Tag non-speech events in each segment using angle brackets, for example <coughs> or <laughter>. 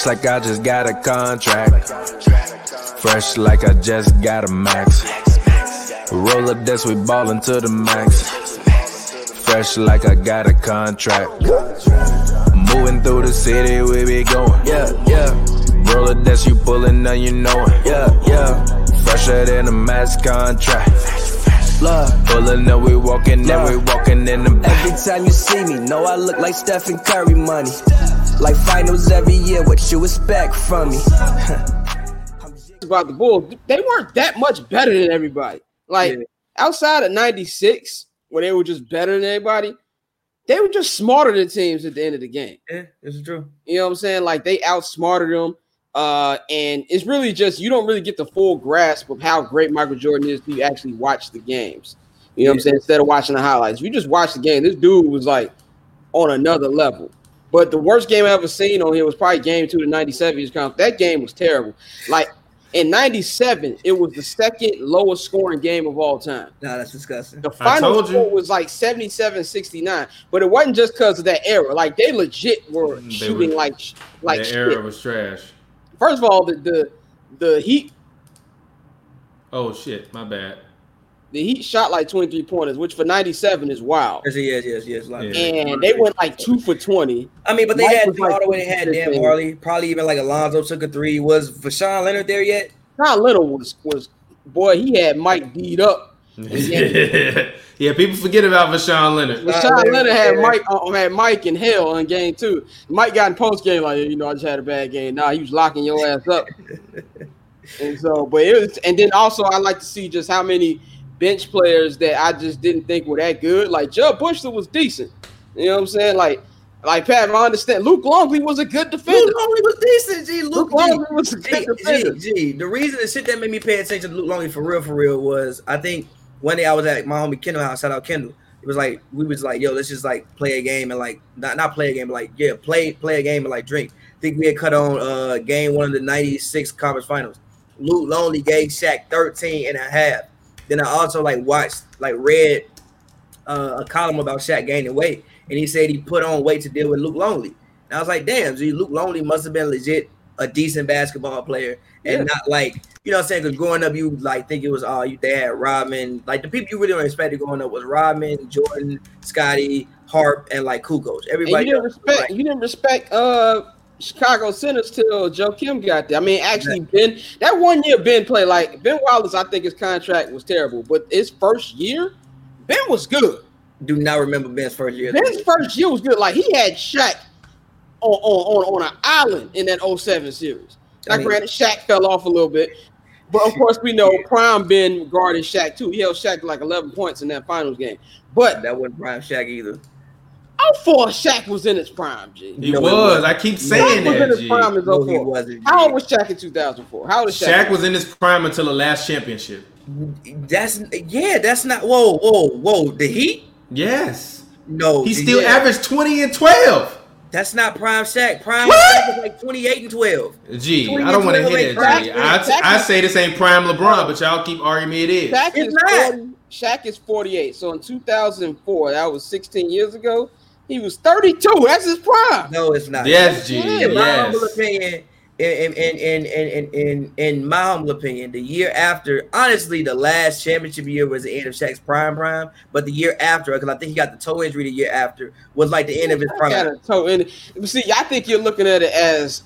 Fresh like I just got a contract. Fresh like I just got a max. Roll up this, we ballin' to the max. Fresh like I got a contract. Moving through the city, we be going. Yeah, yeah. Roll up this, you pullin' now you know it. Yeah, yeah. Fresher than a max contract. Love. Pullin' up, we walkin', then we walkin' in the back. Every time you see me, know I look like Stephen Curry money. Like finals every year, what you expect from me? <laughs> about the Bulls, they weren't that much better than everybody. Like Yeah. outside of '96, where they were just better than everybody, they were just smarter than teams at the end of the game. Yeah, it's true. You know what I'm saying? Like they outsmarted them. Uh, and it's really just you don't really get the full grasp of how great Michael Jordan is till you actually watch the games. You know what I'm saying? Instead of watching the highlights, you just watch the game. This dude was like on another level. But the worst game I ever seen on here was probably game two to 97. That game was terrible. Like in 97, it was the second lowest scoring game of all time. Nah, that's disgusting. The final told you. score was like 77 69, but it wasn't just because of that era. Like they legit were mm, They shooting were- like like the shit. era was trash. First of all, the, the the Heat Oh shit, my bad. The Heat shot like 23 pointers, which for 97 is wild. Yes, yes, yes, yes. Like, Yeah. And they went like two for 20. I mean, but they Mike had was like Hardaway, they had Dan 15. Majerle, probably even like Alonzo took a three. Was Voshon Lenard there yet? John Leonard was was boy, he had Mike beat up. <laughs> yeah, people forget about Voshon Lenard. But Nah, Lenard had yeah. Mike uh, had Mike in hell in game two. Mike got in post game like, you know, I just had a bad game. Nah, he was locking your ass up. <laughs> and so, but it was, and then also I like to see just how many bench players that I just didn't think were that good. Like Jud Buechler was decent. You know what I'm saying? Like, like Pat, I understand. Luke Longley was a good defender. Luke Longley was decent. G. Luke, Luke. Longley was a G, good defender. The reason the shit that made me pay attention to Luke Longley for real, for real, was I think one day I was at my homie Kendall house. Shout out Kendall. It was like we was like, yo, let's just like play a game and like not not play a game, but like yeah, play play a game and like drink. I think we had cut on uh game one of the '96 conference finals. Luke Longley gave Shaq 13 and a half. Then I also like watched like read uh, a column about Shaq gaining weight, and he said he put on weight to deal with Luke Longley. And I was like, damn, G, Luke Longley must have been legit a decent basketball player and Yeah. not like you know what I'm saying? Because growing up, you like think it was all you they had Rodman, like the people you really don't expect growing up was Rodman, Jordan, Scotty, Harp, and like Kukoc. And Everybody you didn't else respect like, you didn't respect uh Chicago Sinners till Joakim got there. I mean, actually, Ben that one year Ben played like Ben Wallace. I think his contract was terrible, but his first year, Ben was good. do not remember Ben's first year. Ben's first year was good. Like he had Shaq on on on, on an island in that 07 series. Now, I mean- granted, Shaq fell off a little bit, but of course we know <laughs> Prime Ben guarded Shaq too. He held Shaq to like 11 points in that finals game. But That wasn't Prime Shaq either. How far Shaq was in his prime, G? He No, was. wasn't. I keep Shaq saying was in that. his G. prime in No, he wasn't. How old was Shaq in 2004? How old is Shaq? Shaq was in his prime until the last championship. That's yeah. That's not. Whoa, whoa, whoa. The Heat? Yes. No, He still Yeah. averaged 20 and 12. That's not Prime Shaq. Prime What? Shaq was like 28 and 12. G, 20 I don't want to and hit 12 that, G. I, say this ain't prime LeBron, but y'all keep arguing me it is. Shaq It's is not. 40, Shaq is 48. So in 2004, that was 16 years ago. He was 32. That's his prime. No, it's not. Yes, G. In my humble opinion, in in in in in in, in my humble opinion, the year after, honestly, the last championship year was the end of Shaq's prime prime. But the year after, because I think he got the toe injury the year after, was like the end of his Shaq prime. had a toe in it. But See, I think you're looking at it as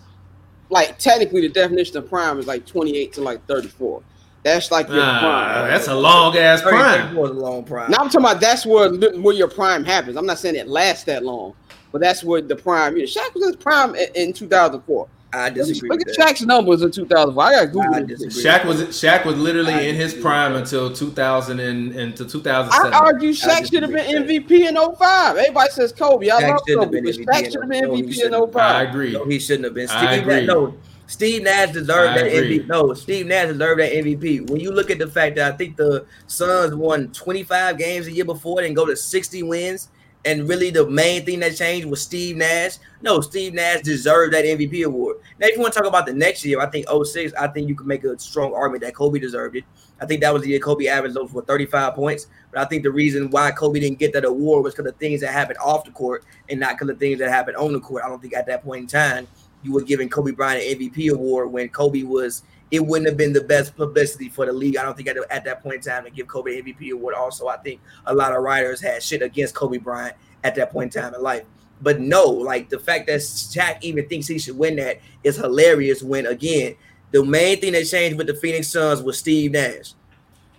like technically the definition of prime is like 28 to like 34. That's like your Nah, prime. that's a long ass 30 prime. was a long prime. Now I'm talking about that's where where your prime happens. I'm not saying it lasts that long, but that's where the prime. You know, Shaq was in his prime in, in 2004. I disagree. Look with at that. Shaq's numbers in 2004. I got Google. I Shaq was Shaq was literally in his prime until 2000 and until I 2007. argue I Shaq should have been. MVP in 05. Everybody says Kobe. I Shaq love Kobe, but Shaq should have been 05. No, he MVP in 05. I agree. No, he shouldn't have been. I agree. Nash, no, Steve Nash deserved I that agree. MVP. No, Steve Nash deserved that MVP. When you look at the fact that I think the Suns won 25 games a year before and go to 60 wins, and really the main thing that changed was Steve Nash. No, Steve Nash deserved that MVP award. Now, if you want to talk about the next year, I think 06, I think you can make a strong argument that Kobe deserved it. I think that was the year Kobe averaged over 35 points. But I think the reason why Kobe didn't get that award was because of things that happened off the court and not because of things that happened on the court. I don't think at that point in time you were giving Kobe Bryant an MVP award when Kobe was. It wouldn't have been the best publicity for the league. I don't think at, at that point in time to give Kobe an MVP award. Also, I think a lot of writers had shit against Kobe Bryant at that point in time in life. But no, like the fact that Shaq even thinks he should win that is hilarious. When again, the main thing that changed with the Phoenix Suns was Steve Nash.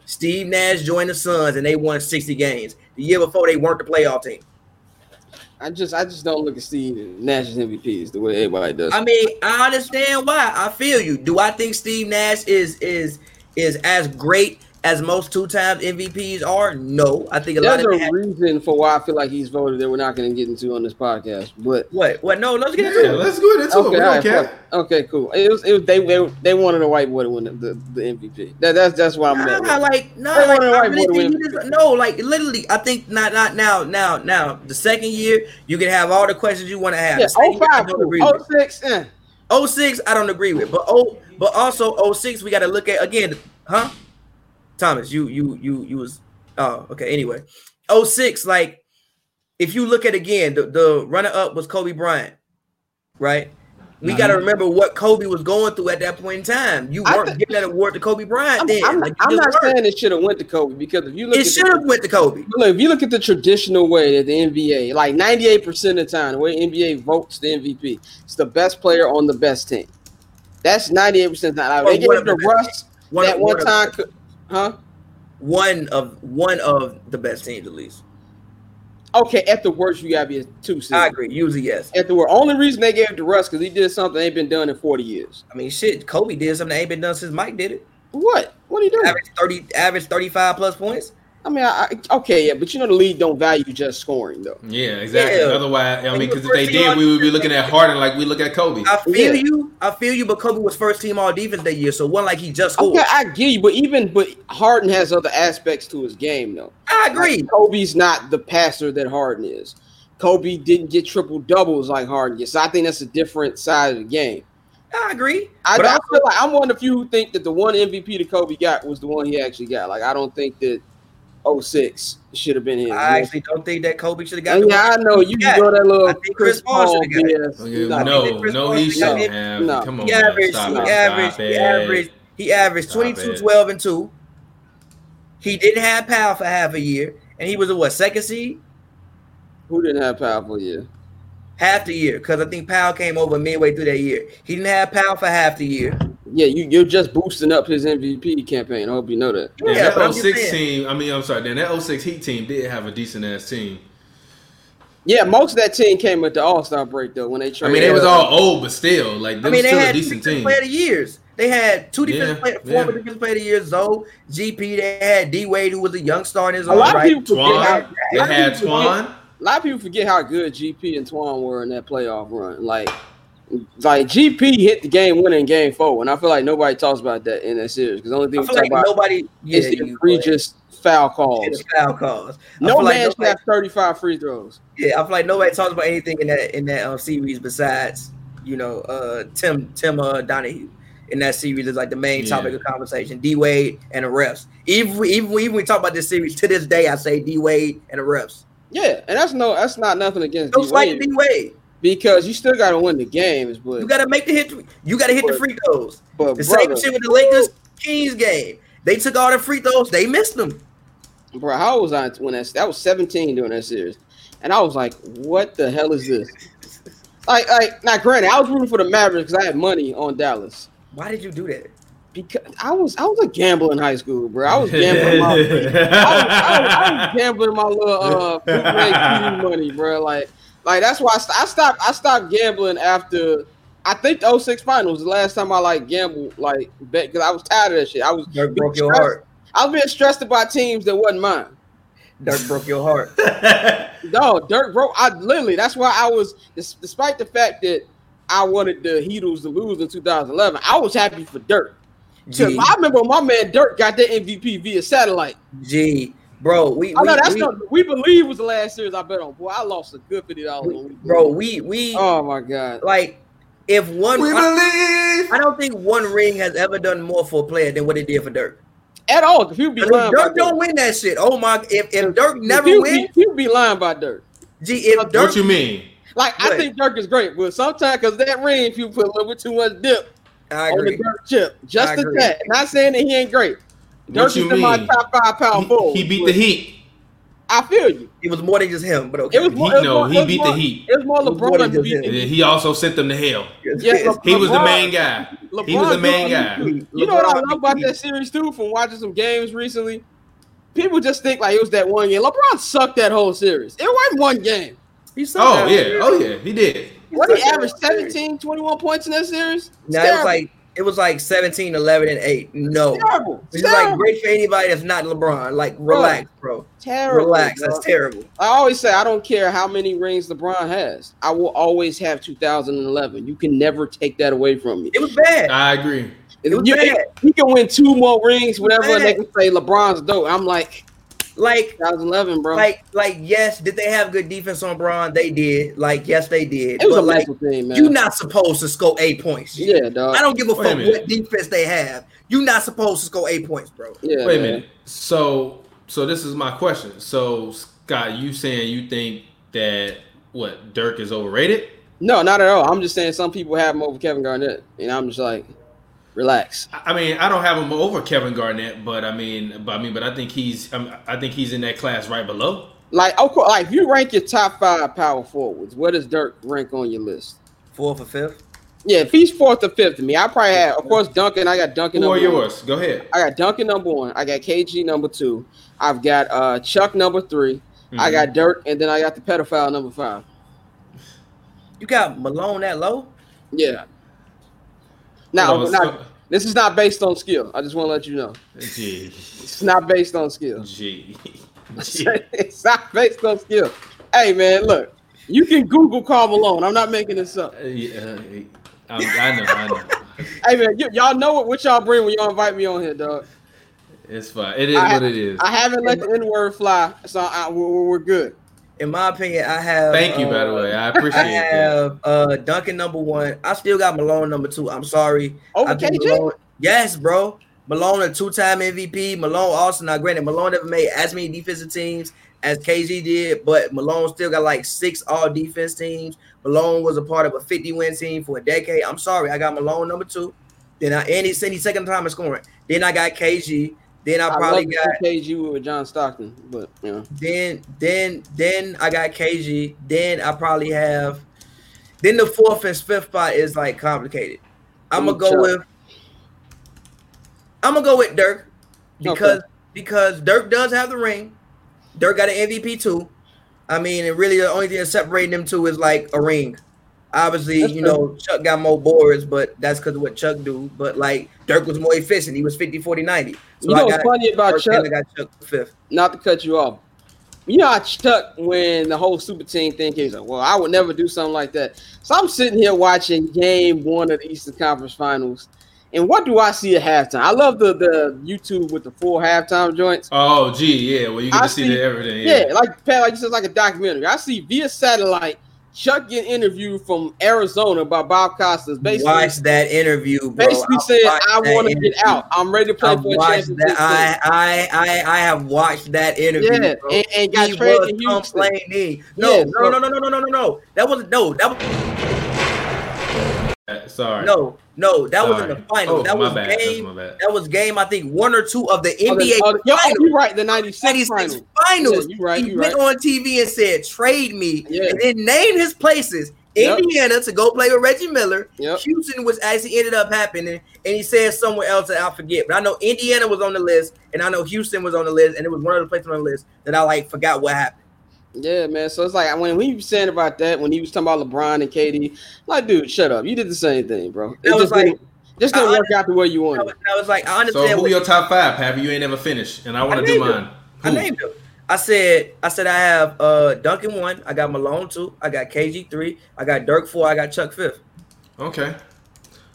Steve Nash joined the Suns and they won 60 games. The year before, they weren't the playoff team. I just I just don't look at Steve Nash's MVPs the way everybody does. I mean, I understand why. I feel you. Do I think Steve Nash is is is as great as most two times MVPs are? No, I think a There's lot a of that. reason for why I feel like he's voted that we're not going to get into on this podcast. But What? What? No, let's get into Yeah, it. let's go into it. okay, We don't right, care. okay, cool. It was, it was they, they they wanted a white boy to win the, the, the MVP. That, that's that's why I'm at. Nah, with. like, nah, They like, wanted I white really boy to win. just, no, like, literally, I think not, not now, now, now. The second year, you can have all the questions you want to have. Yeah, The second year, I don't agree with. 06, eh. 06, I don't agree with, but oh, but also 06, we got to look at again, huh? Thomas, you, you, you, you was, oh, okay. Anyway, 06, like, if you look at again, the, the runner up was Kobe Bryant, right? We got to remember what Kobe was going through at that point in time. You weren't thi- giving that award to Kobe Bryant I'm, then. I'm, Like, I'm not saying it should have went to Kobe because if you look It should have went to Kobe. look, if you look at the traditional way that the NBA, like 98% of the time, the way NBA votes the MVP, it's the best player on the best team. That's 98% of the time. Like, they gave it to Russ One, that of- one one time, could- huh? one of one of the best teams at least. Okay, at the worst, you gotta be a two seed. I agree. Usually, yes. At the worst, only reason they gave it to Russ because he did something ain't been done in 40 years. I mean, shit. Kobe did something that ain't been done since Mike did it. What? What are you doing? Average thirty, average thirty-five plus points. I mean, I, I, okay, yeah, but you know the league don't value just scoring though. Yeah, exactly. Yeah. Otherwise, I When mean, because if they did, we would be looking at Harden like we look at Kobe. I feel Yeah. you. I feel you. But Kobe was first team all defense that year, so one like he just scored. Okay, I get you, but even but Harden has other aspects to his game though. I agree. Like, Kobe's not the passer that Harden is. Kobe didn't get triple doubles like Harden gets. So I think that's a different side of the game. I agree. I, but I also, feel like I'm one of the few who think that the one MVP that Kobe got was the one he actually got. Like I don't think that 06 should have been his. I actually don't think that Kobe should have got. Yeah, I know you Yeah. can go that little I think Chris Paul should've got it. Okay, no, no, he should have shouldn't got have. No. Come on, He averaged, Stop he it. averaged, Stop he averaged, he averaged 22, 12, and 2. He didn't have power for half a year, and he was a what second seed? Who didn't have powerful year? Half the year, because I think Powell came over midway through that year. He didn't have power for half the year. Yeah, you you're just boosting up his MVP campaign. I hope you know that. Yeah, Yeah, but I'm that just 06 team. I mean, I'm sorry. Then that 06 Heat team did have a decent ass team. Yeah, most of that team came at the All Star break though when they tried. I traded. mean, they was all old, but still, like, I they mean, was they still a had two decent defensive team. player of the years. They had two defensive Yeah, player, yeah. former defensive player of the year, Zoe, GP. They had D Wade, who was a young star in his own right. people forget how. A they lot of had people forget- A lot of people forget how good GP and Twan were in that playoff run. Like, like GP hit the game winner in Game Four, and I feel like nobody talks about that in that series because the only thing I we feel talk like about nobody. Yeah, is the egregious foul calls. foul calls. I No feel like man should have 35 free throws. Yeah, I feel like nobody talks about anything in that in that um, series besides you know uh, Tim Tim uh, Donaghy in that series is like the main Yeah. topic of conversation. D Wade and the refs. Even we- even we- even we talk about this series to this day, I say D Wade and the refs. Yeah, and that's no, that's not nothing against No D Wade D Wade. Because you still got to win the games. But You got to make the hit. You got to hit the free throws. but The same brother, shit with the Lakers Kings game. They took all the free throws. They missed them. bro, how was I when that that was 17 during that series, and I was like, what the hell is this? Like, like now, granted, I was rooting for the Mavericks because I had money on Dallas. Why did you do that? Because I was I was a gambler in high school, bro. I was gambling my I was, I was, I was gambling my little uh <laughs> bootleg money, bro. Like like that's why I, st- I stopped I stopped gambling after I think the 06 finals the last time I like gambled like bet because I was tired of that shit. I was Dirk broke your heart. I was being stressed about teams that wasn't mine. Dirk broke your heart. <laughs> No, Dirk bro. I literally that's why I was despite the fact that I wanted the Heatles to lose in 2011. I was happy for Dirk. 'Cause G, I remember my man Dirk got that MVP via satellite. G, bro. We, I know we- that's we- not we believe was the last series I bet on. Boy, I lost a good fifty dollars. bro. We we Oh my god. like if one. we I, believe. I don't think one ring has ever done more for a player than what it did for Dirk. At all. If you be If lying Dirk don't Dirk. win that shit. Oh my! If, if Dirk never if you, wins, Be, you be lying about Dirk. G, if Dirk What you mean? Like I think Dirk is great, but sometimes because that ring, if you put a little bit too much dip I on the. Dirk chip. Just I a agree. tad. Not saying that he ain't great. Dirk What is in my top five power He, forward. he beat the Heat. I feel you. It was more than just him, but okay. It was He- it was no, more- he it was beat the Heat. It was more It was more than LeBron beat him. the And Heat. He also sent them to hell. Yes, Le- He was the main guy. LeBron He was the main doing- guy. You know what I love about that series too? From watching some games recently, people just think like it was that one game. LeBron sucked that whole series. It wasn't one game. He sucked Oh that yeah, oh, series. oh yeah, he did. What he averaged whole 17, 21 points in that series? It's Now it was like it was like 17, 11, and 8. No. terrible. It's It's like great for anybody that's not LeBron. Like relax, bro. terrible. Relax. bro. That's terrible. I always say I don't care how many rings LeBron has. I will always have 2011. You can never take that away from me. It was bad. I agree. It was You- bad. He can win two more rings, whatever, and they can say LeBron's dope. I'm like Like 2011, bro. like like yes, did they have good defense on Braun? They did. Like yes, they did. it was a like mental thing, man. you're not supposed to score eight points. yeah, dog. I don't give a Wait a fuck minute. what defense they have. You're not supposed to score eight points, bro. yeah, Wait a minute. So, so this is my question. So, Scott, you saying you think that what Dirk is overrated? No, not at all. I'm just saying some people have him over Kevin Garnett, and I'm just like, relax. I I mean, I don't have him over Kevin Garnett, but I mean, but I mean, but I think he's, um, I think he's in that class right below. Like, of course, like if you rank your top five power forwards, where does Dirk rank on your list? Fourth or fifth. Yeah, if he's fourth or fifth to me, I probably have, of course, Duncan. I got Duncan. Who are number one. yours? Go ahead. I got Duncan number one. I got KG number two. I've got uh Chuck number 3 I Mhm. got Dirk, and then I got the pedophile number five. You got Malone that low? Yeah. Now, now so- this is not based on skill. I just want to let you know. Gee, It's not based on skill. gee, <laughs> gee. it's not based on skill. Hey man, look, you can Google Karl Malone. I'm not making this up. Uh, yeah, I, I know, I know. <laughs> Hey man, y- y'all know what, what y'all bring when y'all invite me on here, dog. It's fine. It is I- what it is. I haven't let the N word fly, so I, we're, we're good. In my opinion, I have. Thank you, by the uh, way. I I appreciate that. have uh Duncan number one. I still got Malone number two. I'm sorry. Oh, I think KG? Malone, yes, bro. Malone a two-time MVP. Malone also now granted Malone never made as many defensive teams as KG did, but Malone still got like six all defense teams. Malone was a part of a 50 win team for a decade. I'm sorry, I got Malone number two. Then I and he's he's second time in scoring. Then I got KG. Then I I probably got KG with John Stockton, but you know, then then then I got KG. Then I probably have. Then the fourth and fifth spot is like complicated. I'm gonna go Chuck. with. I'm gonna go with Dirk because because Dirk does have the ring. Dirk got an MVP too. I mean, and really the only thing that's separating them two is like a ring. Obviously, That's you know, Chuck got more boards, but that's because of what Chuck do. But like Dirk was more efficient. He was 50, 40, 90. So you know I what's got funny about Dirk Chuck? got Chuck fifth. Not to cut you off. You know how Chuck when the whole super team thing came, he's like, "Well, I would never do something like that." So I'm sitting here watching Game One of the Eastern Conference Finals, and what do I see at halftime? I love the the YouTube with the full halftime joints. Oh, gee, yeah. Well, you get I to see, see- the everything. Yeah, Yeah. like Pat, like you said, like a documentary. I see via satellite Chuck get interviewed from Arizona by Bob Costas, basically, Watch that interview, bro. basically I've saying, watched "I want to get out. I'm ready to play I've for a watched championship." that. I, I I I have watched that interview. yeah, bro. and, and got he traded was to Houston. complaining. No, Yeah, no, no, no, no, no, no, no, no. That was no. That was Uh, Sorry. no, no. That was in Sorry. the final. Oh, that was bad. Game. That was game. I think one or two of the Oh, NBA oh, yo, oh, finals. you're right. The '96 96 finals. finals. Yeah, you right, he you went right. on TV and said, "Trade me," Yeah. and then named his places. Yep. Indiana to go play with Reggie Miller. Yep. Houston was actually ended up happening, and he said somewhere else that I forget. But I know Indiana was on the list, and I know Houston was on the list, and it was one of the places on the list that I like forgot what happened. Yeah, man. So it's like when he was saying about that, when he was talking about LeBron and KD, like, dude, shut up. You did the same thing, bro. It That was just like- didn't, just didn't work out the way you I wanted. was, I was like, I So who your top five, Pappy? You ain't never finished, and I want to do named mine. I named them. I said, I said I have uh Duncan one, I got Malone two, I got KG three, I got Dirk four, I got Chuck fifth, Okay.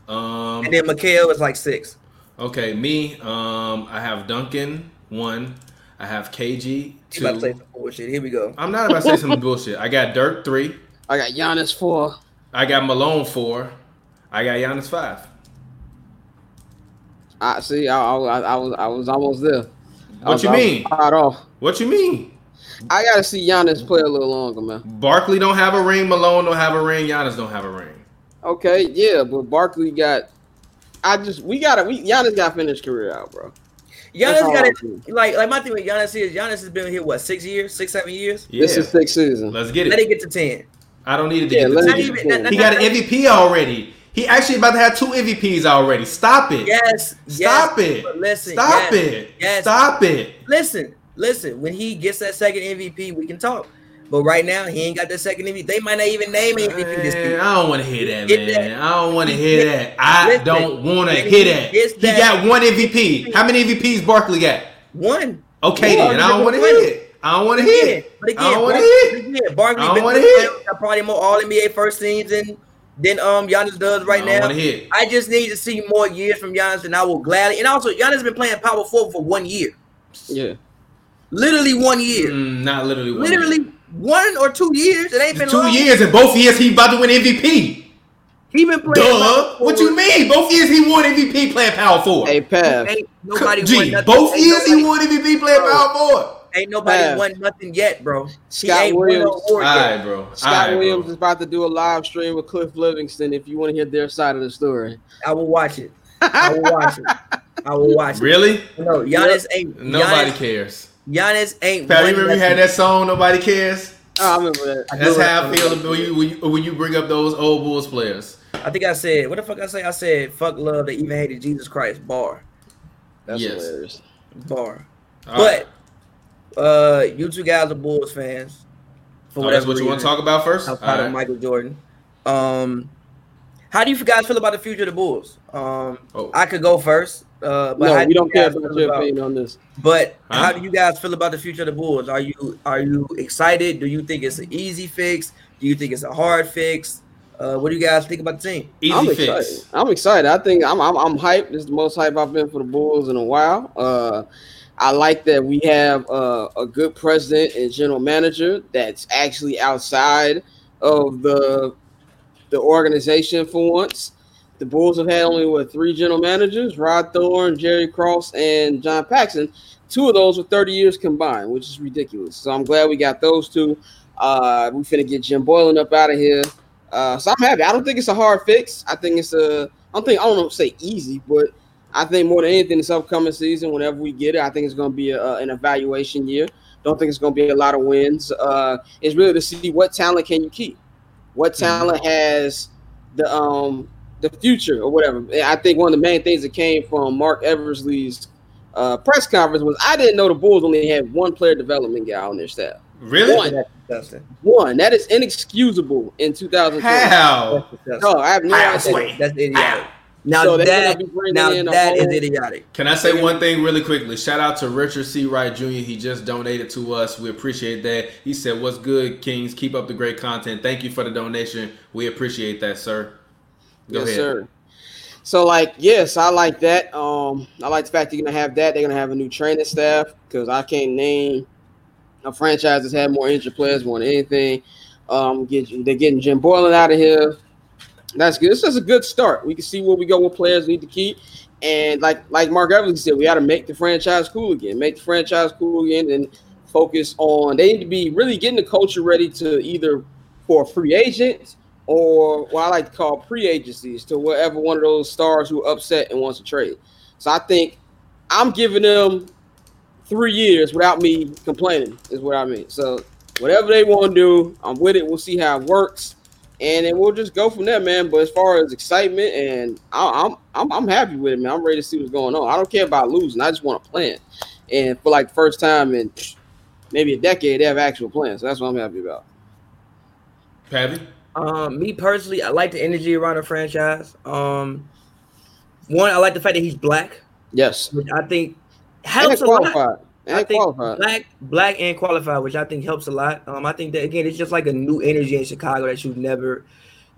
Um. and then McHale was like six. Okay, me. Um. I have Duncan one. I have KG You about to say some bullshit. Here we go. I'm not about to say some <laughs> bullshit. I got Dirk three. I got Giannis four. I got Malone four. I got Giannis five. I see. I, I, I was I was almost there. I What was- you mean? Fired off. What you mean? I gotta see Giannis play a little longer, man. Barkley don't have a ring. Malone don't have a ring. Giannis don't have a ring. Okay, yeah, but Barkley got. I just we gotta we Giannis got to finish career out, bro. That's Giannis all got it. Like, like my thing with Giannis is Giannis has been here what six years, six seven years. Yeah, This is sixth season. let's get it. Let it. it get to ten. I don't need it to Yeah, get let the it team. Not get even. Not, He not, got an MVP already. He actually about to have two MVPs already. Stop it. Yes. Stop yes, it. Listen. Stop yes, it. Yes. Stop it. Listen. Listen. When he gets that second MVP, we can talk. But right now, he ain't got that second MVP. They might not even name an MVP this Man, year. I don't want to hear that, Get man. that. I don't want to hear that. I Listen, don't want to hear he that. He that- got one MVP. How many MVPs Barkley got? One. Okay, Yeah, then I don't want to hear it. I don't want to hear it. but again, I don't want to hear it. Barkley I don't wanna hear it. probably more All NBA first teams than than um Giannis does right I don't now. hear. I just need to see more years from Giannis, and I will gladly. And also, Giannis has been playing power forward for one year, Yeah, literally one year, Mm, not literally. one literally one or two years. It ain't been two long. years, and both years he about to win MVP. He been playing. Duh. What you mean? Both years he won MVP playing power forward. hey Pav, Ain't nobody won nothing. both Ain't years he won MVP playing Bro. power forward. Ain't nobody Pav. won nothing yet, bro. He Scott ain't won no Williams. award All yet. right, bro. Scott All right, Williams bro. is about to do a live stream with Cliff Livingston. If you want to hear their side of the story, I will watch it. I will watch it. I will watch it. <laughs> Really? No, Giannis ain't. Nobody Giannis, cares. Giannis ain't. Pat, you remember you had that song, Nobody Cares? oh, I remember that. That's do how I feel when you, when you when you bring up those old Bulls players. I think I said, what the fuck I say? I said, fuck love. They even hated Jesus Christ. Bar, That's Yes. hilarious. bar. All right. But uh, you two guys are Bulls fans. For Oh, that's whatever what you want to talk about first? All Outside of right. Michael Jordan. Um, how do you guys feel about the future of the Bulls? Um, Oh. I could go first. Uh, but how No, do we you don't care guys about feel your about- opinion on this. But Huh? how do you guys feel about the future of the Bulls? Are you are you excited? Do you think it's an easy fix? Do you think it's a hard fix? Uh, what do you guys think about the team? Easy I'm fix. excited. I'm excited. I think I'm, I'm I'm hyped. This is the most hype I've been for the Bulls in a while. Uh, I like that we have uh, a good president and general manager that's actually outside of the the organization for once. The Bulls have had only what three general managers: Rod Thorn, Jerry Krause, and John Paxson. Two of those were 30 years combined, which is ridiculous. So I'm glad we got those two. Uh, we finna get Jim Boylen up out of here. Uh, so I'm happy. I don't think it's a hard fix. I think it's a. I don't think I don't know say easy, but I think more than anything, this upcoming season, whenever we get it, I think it's going to be a, an evaluation year. Don't think it's going to be a lot of wins. Uh, it's really to see what talent can you keep, what talent has the um the future or whatever. I think one of the main things that came from Marc Eversley's uh, press conference was I didn't know the Bulls only had one player development guy on their staff. Really? One. That's. One that is inexcusable in 2020. How? That's. No, I have no How, idea. Sway? That's idiotic. Now So that gonna be bringing now that is idiotic. Can I say one thing really quickly? Shout out to Richard C. Wright Jr. He just donated to us. We appreciate that. He said, What's good, Kings? Keep up the great content. Thank you for the donation. We appreciate that, sir. Go yes, ahead. sir. So, like, yes, I like that. Um, I like the fact you're gonna have that. They're gonna have a new training staff because I can't name a franchise that's had more injured players more than anything. Um, get they're getting Jim Boylen out of here. That's good. This is a good start. We can see where we go. What players we need to keep, and like like Mark Evans said, we got to make the franchise cool again. Make the franchise cool again, and focus on. They need to be really getting the culture ready to either for free agents or what I like to call pre-agencies to whatever one of those stars who upset and wants to trade. So I think I'm giving them three years without me complaining, is what I mean. So whatever they want to do, I'm with it. We'll see how it works, and then we'll just go from there, man. But as far as excitement, and I, I'm I'm I'm happy with it, man. I'm ready to see what's going on. I don't care about losing. I just want to plan, and for like the first time in maybe a decade, they have actual plans. So that's what I'm happy about. Patty? Um, me personally, I like the energy around the franchise. Um, one, I like the fact that he's black, Yes, which I think and helps a lot. qualified. I think qualified. black, black and qualified, which I think helps a lot. Um, I think that again, it's just like a new energy in Chicago that you've never,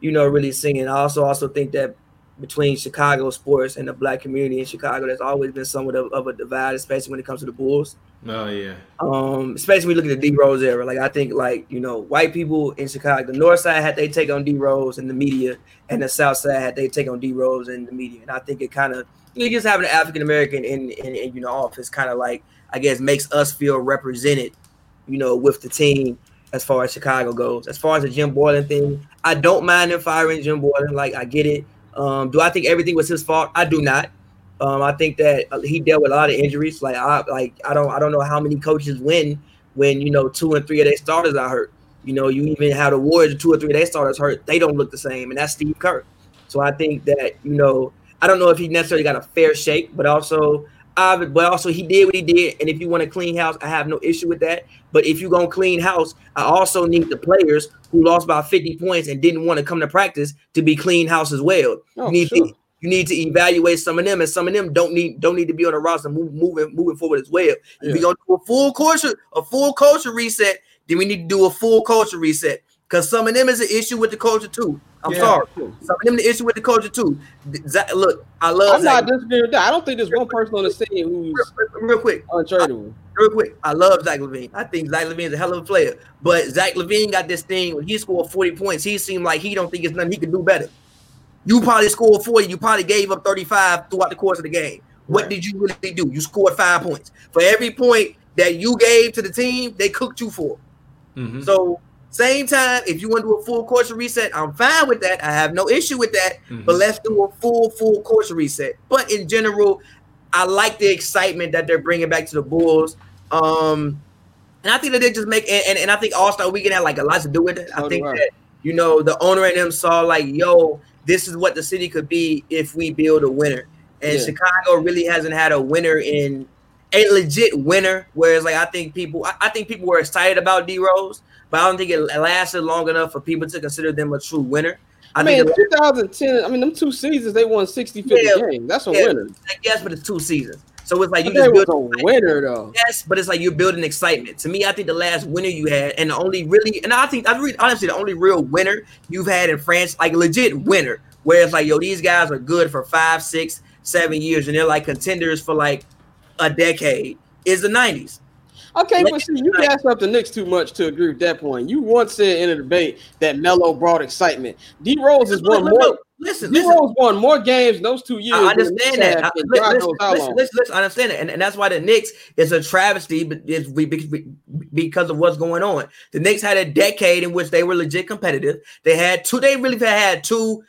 you know, really seen. I also also think that between Chicago sports and the black community in Chicago, there's always been somewhat of, of a divide, especially when it comes to the Bulls. Oh, yeah. Um, especially when you look at the D Rose era. Like I think like, you know, white people in Chicago, the north side had they take on D Rose and the media, and the south side had they take on D Rose and the media. And I think it kind of you know, just having an African American in, in in you know office kind of like I guess makes us feel represented you know, with the team as far as Chicago goes. As far as the Jim Boylen thing, I don't mind them firing Jim Boylen. Like I get it. Um, do I think everything was his fault? I do not. Um, I think that uh, he dealt with a lot of injuries. Like I like I don't I don't know how many coaches win when you know two and three of their starters are hurt. You know, you even have the Warriors, two or three of their starters hurt. They don't look the same, and that's Steve Kerr. So I think that you know I don't know if he necessarily got a fair shake, but also uh, but also he did what he did. And if you want to clean house, I have no issue with that. But if you're gonna clean house, I also need the players who lost by 50 points and didn't want to come to practice to be clean house as well. Oh, you need sure. to you need to evaluate some of them, and some of them don't need don't need to be on the roster move, moving moving forward as well. If Yeah. we're gonna do a full culture, a full culture reset, then we need to do a full culture reset. Because some of them is an issue with the culture too. I'm Yeah. sorry. Some of them the issue with the culture too. Zach, look, I love I'm not disagreeing with that. I don't think there's one person on the scene who's Real, real quick, untradeable. real quick. I love Zach LaVine. I think Zach LaVine's a hell of a player. But Zach LaVine got this thing when he scored 40 points. He seemed like he don't think it's nothing he can do better. You probably scored 40. You probably gave up 35 throughout the course of the game. What Right. did you really do? You scored five points. For every point that you gave to the team, they cooked you for. Mhm. So same time, if you want to do a full course reset, I'm fine with that. I have no issue with that. Mhm. But let's do a full full course reset. But in general, I like the excitement that they're bringing back to the Bulls. Um, and I think that they just make and, and, and I think All Star Weekend had like a lot to do with it. So I think I. that you know the owner and them saw like, yo, this is what the city could be if we build a winner. And Yeah. Chicago really hasn't had a winner in a legit winner. Whereas like I think people, I, I think people were excited about D Rose, but I don't think it lasted long enough for people to consider them a true winner. I, I mean, think in 2010, I mean, them two seasons, they won 60 50 Yeah. games. That's a Yeah. winner. yes, but it's two seasons, so it's like you just build a winner, though. Yes, but it's like you're building excitement. To me, I think the last winner you had, and the only really, and I think I really honestly the only real winner you've had in France, like legit winner, where it's like, yo, these guys are good for five, six, seven years, and they're like contenders for like a decade, is the '90s. Okay, but see, you gas up the Knicks too much to agree with that point. You once said in a debate that Melo brought excitement. D Rose has won Look, more. look, Listen, D listen. Rose won more games in those two years. I understand that. I, listen, listen, listen, listen, I understand it, and, and that's why the Knicks is a travesty, but it's we- because of what's going on. The Knicks had a decade in which they were legit competitive. They had two. They really had two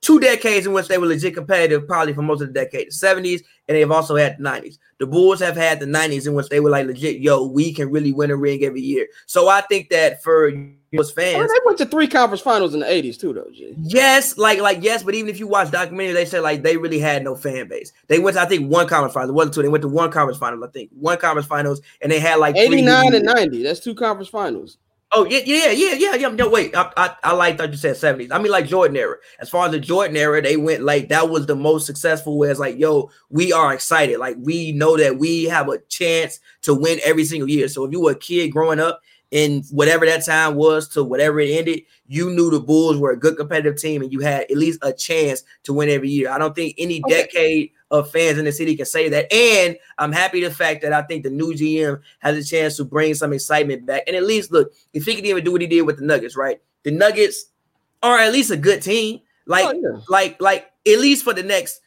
two decades in which they were legit competitive, probably for most of the decade, the seventies, and they've also had the nineties. The Bulls have had the nineties in which they were like legit. Yo, we can really win a ring every year. So I think that for us I mean, fans, they went to three conference finals in the 80s, too, though, G. Yes, like like yes, but even if you watch documentary, they said like they really had no fan base. They went to I think one conference final, it wasn't two. They went to one conference final, I think one conference finals, and they had like 89 and 90. That's two conference finals. Oh yeah, yeah, yeah, yeah, yeah. No, wait, I I, I like thought you said seventies. I mean like Jordan era. As far as the Jordan era, they went like that was the most successful. Where it's like, yo, we are excited. Like we know that we have a chance to win every single year. So if you were a kid growing up in whatever that time was to whatever it ended, you knew the Bulls were a good competitive team and you had at least a chance to win every year. I don't think any Okay. decade of fans in the city can say that. And I'm happy the fact that I think the new GM has a chance to bring some excitement back. And at least look, if he could even do what he did with the Nuggets, right? The Nuggets are at least a good team. Like, Oh, yeah. like, like at least for the next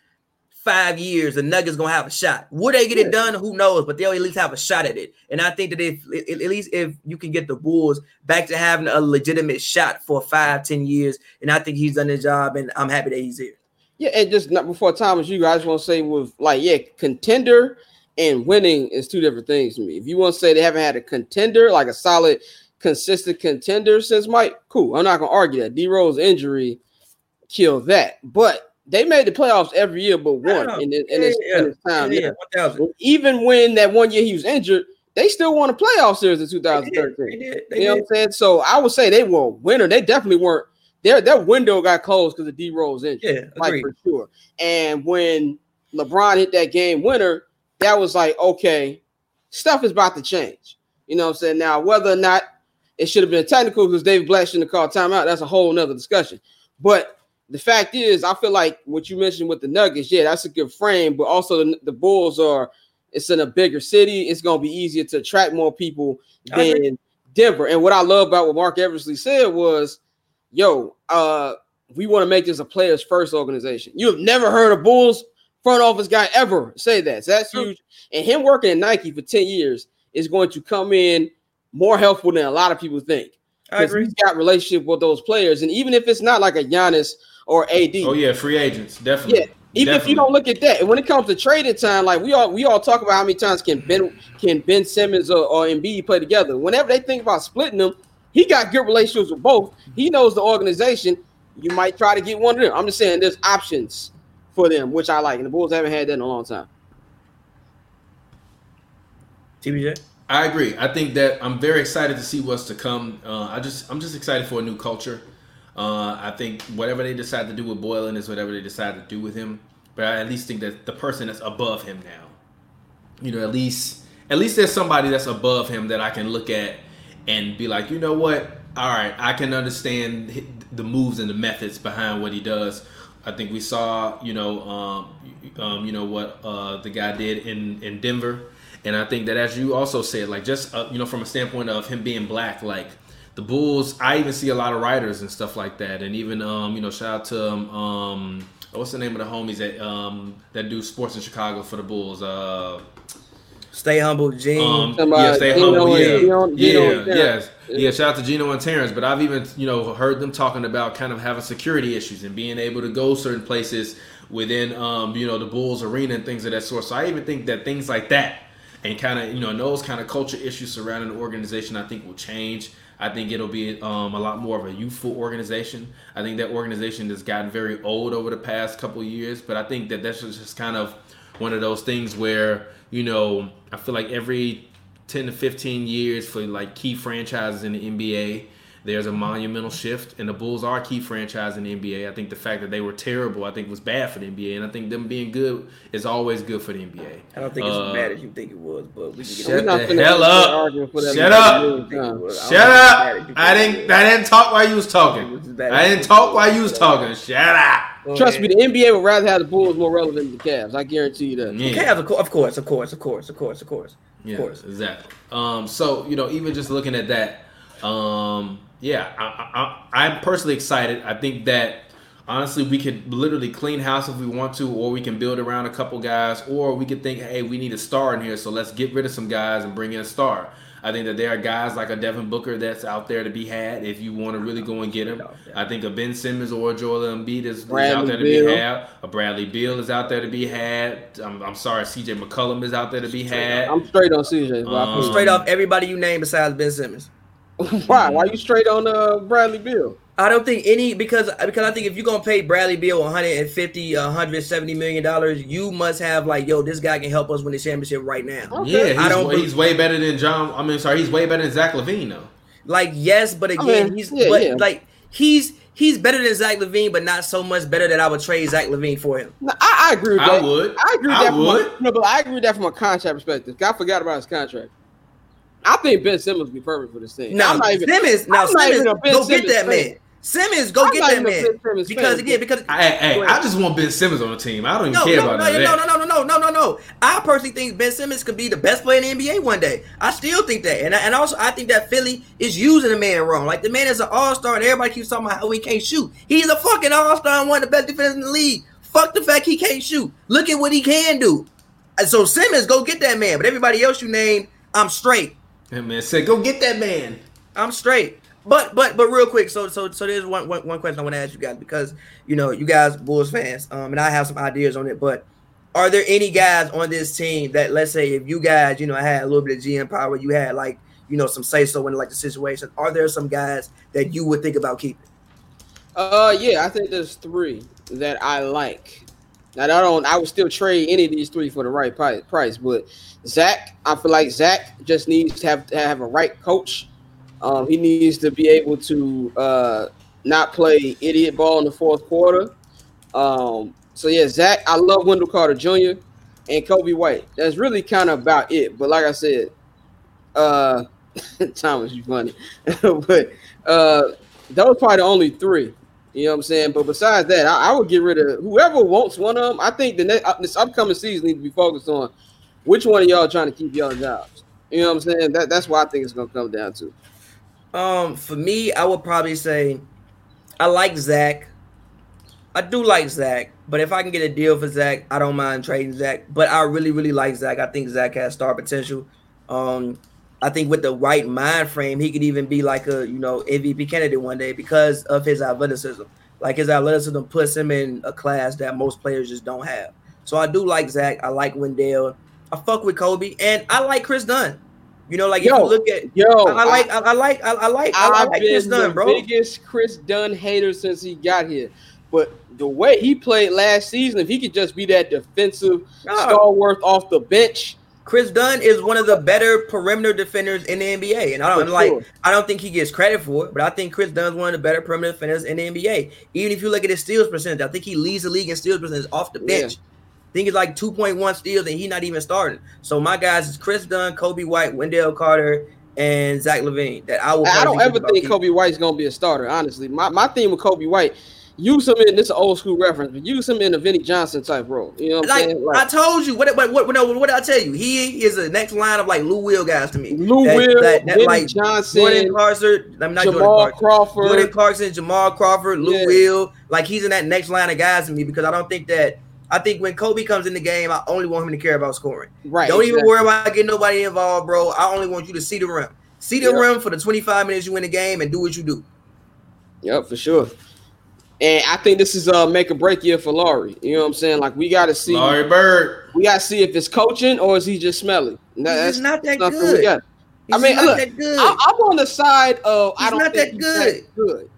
five years, the Nuggets gonna have a shot. Would they get it done? Who knows? But they'll at least have a shot at it. And I think that if at least if you can get the Bulls back to having a legitimate shot for five, ten years, and I think he's done his job, and I'm happy that he's here. Yeah, and just not before Thomas, you guys want to say with like, yeah, contender and winning is two different things to me. If you want to say they haven't had a contender, like a solid, consistent contender since Mike, cool. I'm not gonna argue that. D Rose injury killed that, but they made the playoffs every year but one Yeah, in, this, in, this, in this time. yeah, Yeah. Even when that one year he was injured, they still won a playoff series in They did. 2013. They did. They You know what. I'm saying? So I would say they were a winner. They definitely weren't. Their their window got closed because of D Rose injury, Yeah, like for sure. And when LeBron hit that game winner, that was like, okay, stuff is about to change. You know what I'm saying? Now, whether or not it should have been technical because David Blatt shouldn't have called timeout, that's a whole nother discussion. But the fact is, I feel like what you mentioned with the Nuggets, yeah, that's a good frame, but also the, the Bulls are it's in a bigger city. It's gonna be easier to attract more people than Denver. And what I love about what Marc Eversley said was, yo, uh, we want to make this a players first organization. You have never heard a Bulls front office guy ever say that. So that's huge. And him working at Nike for 10 years is going to come in more helpful than a lot of people think. I Because agree. he's got relationship with those players, and even if it's not like a Giannis or AD, Oh yeah, free agents definitely. yeah. Even if you don't look at that, and when it comes to trading time, like we all we all talk about how many times can Ben can Ben Simmons or, or Embiid play together. Whenever they think about splitting them, he got good relationships with both. He knows the organization. You might try to get one of them. I'm just saying there's options for them, which I like, and the Bulls haven't had that in a long time. TBJ. I agree. I think that I'm very excited to see what's to come. Uh, I just I'm just excited for a new culture. Uh, I think whatever they decide to do with Boylen is whatever they decide to do with him. But I at least think that the person that's above him now, you know, at least at least there's somebody that's above him that I can look at and be like, you know what? All right, I can understand the moves and the methods behind what he does. I think we saw, you know, um, um, you know what uh, the guy did in in Denver, and I think that as you also said, like just uh, you know from a standpoint of him being black, like the Bulls, I even see a lot of writers and stuff like that, and even um, you know shout out to um, um what's the name of the homies that um that do sports in Chicago for the Bulls, uh. Stay humble, Gene. Um, yeah, stay Gino humble. Yeah, Gino- Gino yeah, and yes, yeah. Shout out to Gino and Terrence. But I've even you know heard them talking about kind of having security issues and being able to go certain places within um, you know the Bulls arena and things of that sort. So I even think that things like that and kind of you know those kind of culture issues surrounding the organization, I think will change. I think it'll be um, a lot more of a youthful organization. I think that organization has gotten very old over the past couple years, but I think that that's just kind of one of those things where you know I feel like every 10 to 15 years for like key franchises in the NBA there's a monumental shift and the Bulls are a key franchise in the NBA. I think the fact that they were terrible I think was bad for the NBA and I think them being good is always good for the NBA. I don't think it's Uh, as bad as you think it was, but we can get Shut We're on not the hell get into up. arguing for that Shut up. I Shut think it's as up! bad as you I didn't I didn't talk while you was talking. was I didn't talk while you was was. talking. Shut up. Go Trust me, the NBA would rather have the Bulls more relevant than the Cavs. I guarantee you that. Yeah. Cavs, of course, of course, of course, of course, of course, of course. Yeah, course. exactly. Um, so you know, even just looking at that, um, yeah, I, I, I'm personally excited. I think that honestly, we could literally clean house if we want to, or we can build around a couple guys, or we could think, hey, we need a star in here, so let's get rid of some guys and bring in a star. I think that there are guys like a Devin Booker that's out there to be had if you want to really go and get him. I think a Ben Simmons or a Joel Embiid is, is out there to Beal. be had. A Bradley Beal is out there to be had. I'm, I'm sorry, CJ McCollum is out there to be had. I'm straight on CJ. but I Um, feel- Straight off, everybody you name besides Ben Simmons. <laughs> Why? Why you straight on uh, Bradley Beal? I don't think any because because I think if you're gonna pay Bradley Beal 150, 170 million dollars, you must have like, yo, this guy can help us win the championship right now. Okay. Yeah, he's, I don't way, be- he's way better than John. I mean, sorry, he's way better than Zach LaVine though. Like, yes, but again, mean, he's yeah, but yeah. like he's he's better than Zach LaVine, but not so much better that I would trade Zach LaVine for him. No, I, I agree with I that. would. I agree with I that. From would. a, no, but I agree with that from a contract perspective. I forgot about his contract. I think Ben Simmons would be perfect for this team. Now I'm not even- Simmons, now I'm not Simmons, even a Ben go get that fan. man. Simmons, go I'm get not that even a man. Ben Simmons Because fan. again, because Hey, hey, I just want Ben Simmons on the team. I don't even no, care no, about no, none no, that. no, no, no, no, no, no, no. I personally think Ben Simmons could be the best player in the NBA one day. I still think that, and I, and also I think that Philly is using the man wrong. Like the man is an all star, and everybody keeps talking about how he can't shoot. He's a fucking all star and one of the best defenders in the league. Fuck the fact he can't shoot. Look at what he can do. And so Simmons, go get that man. But everybody else you name, I'm straight. That man said, "Go get that man." I'm straight. But but but real quick, so so so there's one one, one question I want to ask you guys because you know you guys Bulls fans, um, and I have some ideas on it. But are there any guys on this team that let's say if you guys you know had a little bit of GM power, you had like you know some say so in like the situation, are there some guys that you would think about keeping? Uh, yeah, I think there's three that I like. Now, I don't. I would still trade any of these three for the right price, but Zach, I feel like Zach just needs to have to have a right coach. Um, he needs to be able to uh, not play idiot ball in the fourth quarter. Um, so yeah, Zach, I love Wendell Carter Jr. and Coby White. That's really kind of about it. But like I said, uh, <laughs> Thomas, you funny, <laughs> but uh, those probably the only three. You know what I'm saying? But besides that, I, I would get rid of whoever wants one of them. I think the next uh, this upcoming season needs to be focused on which one of y'all trying to keep y'all jobs. You know what I'm saying? That that's what I think it's gonna come down to. Um, for me, I would probably say I like Zach. I do like Zach, but if I can get a deal for Zach, I don't mind trading Zach. But I really, really like Zach. I think Zach has star potential. Um, I think with the right mind frame, he could even be like a you know MVP candidate one day because of his athleticism. Like his athleticism puts him in a class that most players just don't have. So I do like Zach. I like Wendell. I fuck with Coby, and I like Kris Dunn. You know, like Yo, if you look at Yo, I, I like I, I like I, I like I, I I've like been Kris Dunn, the bro. biggest Kris Dunn hater since he got here. But the way he played last season, if he could just be that defensive No. stalwart off the bench, Kris Dunn is one of the better perimeter defenders in the NBA, and I don't like. sure. I don't think he gets credit for it, but I think Kris Dunn is one of the better perimeter defenders in the NBA. Even if you look at his steals percentage, I think he leads the league in steals percentage off the Yeah. bench. I think it's like two point one steals, and he's not even starting. So my guys is Kris Dunn, Coby White, Wendell Carter, and Zach LaVine. That I will. I don't ever think. Coby White's gonna be a starter. Honestly, my, my thing with Coby White, use him in this old school reference, but use him in a Vinny Johnson type role. You know what I'm Like, saying? I told you, what what what, no, what did I tell you? He is the next line of like Lou Will guys to me. Lou That- Will, that- that, Vinny like, Johnson, Jordan Carson, I'm not Jordan Jamal Clarkson. Crawford. Jordan Clarkson, Jamal Crawford, Lou Yeah. Will, like he's in that next line of guys to me because I don't think that I think when Coby comes in the game, I only want him to care about scoring. right. don't even worry about getting nobody involved, bro. I only want you to see the rim. See the Yeah. rim for the 25 minutes you in the game and do what you do. Yep, for sure. And I think this is a make or break year for Lauri. You know what I'm saying? Like we got to see, Larry Bird. we got to see if it's coaching or is he just smelly. And that- He's not that good. He's I mean, not look, that good. I, I'm on the side of I He's don't not think that he's that good.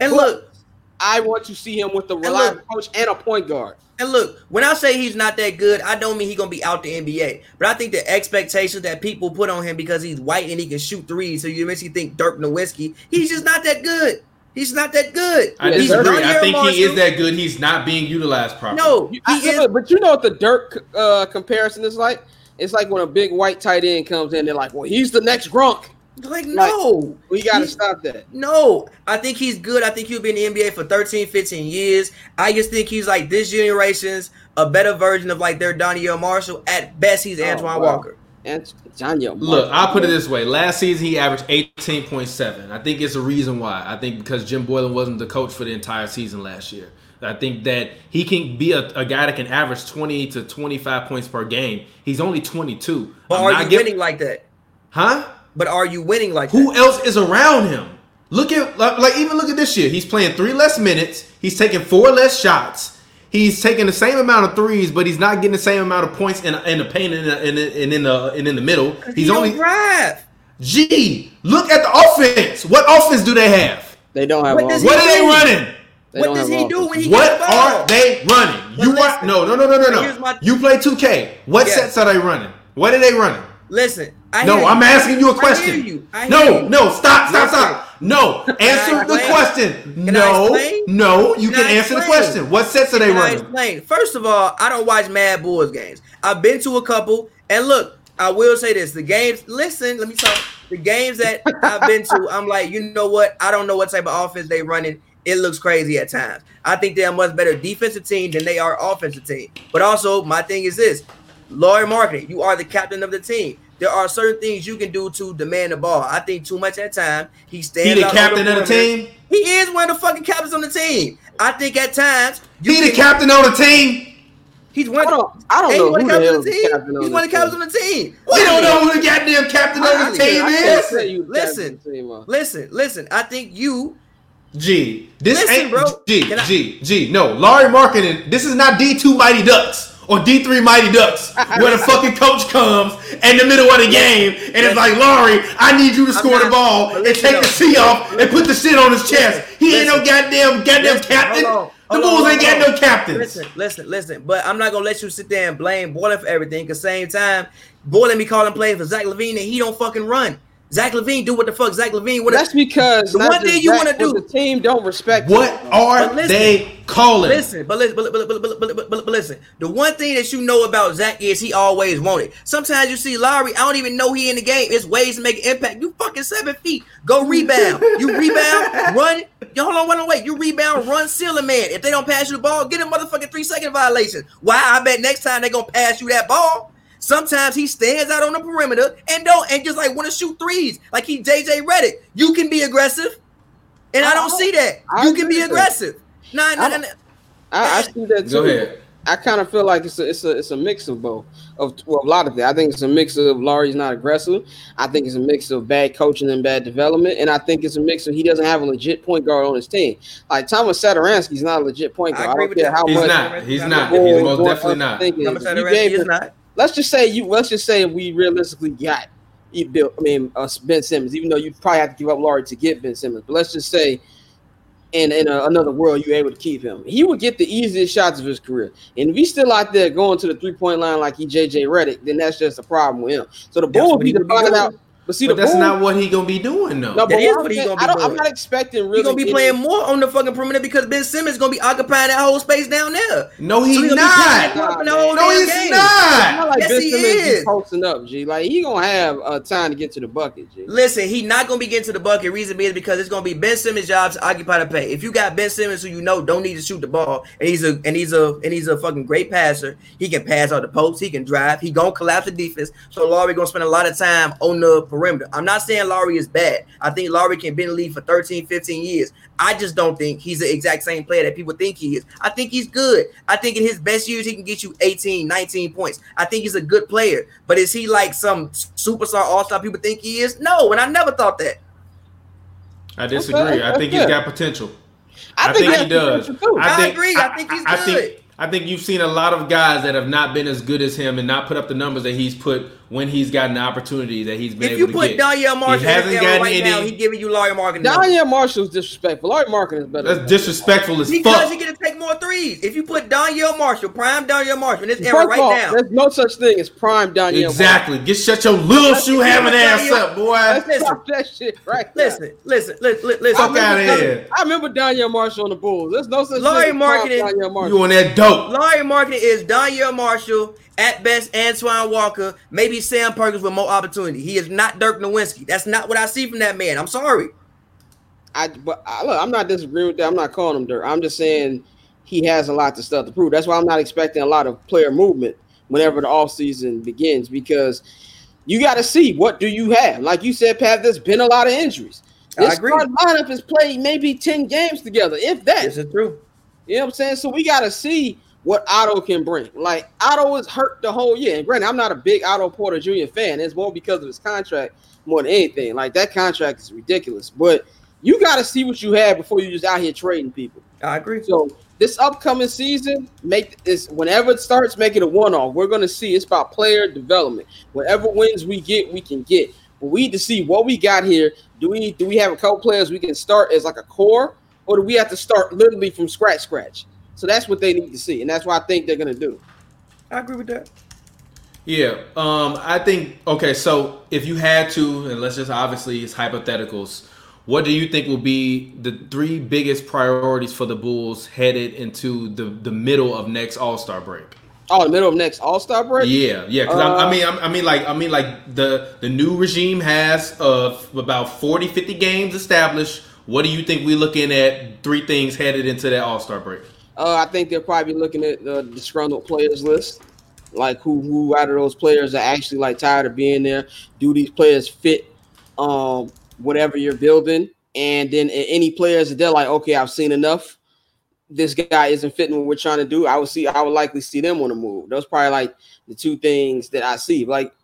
and but- look, I want to see him with the look- reliable coach and a point guard. And look, when I say he's not that good, I don't mean he's gonna be out the NBA. But I think the expectations that people put on him because he's white and he can shoot threes, so you eventually think Dirk Nowitzki, he's just not that good. He's not that good. I he's disagree. I Donnell think he is that good. He's not being utilized properly. No, I- he is. but you know what the Dirk uh, comparison is like? It's like when a big white tight end comes in, they're like, "Well, he's the next Gronk." Like no, We got to stop that. no. I think he's good. I think he'll be in the NBA for 13, 15 years. I just think he's like this generation's a better version of like their Donyell Marshall. At best, he's Oh, Antoine wow. Walker. And Daniel, Look, I'll put it this way. Last season he averaged 18.7. I think it's a reason why. I think because Jim Boylen wasn't the coach for the entire season last year. I think that he can be a, a guy that can average 20 to 25 points per game. He's only 22. But I'm are you giving- winning like that? Huh? But are you winning like Who that? else is around him? Look at like, like even look at this year. He's playing three less minutes. He's taking four less shots. He's taking the same amount of threes, but he's not getting the same amount of points in, in the paint and in, the- and in, and in the and in the middle. He's don't only drive. Gee, Look at the offense. What offense do they have? they don't have What What he are they do? running? they what does he all do when he What gets the are they running? But You are listen, no no no no no here's no. my- You play 2K. What Yeah. sets are they running? What are they running? Listen, I No, hear I'm you. asking you a question. hear you. I hear no, you. no, stop, stop, Listen. stop. No, answer the question. Can no, no, you Can can, answer the question. What sets are they running? explain? First of all, I don't watch Mad Bulls games. I've been to a couple, and look, I will say this: the games. Listen, let me talk. The games that I've been to, I'm like, you know what? I don't know what type of offense they running. It looks crazy at times. I think they're a much better defensive team than they are offensive team. But also, my thing is this: Lauri Markkanen, you are the captain of the team. There are certain things you can do to demand the ball. I think too much at time. He stands. He the out on captain of the team. He is one of the fucking captains on the team. I think at times you He the can- captain of the team. He's one. I don't, I don't know who the the hell captains of the the team. captain He's one of the captains on the team. We don't know who the goddamn captain of I- the team is. tell you who the captain Listen, of the team is. Listen, listen. I think you. G. This Listen, ain't bro. G. Can I- G. G. No, Lauri Markkanen. This is not D two Mighty Ducks or D three Mighty Ducks, where the fucking coach comes in the middle of the game and it's like, Lauri, I need you to score the ball and listen take the. C off and put the shit on his chest. He ain't no goddamn goddamn Listen, captain. hold on, The hold Bulls on, ain't got on. no captains. Listen, listen, listen. But I'm not gonna let you sit there and blame Boylen for everything. Cause same time, Boylen be calling plays for Zach LaVine and he don't fucking run. Zach LaVine do what the fuck Zach LaVine. What that's because the one thing you want to do, the team don't respect. What are listen, they calling? Listen, but listen, but, but, but, but, but, but, listen. The one thing that you know about Zach is he always wanted. Sometimes you see Lauri, I don't even know he in the game. It's ways to make impact. You fucking seven feet, go rebound. You rebound, <laughs> run. Yo, hold on, wait, wait. You rebound, run, seal a man. If they don't pass you the ball, get a motherfucking three second violation. Why? I bet next time they gonna pass you that ball. Sometimes he stands out on the perimeter and don't and just like want to shoot threes, like he JJ Redick. You can be aggressive, and I don't see that. I You can be aggressive. Nah, nah, I nah, nah. I, I see that too. Go ahead. I kind of feel like it's a it's a it's a mix of both of well, a lot of it. I think it's a mix of Lauri's not aggressive. I think it's a mix of bad coaching and bad development, and I think it's a mix of he doesn't have a legit point guard on his team. Like Thomas Satoransky's not a legit point guard. I, I don't care how he's much not. He's not. He's most definitely not. Thomas Satoransky is not. Let's just say you. Let's just say we realistically got you built. I mean, uh, Ben Simmons. Even though you probably have to give up Lauri to get Ben Simmons, but let's just say in in a, another world, you're able to keep him. He would get the easiest shots of his career. And if he's still out there going to the three point line like he JJ Redick, then that's just a problem with him. So the Bulls need to find out. But see, but that's Bulls, not what he gonna be doing though. No, that is what he gonna be I am not expecting really. He's gonna be playing more on the fucking perimeter because Ben Simmons is gonna be occupying that whole space down there. No, he's so not. Nah, no, he's game. not. not like yes, ben he Simmons is posting up. G, like he gonna have uh, time to get to the bucket. G. Listen, he not gonna be getting to the bucket. Reason being is because it's gonna be Ben Simmons' job to occupy the paint. If you got Ben Simmons who you know don't need to shoot the ball, and he's a and he's a and he's a fucking great passer, he can pass out the post, he can drive, he gonna collapse the defense. So Lauri gonna spend a lot of time on the perimeter. I'm not saying saying Lauri is bad. I think Lauri can be in the league for 13, 15 years. I just don't think he's the exact same player that people think he is. I think he's good. I think in his best years, he can get you 18, 19 points. I think he's a good player. But is he like some superstar all star people think he is? No, and I never thought that. I disagree. I think he's got potential. I, I think, think he does. I, think, I agree. I, think he's good. I think, I think you've seen a lot of guys that have not been as good as him and not put up the numbers that he's put when he's gotten the opportunity that he's been if able to get. If you put Donyell Marshall he hasn't right any, now, he's giving you Lauri Markkanen. Donyell Marshall's disrespectful. Lauri Markkanen is better. That's disrespectful as because fuck. Because he's going to take more threes. If you put Donyell Marshall, prime Donyell Marshall in this era right all, now. There's no such thing as prime Donyell Exactly. Marshall. Get shut your little shoe having ass up, boy. Let's Listen, that shit right listen, listen, listen, listen. Fuck out of here. I remember Donyell Marshall on the Bulls. There's no such Lauri thing Markkanen, You on that dope. Lauri Markkanen is Donyell Marshall at best, Antoine Walker, maybe Sam Perkins with more opportunity. He is not Dirk Nowitzki. That's not what I see from that man. I'm sorry. I but I, look, I'm not disagreeing with that. I'm not calling him Dirk. I'm just saying he has a lot to stuff to prove. That's why I'm not expecting a lot of player movement whenever the offseason begins because you got to see what do you have. Like you said, Pat, there's been a lot of injuries. This lineup has played maybe 10 games together, if that. This is true. You know what I'm saying? So we got to see what Otto can bring. Like Otto was hurt the whole year. And granted, I'm not a big Otto Porter Jr. fan. It's more because of his contract more than anything. Like that contract is ridiculous. But you got to see what you have before you just out here trading people. I agree. So this upcoming season, make this whenever it starts, make it a one-off. We're gonna see it's about player development. Whatever wins we get, we can get. But we need to see what we got here. Do we do we have a couple players we can start as like a core, or do we have to start literally from scratch, scratch? So that's what they need to see, and that's what I think they're gonna do. I agree with that. Yeah, um, I think okay. So if you had to, and let's just obviously it's hypotheticals. What do you think will be the three biggest priorities for the Bulls headed into the the middle of next All Star break? Oh, the middle of next All Star break. Yeah, yeah. Because uh, I mean, I mean, like, I mean, like the the new regime has of uh, about 40, 50 games established. What do you think we're looking at? Three things headed into that All Star break. Uh, I think they're probably looking at the disgruntled players list, like who who out of those players are actually like tired of being there. Do these players fit um whatever you're building? And then any players that they're like, okay, I've seen enough. This guy isn't fitting what we're trying to do. I would see. I would likely see them on the move. Those probably like the two things that I see. Like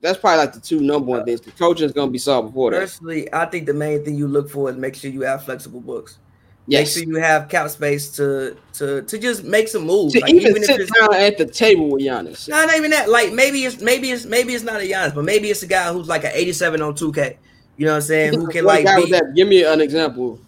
that's probably like the two number one things. The coaching is going to be solved before that. Personally, I think the main thing you look for is make sure you have flexible books. Yes. Make sure you have cap space to to to just make some moves. To like, even, even sit down at the table with Giannis. No, not even that. Like maybe it's maybe it's maybe it's not a Giannis, but maybe it's a guy who's like an 87 on 2K. You know what I'm saying? Who <laughs> can like be, Give me an example.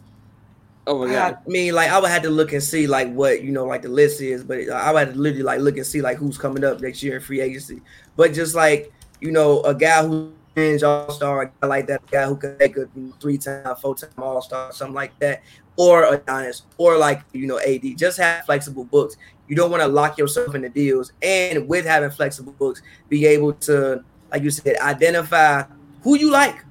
Oh my god! I mean, like I would have to look and see like what you know, like the list is, but I would have to literally like look and see like who's coming up next year in free agency. But just like you know, a guy who all star, a guy like that, a guy who can make a three time, four time all star, something like that or a Adonis or like you know AD. Just have flexible books. You don't want to lock yourself in the deals, and with having flexible books, be able to, like you said, identify who you like,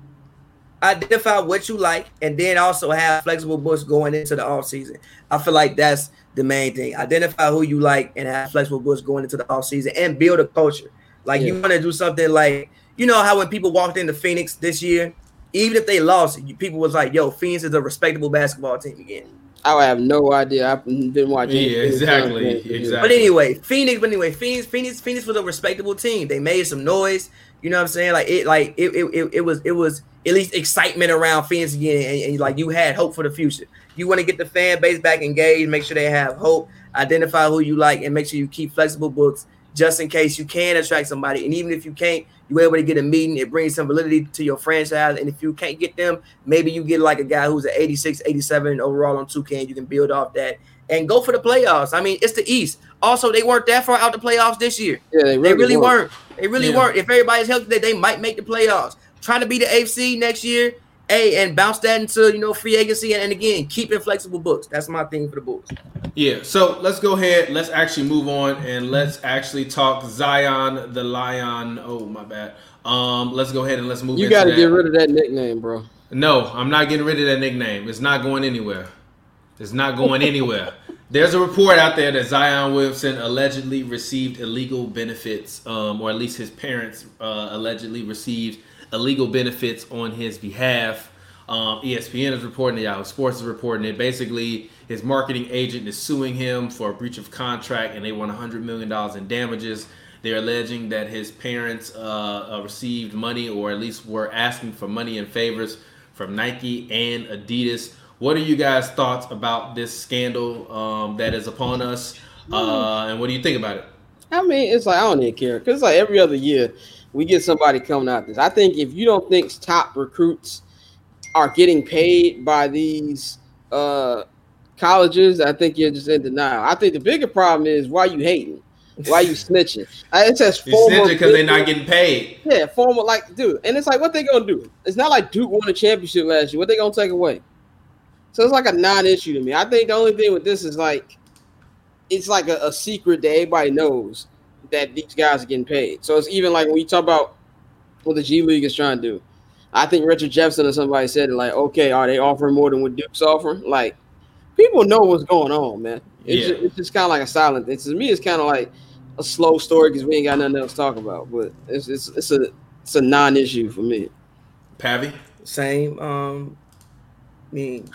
identify what you like, and then also have flexible books going into the off season. I feel like that's the main thing. Identify who you like and have flexible books going into the off season and build a culture. Like yeah. you want to do something like you know how when people walked into Phoenix this year even if they lost, people was like, "Yo, Phoenix is a respectable basketball team again." I have no idea. I've been watching. Yeah, any exactly, exactly. But anyway, Phoenix. But anyway, Phoenix, Phoenix, Phoenix was a respectable team. They made some noise. You know what I'm saying? Like it, like it, it, it, it was, it was at least excitement around Phoenix again, and, and like you had hope for the future. You want to get the fan base back engaged, make sure they have hope, identify who you like, and make sure you keep flexible books just in case you can attract somebody. And even if you can't, you're able to get a meeting. It brings some validity to your franchise. And if you can't get them, maybe you get like a guy who's an 86, 87 overall on 2K, and you can build off that and go for the playoffs. I mean, it's the East. Also, they weren't that far out the playoffs this year. Yeah, they really, They really weren't. weren't. They really Yeah. weren't. If everybody's healthy, they, they might make the playoffs. Trying to be the AFC next year, hey, and bounce that into you know free agency, and, and again, keep it flexible books. That's my thing for the Bulls. Yeah, so let's go ahead. Let's actually move on and let's actually talk Zion the Lion. Oh my bad. Um, let's go ahead and let's move. You got to get rid of that nickname, bro. No, I'm not getting rid of that nickname. It's not going anywhere. It's not going anywhere. <laughs> There's a report out there that Zion Williamson allegedly received illegal benefits, um, or at least his parents uh, allegedly received illegal benefits on his behalf. Um, ESPN is reporting it. Yahoo Sports is reporting it. Basically, his marketing agent is suing him for a breach of contract, and they want 100 million dollars in damages. They're alleging that his parents uh, uh, received money, or at least were asking for money and favors from Nike and Adidas. What are you guys' thoughts about this scandal um, that is upon us? Uh, and what do you think about it? I mean, it's like I don't even care because it's like every other year we get somebody coming out this. I think if you don't think top recruits are getting paid by these uh, colleges, I think you're just in denial. I think the bigger problem is why you hating, why you <laughs> snitching. Uh, It says former because they're not getting paid. yeah, former like dude, and it's like what they gonna do? It's not like Duke won a championship last year. What they gonna take away? So it's like a non-issue to me. I think the only thing with this is like it's like a, a secret that everybody knows that these guys are getting paid. So it's even like when you talk about what the G League is trying to do. I think Richard Jefferson or somebody said it like, okay, are they offering more than what Duke's offering? Like, people know what's going on, man. It's Yeah. just, just kind of like a silent thing. To me, it's kind of like a slow story because we ain't got nothing else to talk about. But it's it's, it's a it's a non-issue for me. Pavi? Same. Um, I mean,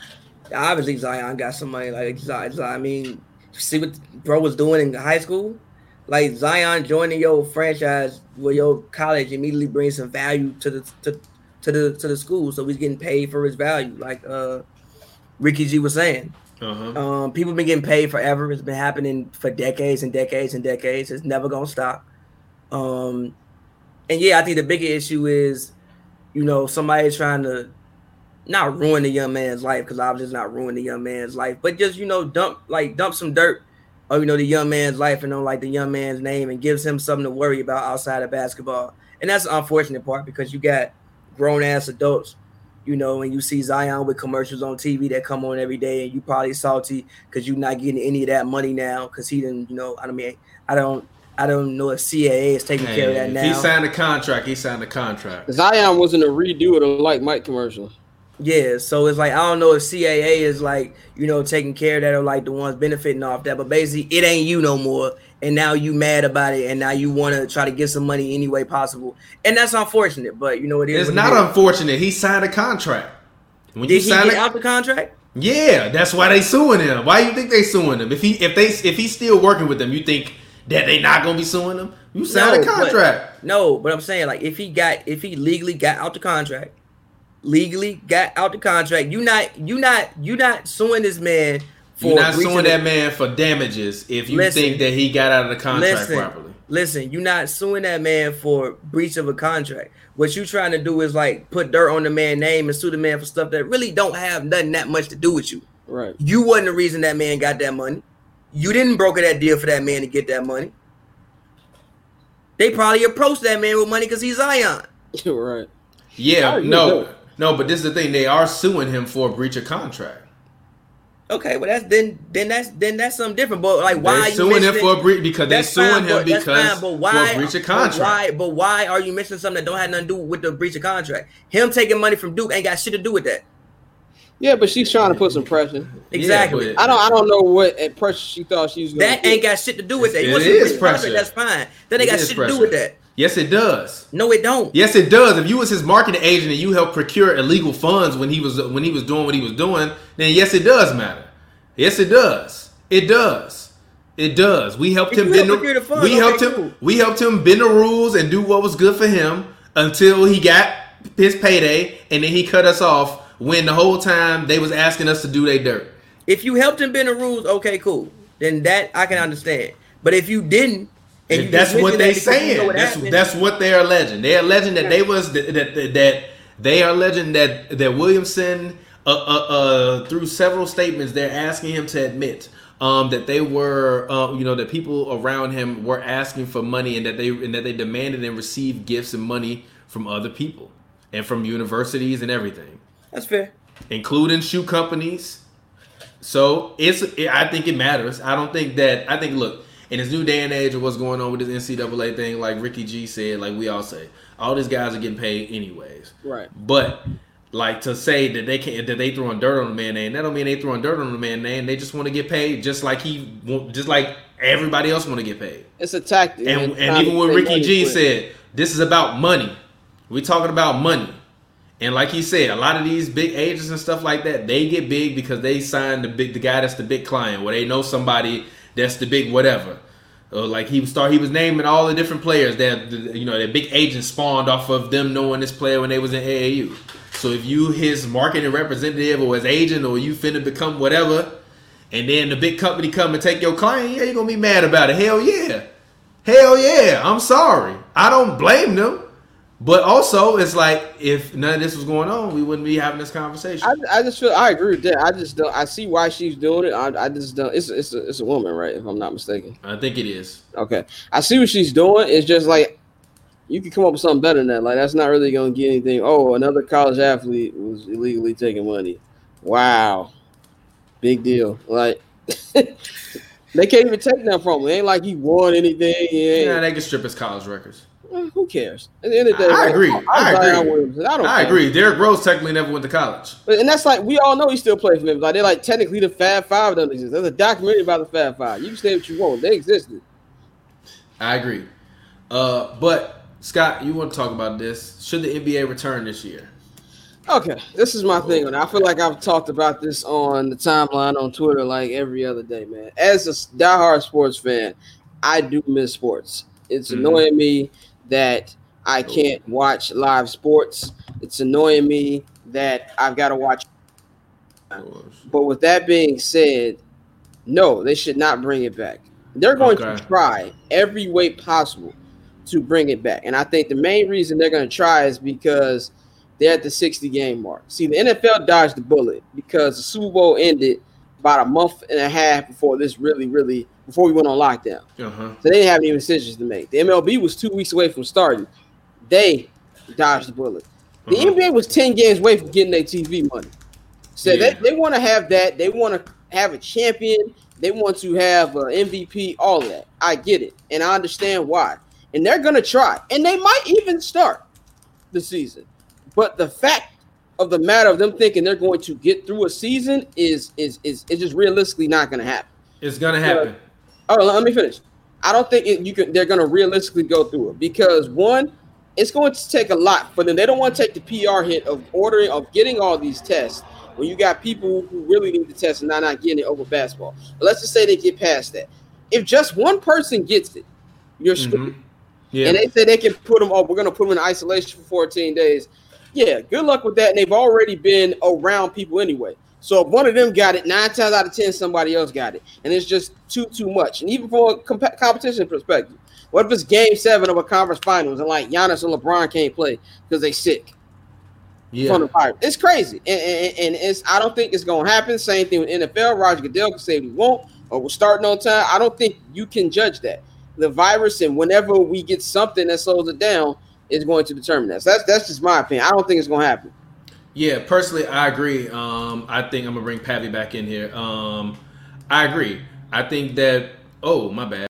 obviously Zion got some money. Like Zion, I mean, see what bro was doing in high school. Like Zion joining your franchise with your college immediately brings some value to the to, to the to the school. So he's getting paid for his value, like uh Ricky G was saying. Uh-huh. Um, people been getting paid forever. It's been happening for decades and decades and decades. It's never gonna stop. Um, and yeah, I think the bigger issue is, you know, somebody trying to not ruin the young man's life because obviously it's not ruin the young man's life, but just you know, dump like dump some dirt or you know the young man's life and on like the young man's name and gives him something to worry about outside of basketball. And that's the unfortunate part because you got grown ass adults you know, and you see Zion with commercials on TV that come on every day, and you probably salty because you're not getting any of that money now because he didn't, you know, I don't mean, I don't, I don't know if CAA is taking care of that now. he signed a contract, he signed a contract. Zion wasn't a redo of the like Mike commercial. Yeah, so it's like I don't know if CAA is like you know taking care of that or like the ones benefiting off that, but basically it ain't you no more, and now you mad about it, and now you want to try to get some money any way possible, and that's unfortunate. But you know it is. It's not it unfortunate. He signed a contract. When Did you he sign get a, out the contract? yeah, that's why they suing him. Why you think they suing him? If he if they if he's still working with them, you think that they not gonna be suing him? You signed a but- contract. no, but I'm saying like if he got if he legally got out the contract, legally got out the contract, you not you not you not suing this man for You're not suing that man for damages if you Listen. think that he got out of the contract listen, properly. Listen, you're not suing that man for breach of a contract. What you trying to do is like put dirt on the man's name and sue the man for stuff that really don't have nothing that much to do with you. Right. You wasn't the reason that man got that money. You didn't broker that deal for that man to get that money. They probably approached that man with money because he's Zion. <laughs> right. Yeah, no, with no, but this is the thing. They are suing him for a breach of contract. Okay, well that's then then that's then that's something different. But like why They're are you suing him for a breach because they That's suing fine, him but- because fine, but why, for a breach of but contract. Why, but why are you mentioning something that don't have nothing to do with the breach of contract? Him taking money from Duke ain't got shit to do with that. Yeah, but she's trying to put some pressure. Exactly. but- I don't I don't know what pressure she thought she was gonna that get. ain't got shit to do with that. It You want some is breach of contract, pressure. That's fine. That ain't It got is shit to do with that. Yes, it does. No, it don't. Yes, it does. If you was his marketing agent and you helped procure illegal funds when he was when he was doing what he was doing, then yes, it does matter. Yes, it does. It does. It does. We helped If him bend help the, funds, we okay, helped him cool. we helped him bend the rules and do what was good for him until he got his payday and then he cut us off when the whole time they was asking us to do their dirt. If you helped him bend the rules, okay, cool. Then that I can understand. But if you didn't, and that's what they that because you know saying. what That's happened, that's what they're alleging. They're alleging that they was that that, that they are alleging that that Williamson uh, uh, uh, through several statements they're asking him to admit um, that they were uh, you know that people around him were asking for money and that they and that they demanded and received gifts and money from other people and from universities and everything that's fair. including shoe companies. So it's it, I think it matters. I don't think that I think look in this new day and age of what's going on with this NCAA thing, like Ricky G said, like we all say, all these guys are getting paid anyways. Right. But like to say that they can't that they throwing dirt on the man name, that don't mean they throwing dirt on the man name. They just want to get paid, just like he, just like everybody else want to get paid. It's a tactic. And, and even when Ricky G quick. said, this is about money. we talking about money. And like he said, a lot of these big agents and stuff like that, they get big because they sign the big the guy that's the big client, where they know somebody that's the big whatever. Uh, like he was start, he was naming all the different players that you know, the big agents spawned off of them knowing this player when they was in AAU. So if you his marketing representative or his agent or you finna become whatever, and then the big company come and take your client, yeah, you're gonna be mad about it. Hell yeah. Hell yeah. I'm sorry. I don't blame them. But also, it's like if none of this was going on, we wouldn't be having this conversation. I, I just feel I agree with that. I just don't. I see why she's doing it. I, I just don't. It's it's a, it's a woman, right? If I'm not mistaken. I think it is. Okay, I see what she's doing. It's just like you can come up with something better than that. Like that's not really going to get anything. Oh, another college athlete was illegally taking money. Wow, big deal. Like <laughs> they can't even take that from him. It ain't like he won anything. Yeah, they can strip his college records. Eh, who cares? At the end of the day, I like, agree. I'm I agree. I don't. I agree. Derrick Rose technically never went to college. But- And that's like we all know he still plays for them. Like they're like technically the Fab Five doesn't exist. There's a documentary about the Fab Five. You can say what you want. They existed. I agree. Uh, but Scott, you want to talk about this? Should the NBA return this year? Okay, this is my thing on it. I feel like I've talked about this on the timeline on Twitter like every other day, man. As a diehard sports fan, I do miss sports. It's Mhm. annoying me that I can't watch live sports. It's annoying me that I've got to watch. But with that being said, no, they should not bring it back. They're going Okay. to try every way possible to bring it back. And I think the main reason they're going to try is because they're at the 60 game mark. See, the NFL dodged the bullet because the Super Bowl ended about a month and a half before this really, really, before we went on lockdown. Uh huh. So they didn't have any decisions to make. The MLB was two weeks away from starting. They dodged the bullet. The Uh-huh. NBA was 10 games away from getting their TV money. So Yeah. they, they want to have that. They want to have a champion. They want to have an MVP, all that. I get it. And I understand why. And they're going to try. And they might even start the season. But the fact of the matter of them thinking they're going to get through a season is is is, is just realistically not going to happen. It's gonna happen. Oh, let me finish. I don't think it, you can. They're going to realistically go through it because one, it's going to take a lot for them. They don't want to take the PR hit of ordering of getting all these tests when you got people who really need the test and not not getting it over basketball. But let's just say they get past that. If just one person gets it, you're screwed. Mhm. Yeah. And they say they can put them. Oh, we're going to put them in isolation for 14 days. Yeah, good luck with that. And they've already been around people anyway. So if one of them got it, nine times out of ten, somebody else got it, and it's just too too much. And even from a comp- competition perspective, what if it's Game Seven of a conference finals and like Giannis and LeBron can't play because they sick yeah. from the virus? It's crazy, and, and, and it's I don't think it's gonna happen. Same thing with NFL. Roger Goodell can say we won't, or we're starting on time. I don't think you can judge that. The virus, and whenever we get something that slows it down, is going to determine that. So that's that's just my opinion. I don't think it's gonna happen. Yeah, personally, I agree. Um, I think I'm gonna bring Pappy back in here. Um, I agree. I think that. Oh, my bad.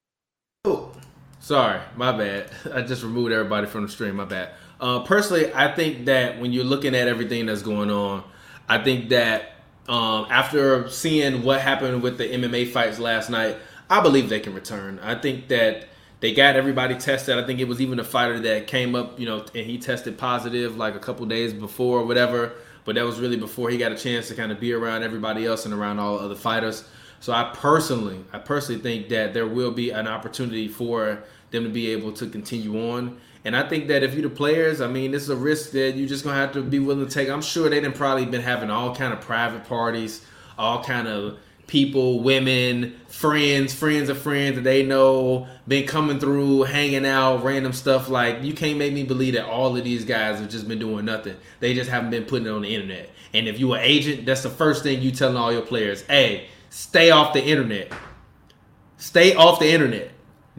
Oh, sorry, my bad. <laughs> I just removed everybody from the stream. My bad. Uh, personally, I think that when you're looking at everything that's going on, I think that um, after seeing what happened with the MMA fights last night, I believe they can return. I think that they got everybody tested. I think it was even a fighter that came up, you know, and he tested positive like a couple days before or whatever. but that was really before he got a chance to kind of be around everybody else and around all other fighters. So I personally, I personally think that there will be an opportunity for them to be able to continue on. And I think that if you're the players, I mean, this is a risk that you're just gonna have to be willing to take. I'm sure they have probably been having all kind of private parties, all kind of people, women, friends, friends of friends that they know, been coming through, hanging out, random stuff. Like you can't make me believe that all of these guys have just been doing nothing. They just haven't been putting it on the internet. And if you're an agent, that's the first thing you telling all your players, hey, stay off the internet. Stay off the internet.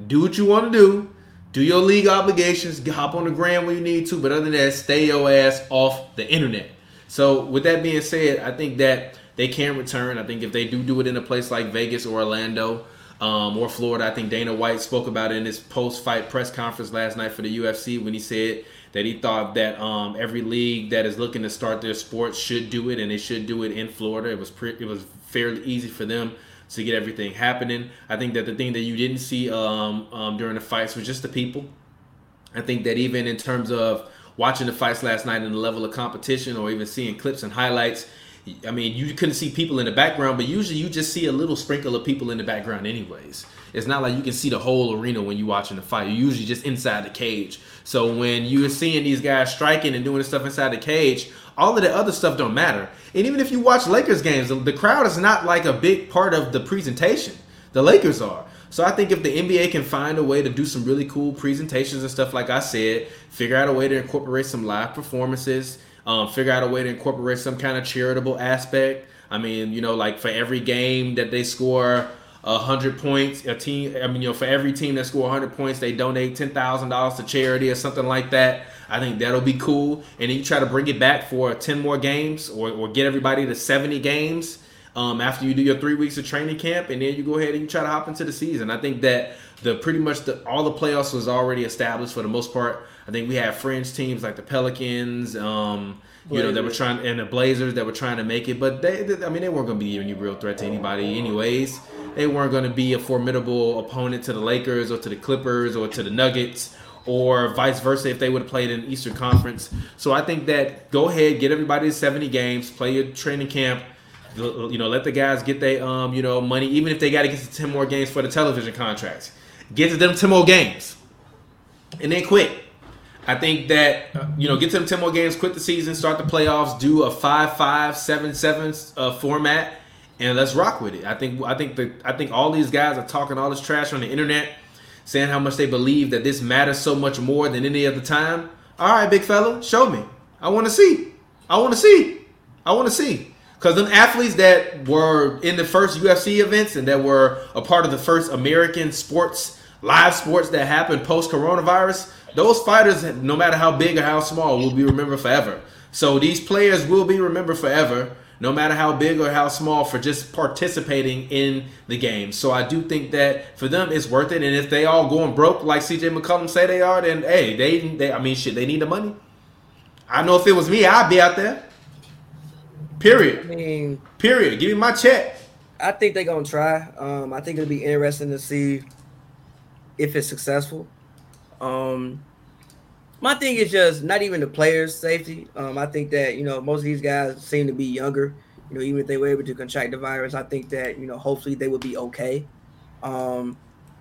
Do what you want to do. Do your league obligations. Hop on the gram when you need to. But other than that, stay your ass off the internet. So with that being said, I think that they can return. I think if they do do it in a place like Vegas or Orlando um, or Florida, I think Dana White spoke about it in his post-fight press conference last night for the UFC when he said that he thought that um, every league that is looking to start their sports should do it, and they should do it in Florida. It was pre- it was fairly easy for them to get everything happening. I think that the thing that you didn't see um, um, during the fights was just the people. I think that even in terms of watching the fights last night and the level of competition, or even seeing clips and highlights, I mean, you couldn't see people in the background, but usually you just see a little sprinkle of people in the background, anyways. It's not like you can see the whole arena when you're watching the fight. You're usually just inside the cage. So when you're seeing these guys striking and doing stuff inside the cage, all of the other stuff don't matter. And even if you watch Lakers games, the crowd is not like a big part of the presentation. The Lakers are. So I think if the NBA can find a way to do some really cool presentations and stuff, like I said, figure out a way to incorporate some live performances, um, figure out a way to incorporate some kind of charitable aspect. I mean, you know, like for every game that they score hundred points, a team. I mean, you know, for every team that score hundred points, they donate ten thousand dollars to charity or something like that. I think that'll be cool. And then you try to bring it back for ten more games, or, or get everybody to seventy games um, after you do your three weeks of training camp, and then you go ahead and you try to hop into the season. I think that the pretty much the, all the playoffs was already established for the most part. I think we had fringe teams like the Pelicans. Um, you know, that were trying, and the Blazers that were trying to make it, but they, they I mean, they weren't going to be any real threat to anybody, anyways. They weren't going to be a formidable opponent to the Lakers or to the Clippers or to the Nuggets or vice versa if they would have played in Eastern Conference. So I think that go ahead, get everybody to 70 games, play your training camp. You know, let the guys get their um, you know, money, even if they got to get to 10 more games for the television contracts. Get to them 10 more games, and then quit. I think that you know, get to them ten more games, quit the season, start the playoffs, do a five-five, seven-seven uh, format, and let's rock with it. I think I think the I think all these guys are talking all this trash on the internet, saying how much they believe that this matters so much more than any other time. All right, big fella, show me. I want to see. I want to see. I want to see. Because them athletes that were in the first UFC events and that were a part of the first American sports, live sports that happened post coronavirus, those fighters, no matter how big or how small, will be remembered forever. So these players will be remembered forever, no matter how big or how small, for just participating in the game. So I do think that for them, it's worth it. And if they all going broke like CJ McCollum say they are, then hey, they, they I mean, shit, they need the money. I know if it was me, I'd be out there. Period. I mean, period. Give me my check. I think they're gonna try. Um, I think it'll be interesting to see if it's successful. Um, my thing is just not even the players' safety. Um, I think that you know most of these guys seem to be younger. You know, even if they were able to contract the virus, I think that you know hopefully they will be okay. Um,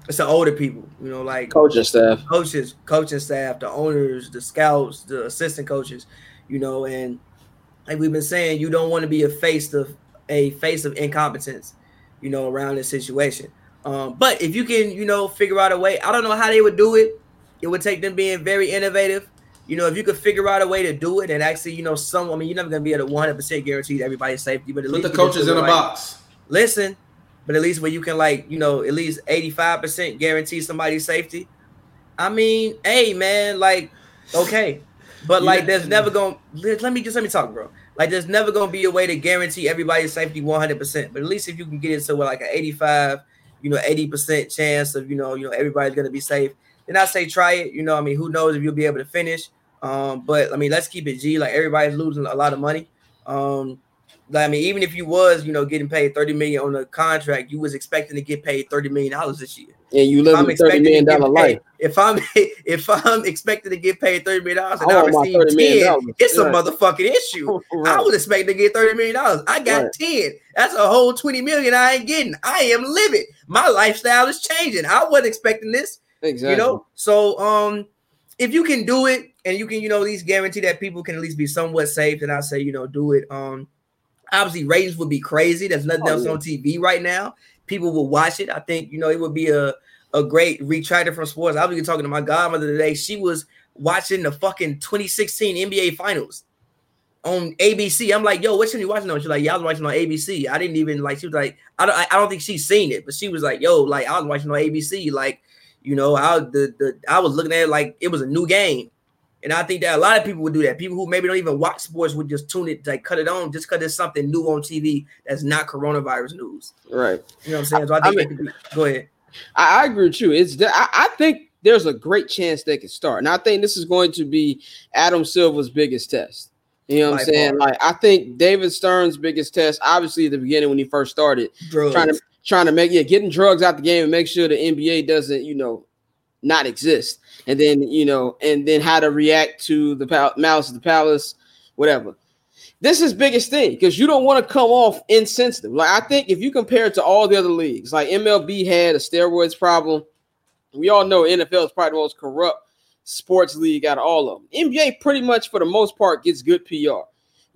it's the older people, you know, like coaching staff, coaches, coaching staff, the owners, the scouts, the assistant coaches, you know, and like we've been saying, you don't want to be a face of a face of incompetence, you know, around this situation. Um, but if you can, you know, figure out a way, I don't know how they would do it it would take them being very innovative. You know, if you could figure out a way to do it and actually, you know, some, I mean, you're never going to be able to 100% guarantee everybody's safety, but at Put least the coaches in a like, box. Listen, but at least where you can, like, you know, at least 85% guarantee somebody's safety. I mean, hey, man, like, okay. But, like, yeah. there's never going to, let me just, let me talk, bro. Like, there's never going to be a way to guarantee everybody's safety 100%. But at least if you can get into like an 85, you know, 80% chance of, you know, you know, everybody's going to be safe then I say try it. You know, I mean, who knows if you'll be able to finish. Um, but I mean, let's keep it G. Like everybody's losing a lot of money. Um, I mean, even if you was, you know, getting paid 30 million on a contract, you was expecting to get paid 30 million dollars this year. And you live a thirty million dollar life. If I'm <laughs> if I'm expected to get paid 30 million dollars and I I receive 10, it's a motherfucking issue. <laughs> I Right. was expecting to get 30 million dollars. I got Right. 10. That's a whole 20 million I ain't getting. I am livid. My lifestyle is changing. I wasn't expecting this. Exactly. You know, so um, if you can do it and you can, you know, at least guarantee that people can at least be somewhat safe, then I say, you know, do it. Um, obviously ratings would be crazy. There's nothing Oh, else yeah. on TV right now. People will watch it. I think you know it would be a a great retractor from sports. I was even talking to my godmother today. She was watching the fucking 2016 NBA Finals on ABC. I'm like, yo, what should you watching on? She's like, yeah, I was watching on ABC. I didn't even like. She was like, I don't, I don't think she's seen it, but she was like, yo, like I was watching on ABC. Like, you know, I the the I was looking at it like it was a new game. And I think that a lot of people would do that. People who maybe don't even watch sports would just tune it, like cut it on, just because it's something new on TV that's not coronavirus news. right. You know what I'm saying? So I I mean- go ahead. I, I agree with you. It's I, I think there's a great chance they could start, and I think this is going to be Adam Silver's biggest test. You know what I'm saying? Like I think David Stern's biggest test, obviously at the beginning when he first started, Drugs. trying to trying to make yeah, getting drugs out the game and make sure the NBA doesn't, you know, not exist. And then, you know, and then how to react to the pal- malice of the palace, whatever. This is biggest thing because you don't want to come off insensitive. Like I think if you compare it to all the other leagues, like MLB had a steroids problem. We all know NFL is probably the most corrupt sports league out of all of them. NBA pretty much for the most part gets good PR.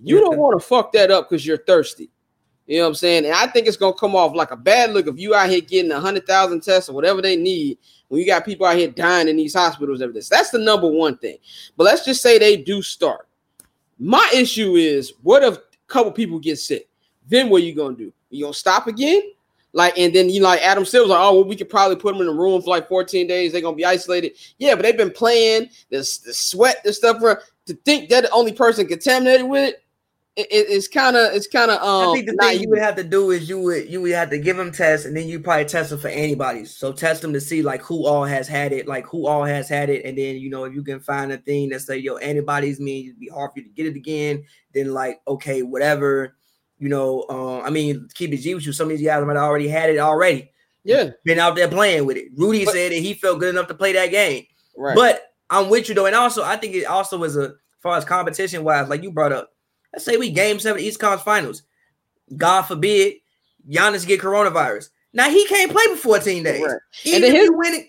You don't want to fuck that up because you're thirsty. You know what I'm saying? And I think it's gonna come off like a bad look if you out here getting a hundred thousand tests or whatever they need when you got people out here dying in these hospitals. Everything. So that's the number one thing. But let's just say they do start. My issue is what if a couple people get sick? Then what are you gonna do? You gonna stop again? Like, and then you know, like Adam Silver's like, oh, well, we could probably put them in a room for like 14 days. They're gonna be isolated. Yeah, but they've been playing this the sweat, this stuff. To think that the only person contaminated with it, it, it- it's kind of it's kind of um. I think the thing you would have to do is you would you would have to give them tests and then you probably test them for antibodies. So test them to see like who all has had it, like who all has had it, and then you know if you can find a thing that say your antibodies mean it'd be hard for you to get it again, then like okay whatever, you know. Uh, I mean keep it G with you. Some of these guys might have already had it already, yeah, been out there playing with it. Rudy But- said that he felt good enough to play that game. right. But I'm with you though, and also I think it also is a as far as competition wise, like you brought up. Let's say we game seven East Conference Finals. God forbid Giannis get coronavirus. Now he can't play for 14 days. Right. Even then if his- you win it.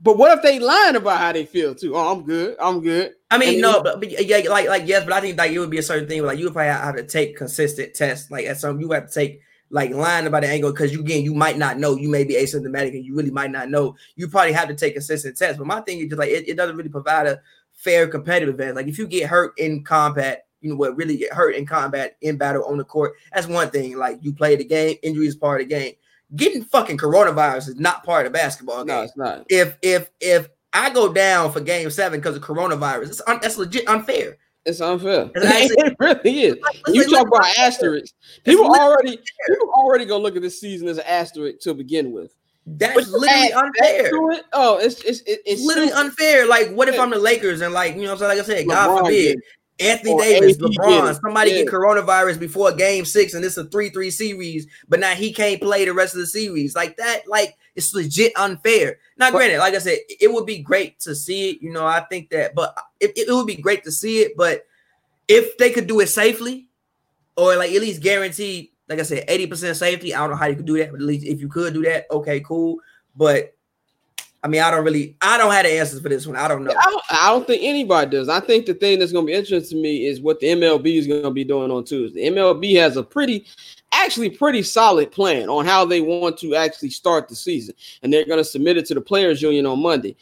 but what if they lying about how they feel too? Oh, I'm good. I'm good. I mean, and no, but, but yeah, like like yes, but I think like it would be a certain thing. Like you would probably have to take consistent tests. Like at some you have to take like lying about the angle because you again you might not know. You may be asymptomatic and you really might not know. You probably have to take consistent tests. But my thing is just like it, it doesn't really provide a fair competitive advantage. Like if you get hurt in combat, you know what really get hurt in combat in battle on the court, that's one thing. Like you play the game, injury is part of the game. Getting fucking coronavirus is not part of basketball game No, it's not. if if if I go down for game seven because of coronavirus, it's un, that's legit unfair. It's unfair. It's actually- <laughs> it really is. Like, You talk about asterisks. People already people already gonna look at this season as an asterisk to begin with. That's But literally add unfair. it, Oh, it's it's it- it's literally stupid. unfair. Like, what if I'm the Lakers and like you know, what I'm saying? like I said, God LeBron forbid, did Anthony Or Davis, AD LeBron, it. somebody get coronavirus before game six, and it's a three-three series, but now he can't play the rest of the series. Like that, like it's legit unfair. Now, But- granted, like I said, it would be great to see it. You know, I think that, but it, it would be great to see it. But if they could do it safely, or like at least guarantee, like I said, eighty percent safety. I don't know how you could do that, but at least if you could do that, okay, cool. But I mean, I don't really, I don't have the answers for this one. I don't know. I don't, I don't think anybody does. I think the thing that's going to be interesting to me is what the MLB is going to be doing on Tuesday. The MLB has a pretty, actually pretty solid plan on how they want to actually start the season, and they're going to submit it to the players' union on Monday.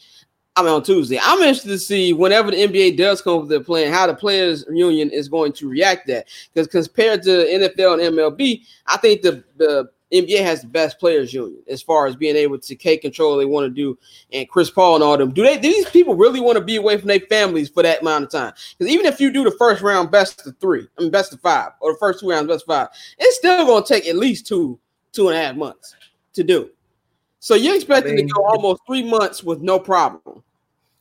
I mean on Tuesday. I'm interested to see whenever the NBA does come up with their plan, how the players' union is going to react that. Because compared to NFL and MLB, I think the the NBA has the best players' union as far as being able to take control what they want to do and Chris Paul and all them. Do they? Do these people really want to be away from their families for that amount of time? Because even if you do the first round best of three, I mean best of five, or the first two rounds best of five, it's still going to take at least two, two and a half months to do. So you're expecting mean, to go almost three months with no problem.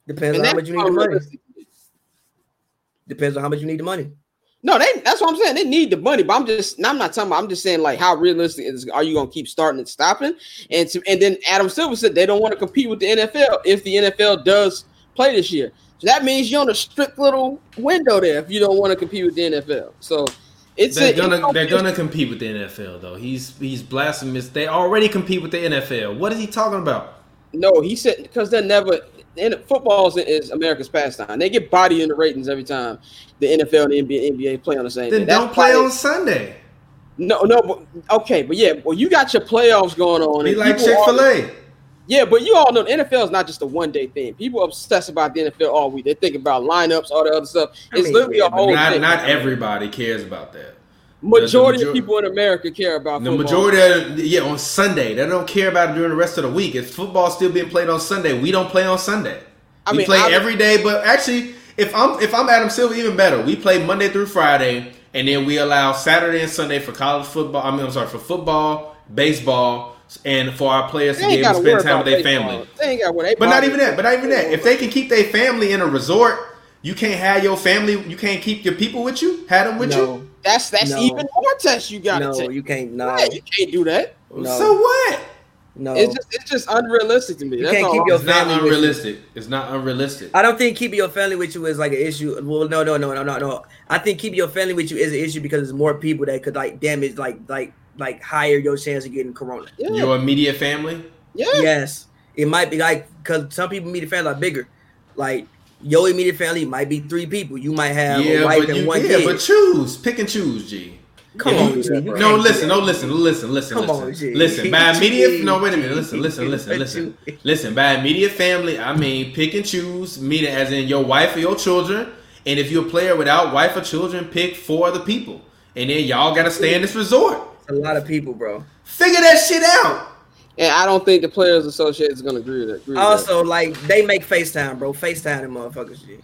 Depends And on how much you need the money. Depends on how much you need the money. No, they that's what I'm saying. They need the money, but I'm just I'm not talking about I'm just saying like how realistic is are you gonna keep starting and stopping? And to, and then Adam Silver said they don't want to compete with the NFL if the NFL does play this year. So that means you're on a strict little window there if you don't want to compete with the NFL. So it's They're a, gonna it's- they're gonna compete with the NFL though. He's he's blasphemous. They already compete with the NFL. What is he talking about? no. He said because they're never. And football is, is America's pastime. They get body in the ratings every time the NFL and the NBA, NBA play on the same. Then day. Don't play on Sunday. No, no, but okay, but yeah, well, you got your playoffs going on. Be like Chick Fil A. Yeah, but you all know the NFL is not just a one day thing. People obsess about the NFL all week. They think about lineups, all the other stuff. I It's mean, literally a whole Not thing. not everybody cares about that. Majority the of people in America care about The football. majority of yeah on Sunday. They don't care about it during the rest of the week. If football's still being played on Sunday, we don't play on Sunday. I we mean, play I- every day, but actually, if I'm if I'm Adam Silver, even better. We play Monday through Friday, and then we allow Saturday and Sunday for college football. I mean, I'm sorry for football, baseball, and for our players to be able to to spend time with their family. They ain't got to worry. But not even that. But not even that. If they can keep their family in a resort, you can't have your family. You can't keep your people with you. Have them with No, that's that's No. even more test you got to no, take. you can't. No, Yeah, you can't do that. No. So what? no. It's just it's just unrealistic to me. You That's can't all keep I'm your It's not family with you. unrealistic. It's not unrealistic. I don't think keeping your family with you is like an issue. Well, no, no, no, no, no, no. I think keeping your family with you is an issue because there's more people that could like damage, like, like, like higher your chance of getting corona. Yeah, Your immediate family. yeah. Yes, it might be like because some people immediate family are bigger. Like your immediate family might be three people. You might have a yeah, wife but and you, one yeah, kid. but choose, pick and choose, G. Come on, G, no, listen, no, listen, listen, listen, Come listen, on, G. listen. By <laughs> immediate, no, wait a minute, listen, listen, listen, <laughs> listen, listen. By immediate family, I mean pick and choose, meaning as in your wife or your children. And if you're a player without wife or children, pick four other people, and then y'all gotta stay in this resort. a lot of people, bro. Figure that shit out. And I don't think the Players Association is going to agree with that. Agree with that. Also, like they make FaceTime, bro. FaceTime and motherfuckers, G.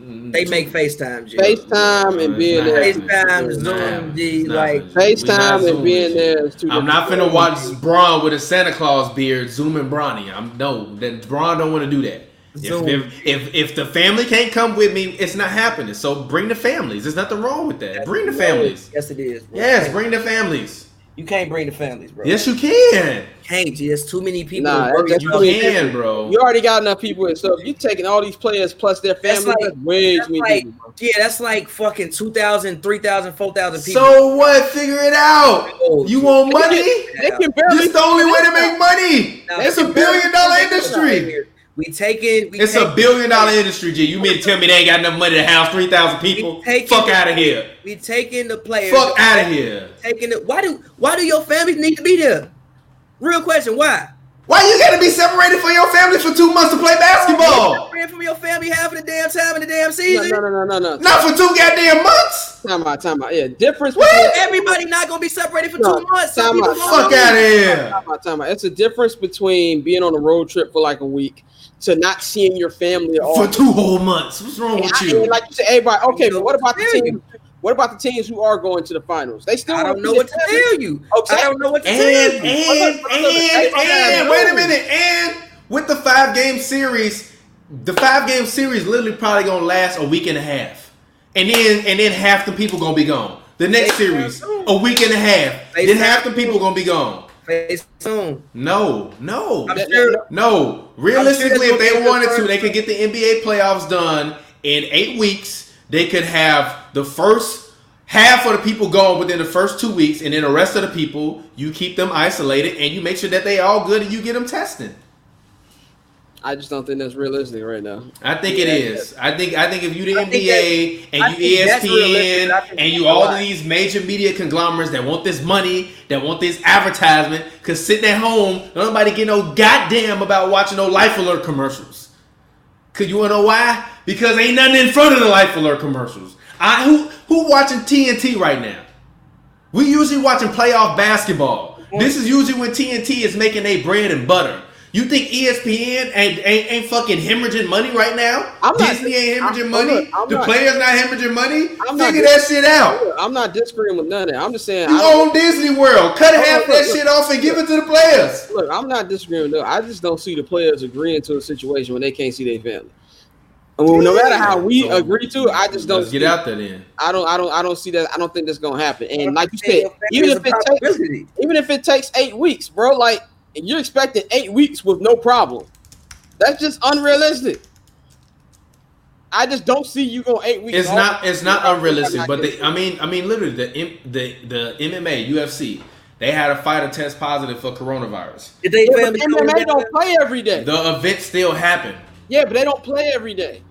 Mm, they make FaceTime, G. FaceTime and being there. FaceTime, It's not Zoom. G, like happening. We not FaceTime and being G. there is two I'm not different finna watch things. Bron with a Santa Claus beard zooming Bronny. I'm no that Bron don't want to do that. If, if, if if the family can't come with me, it's not happening. So bring the families. There's nothing wrong with that. Bring the families. Yes, it is. Bro. Yes, bring the families. You can't bring the families, bro. Yes, you can. can't. G. There's too many people. Nah, that's You out. too many can, bro. You already got enough people, and so if you're taking all these players plus their That's families, like- that's way That's too many like, people. bro. yeah, that's like fucking 2,000, 3,000, 4,000 people. So what? Figure it out. Oh, You want money? They can barely. This the only way to make money. Now, It's a billion dollar industry. We taking. We It's a billion dollar industry, G. You mean to tell me they ain't got enough money to house three thousand people? We taking- Fuck out of here. We taking the players. Fuck out of here. Taking it. Why do Why do your families need to be there? Real question. Why? Why you gotta be separated from your family for two months to play basketball? Separated from your family half of the damn time in the damn No, season. no, no, no, no, no. Not for two goddamn months. Time out, time out. Yeah, difference. What? between- Everybody not gonna be separated for No, two months. Some time people out. Fuck be- out of here. Time out, time out. It's a difference between being on a road trip for like a week to not seeing your family at all. For two whole months. What's wrong with I you? mean, like you said, everybody. Okay, but what about the Tell you. teams? What about the teams who are going to the finals? They still. I don't know what to tell you. Okay. I don't know what to And tell and you. and and wait a minute. And with the five game series, the five game series literally probably gonna last a week and a half, and then and then half the people gonna be gone. The next They series, a week and a half, They then half the soon. people gonna be gone. Face soon. No, no, sure. no. Realistically, I'm if they wanted to, they could get the NBA playoffs done in eight weeks. They could have the first half of the people gone within the first two weeks, and then the rest of the people you keep them isolated, and you make sure that they all good, and you get them testing. I just don't think that's realistic right now. I think it Yeah, is. I think I think if you the I NBA I and you think that's realistic, ESPN but I think and you all of these major media conglomerates that want this money, that want this advertisement, cause sitting at home, nobody get no goddamn about watching no Life Alert commercials. Cause you wanna know why? Because ain't nothing in front of the Life Alert commercials. I who who watching TNT right now? We usually watching playoff basketball. This is usually when TNT is making a bread and butter. You think ESPN ain't, ain't, ain't fucking hemorrhaging money right now? I'm not- Disney ain't hemorrhaging I'm- money. look, I'm the not- players not hemorrhaging money. I'm not Figure that shit out. I'm not disagreeing with none of that. I'm just saying. You I own Disney World. Cut Look, half look, that look. shit off and give it to the players. Look, I'm not disagreeing with that. I just don't see the players agreeing to a situation when they can't see their family. Well, no matter how we So, agree to it, I just don't. Get see- out there then. I don't. I don't. I don't see that. I don't think that's gonna happen. And like you said, even if it takes, even if it takes eight weeks, bro, like you're expecting eight weeks with no problem. That's just unrealistic. I just don't see you going eight weeks. It's all- not. It's not unrealistic. But the, I mean, I mean, literally, the the the MMA UFC, they had a fighter test positive for coronavirus. If they Yeah, fail but to MMA don't play every day. The event still happened. Yeah, but they don't play every day.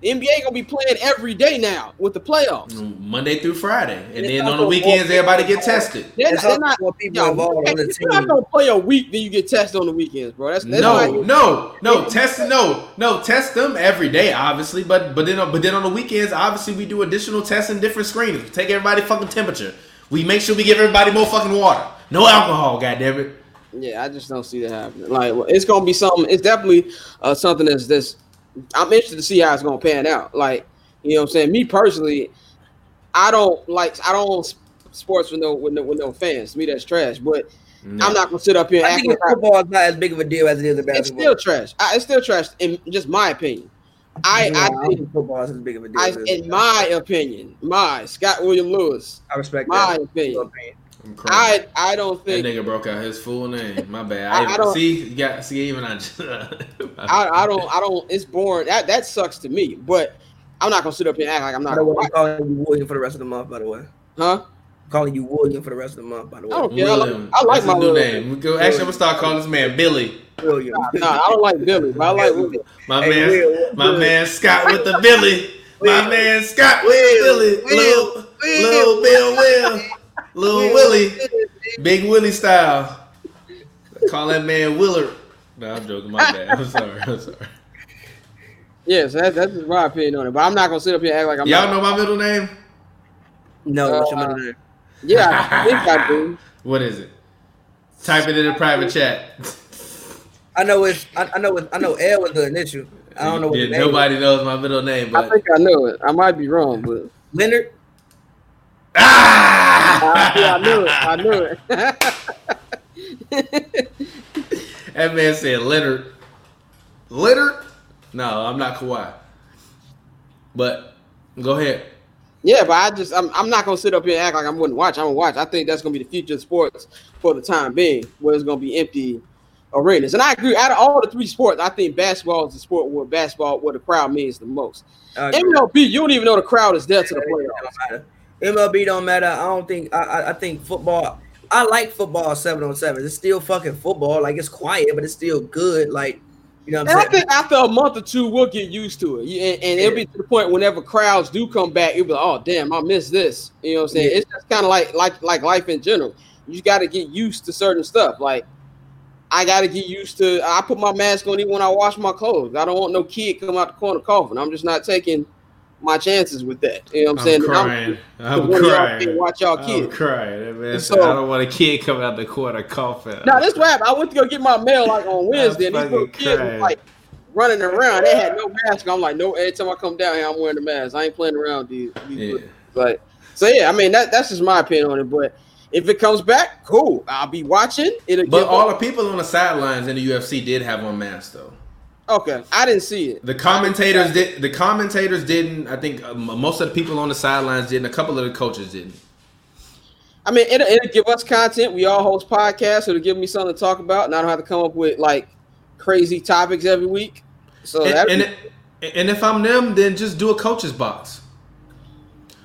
The NBA gonna be playing every day now with the playoffs. Monday through Friday, and It's then on the weekends, everybody get tested. They're, There's they're not. more people involved on the if you're not gonna play a week, then you get tested on the weekends, bro. That's, that's No, no, no, test no, no, test them every day, obviously. But but then but then on the weekends, obviously we do additional tests and different screenings. We take everybody fucking temperature. We make sure we give everybody more fucking water. No alcohol, goddammit. Yeah, I just don't see that happening. Like, it's gonna be something. It's definitely uh, something that's this. I'm interested to see how it's gonna pan out. Like, you know, what I'm saying. Me personally, I don't like. I don't sports with no with no, with no fans. To me, that's trash. But No. I'm not gonna sit up here and I act think like I- football is not as big of a deal as it is in it's still trash. I, it's still trash in just my opinion. I Yeah, I don't think. football is as big of a deal. I, as it is in my opinion, my Scott William Lewis, I respect my that. opinion, I'm crying. I I don't think that think nigga broke out his full name. My bad. I- I, I don't- see, you got see even I. <laughs> I, I don't I don't. It's boring. That that sucks to me. But I'm not gonna sit up here and act like I'm By not. the Gonna way, watch. I'm calling you William for the rest of the month. By the way, Huh? I'm calling you William for the rest of the month. By the way, I don't care. I like, I like my new William. name. Go. Actually, I'm gonna start calling this man Billy. William. No, I don't like Billy, but I like William. My Hey, man, Will, my Will. man Scott with the Billy. My Will. man Scott with Will. the Billy. Will. Little, Will. little Bill Will. Little Willie. Big Willie style. Call that man Willard. No, I'm joking. My bad. I'm sorry. I'm sorry. Yes, that, that's just my opinion on it. But I'm not gonna sit up here and act like I'm. Y'all not, know my middle name? No, what's your Uh, middle name? Yeah, I think I do. <laughs> What is it? Type it in the private <laughs> chat. I know it's. I, I know. It, I know L was the initial. I don't know what Yeah, the name nobody knows my middle name, But I think I know it. I might be wrong, but. Leonard. I, yeah, I knew it. I knew it. <laughs> That man said Leonard. Leonard? No, I'm not Kawhi. But go ahead. yeah, but I just I'm, I'm not gonna sit up here and act like I wouldn't watch. I'm gonna watch. I think that's gonna be the future of sports for the time being, where it's gonna be empty arenas. And I agree. Out of all the three sports, I think basketball is the sport where basketball where the crowd means the most. MLB, you don't even know the crowd is there to the playoffs. MLB don't matter. I don't think. I, I, think football. I like football seven on seven. It's still fucking football. Like it's quiet, but it's still good. Like you know what And I'm I saying. think after a month or two, we'll get used to it. And, and it'll be to the point whenever crowds do come back, you'll be like, oh damn, I missed this. You know what I'm saying? Yeah. It's just kind of like like like life in general. You got to get used to certain stuff. Like I got to get used to. I put my mask on even when I wash my clothes. I don't want no kid come out the corner coughing. I'm just not taking my chances with that. You know what I'm saying? I'm I'm- crying. I'm y'all crying. Watch y'all I'm kids. crying. That man So- I don't want a kid coming out the corner coughing. Now this rap, I went to go get my mail like on Wednesday, and these little kids crying. was like running around. They had no mask. I'm like, no. Every time I come down here, I'm wearing the mask. I ain't playing around these Yeah. Like, so yeah, I mean that that's just my opinion on it. But if it comes back, cool. I'll be watching. It'll But all up- the people on the sidelines in the UFC did have on masks, though. Okay. I didn't see it. The commentators did. The commentators didn't. I think um, most of the people on the sidelines didn't. A couple of the coaches didn't. I mean, it'll, it'll give us content. We all host podcasts. So it'll give me something to talk about, and I don't have to come up with like crazy topics every week. So And, and, and if I'm them, then just do a coach's box.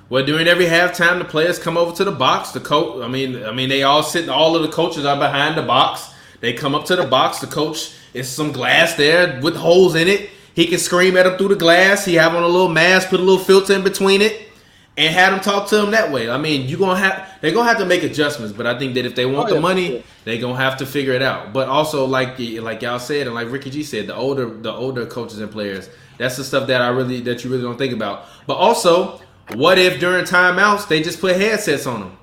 Well, during every halftime, the players come over to the box. The coach, I mean, I mean, they all sit. All of the coaches are behind the box. They come up to the box. The coach is some glass there with holes in it. He can scream at them through the glass. He have on a little mask, put a little filter in between it, and have them talk to him that way. I mean, you gonna have they're gonna have to make adjustments, but I think that if they want Oh, the money, yeah. they gonna have to figure it out. But also, like like y'all said, and like Ricky G said, the older the older coaches and players, that's the stuff that I really that you really don't think about. But also, what if during timeouts they just put headsets on them?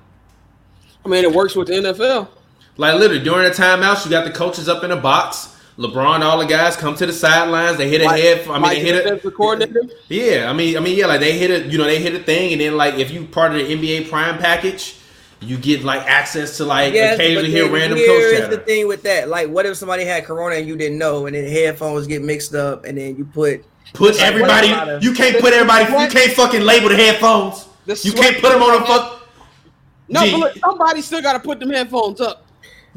I mean, it works with the NFL. Like literally during the timeouts, you got the coaches up in a box. LeBron, all the guys come to the sidelines. They hit a Like- head. I mean, they hit it. defensive coordinator. Yeah, I mean, I mean, yeah, like they hit a, you know, they hit a thing, and then like if you part of the NBA Prime package, you get like access to like Yes, occasionally hear random here coach is chatter. the thing with that. Like, what if somebody had corona and you didn't know, and then headphones get mixed up, and then you put Put everybody. What? You can't put everybody. You can't fucking label the headphones. The You can't put them on a fuck. No, Gee. but look, somebody still got to put them headphones up.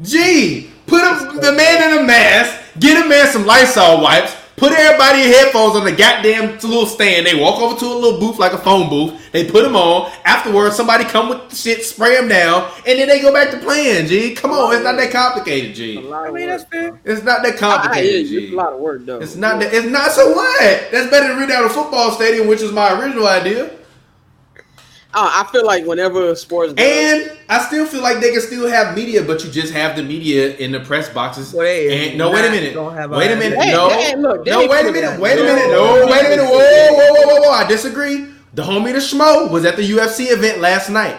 Gee, put a, the man in a mask. Get a man some Lysol wipes. Put everybody in headphones on the goddamn little stand. They walk over to a little booth like a phone booth. They put them on. Afterwards, somebody come with the shit, spray them down, and then they go back to playing. G, come on, it's not that complicated. A G, lot I mean, that's fair. it's not that I, I hear complicated. you. It's a lot of work though. it's not that. It's not so what. That's better than reading out a football stadium, which is my original idea. Uh, I feel like whenever sports And I still feel like they can still have media, but you just have the media in the press boxes. Well, they and no, wait a minute. Wait a a- minute. They- no, they- look, they no. ain't Wait a minute. it- Wait a minute. no, No, wait a minute. Whoa, whoa, whoa, whoa, whoa! I disagree. The homie the Schmo was at the UFC event last night.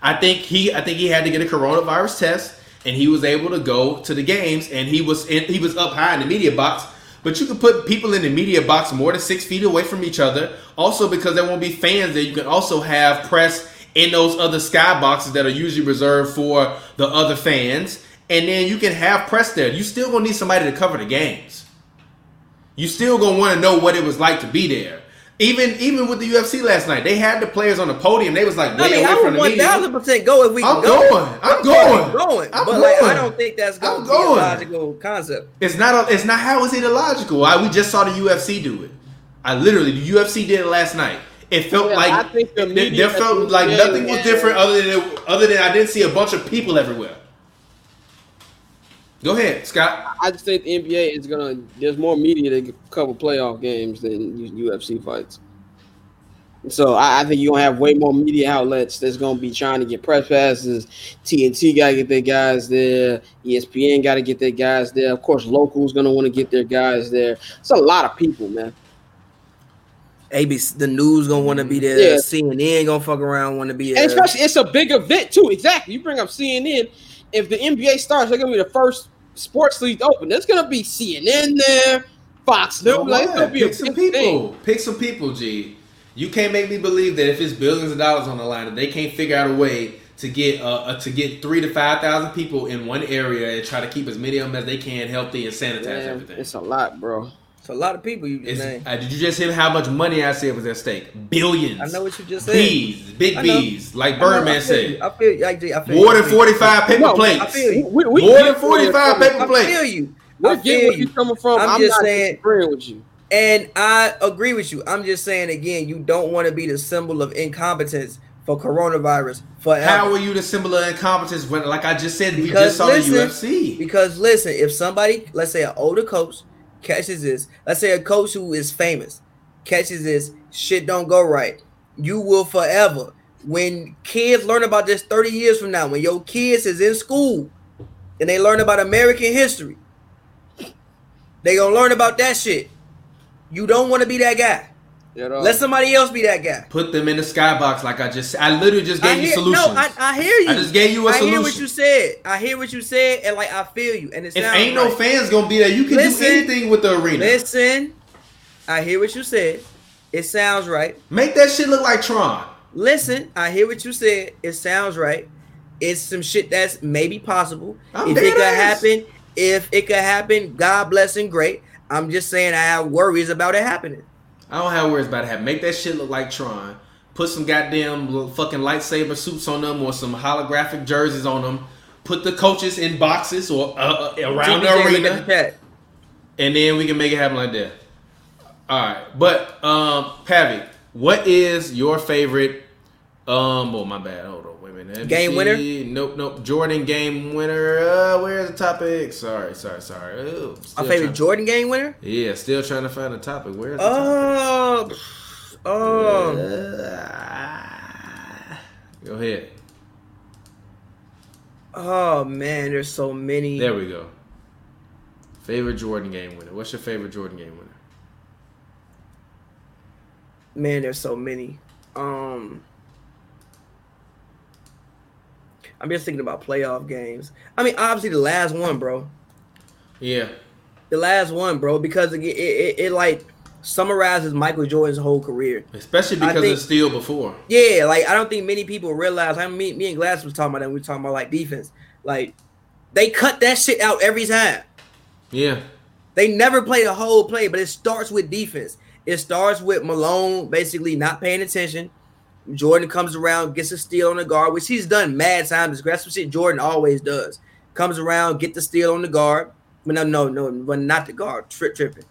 I think he, I think he had to get a coronavirus test, and he was able to go to the games, and he was in, he was up high in the media box. But you can put people in the media box more than six feet away from each other. Also, because there won't be fans there, you can also have press in those other sky boxes that are usually reserved for the other fans. And then you can have press there. You still gonna need somebody to cover the games. You still gonna want to know what it was like to be there. Even even with the UFC last night, they had the players on the podium. They was like way I mean, away I from would the thousand percent go if we can I'm go. going. I'm fucking going. going. I'm but like, I don't think that's going I'm to be a logical concept. It's not. A, it's not. How is it illogical? I, we just saw the UFC do it. I literally the UFC did it last night. It felt Yeah, like I think the it- media there felt like nothing was different other than it, other than I didn't see a bunch of people everywhere. Go ahead, Scott. I just think the NBA is gonna. There's more media to cover playoff games than UFC fights. So I, I think you're gonna have way more media outlets that's gonna be trying to get press passes. TNT gotta get their guys there. ESPN gotta get their guys there. Of course, locals gonna want to get their guys there. It's a lot of people, man. ABC, the news gonna want to be there. Yeah. CNN gonna fuck around, want to be there. And especially, it's a big event too. Exactly. You bring up CNN. If the NBA starts, they're gonna be the first sports league open. There's gonna be CNN there, Fox News. Well, like, it's gonna what? be a Pick some people. thing. Pick some people, G. You can't make me believe that if it's billions of dollars on the line, that they can't figure out a way to get uh, uh to get three to five thousand people in one area and try to keep as many of them as they can healthy and sanitize Man, everything. it's a lot, bro. It's a lot of people you just It's- named. uh, did you just hear how much money I said was at stake? Billions. I know what you just said. Bees, big bees, like I know, I Birdman feel you. said. I feel you. I, I feel More you. than forty-five paper No, plates. I feel you. We, we More than 45 coming- paper I plates. feel you. We I get feel where you. you're coming from. I'm I'm, just not saying- disagreeing with you. And I agree with you. I'm just saying again, you don't want to be the symbol of incompetence for coronavirus forever. How are you the symbol of incompetence when, like I just said, we Because just saw listen, the UFC? Because listen, if somebody, let's say an older coach, catches this, let's say a coach who is famous catches this, shit don't go right, you will forever. When kids learn about this 30 years from now, when your kids is in school and they learn about American history, they gonna learn about that shit. You don't want to be that guy. You know? Let somebody else be that guy. Put them in the skybox, like I just said. I literally just gave I you solutions. no, I, I hear you. I just gave you a I hear what you said. I hear what you said, and like I feel you. And it if ain't right. no fans gonna be there, you can Listen, do anything with the arena. Listen, I hear what you said. It sounds right. Make that shit look like Tron. Listen, I hear what you said. It sounds right. It's some shit that's maybe possible. I'm if it dead could ass. happen, if it could happen, God bless and great. I'm just saying I have worries about it happening. I don't have worries about it. Happen. Make that shit look like Tron. Put some goddamn fucking lightsaber suits on them or some holographic jerseys on them. Put the coaches in boxes or uh, uh, around the arena. the and then we can make it happen like that. All right, but um, Pavi, what is your favorite? Um, oh my bad. Hold on, wait a minute. Let me Game winner? Nope, nope. Jordan game winner. Uh, where's the topic? Sorry, sorry, sorry. Ooh, still favorite trying- Jordan game winner? Yeah, still trying to find the topic. Where's the topic? <sighs> Oh, oh. Uh, go ahead. Oh man, there's so many. There we go. Favorite Jordan game winner. What's your favorite Jordan game winner? Man, there's so many. Um I'm just thinking about playoff games. I mean, obviously the last one, bro. Yeah, The last one, bro, because it, it, it, it like summarizes Michael Jordan's whole career. especially because think- it's still before. Yeah, like I don't think many people realize. I mean, me, me and Glass was talking about that. We were talking about like defense. Like they cut that shit out every time. Yeah, They never play the whole play, but it starts with defense. It starts with Malone basically not paying attention. Jordan comes around, gets a steal on the guard, which he's done mad times. That's what shit Jordan always does. Comes around, get the steal on the guard. But no, no, no, but not the guard. Trip, tripping.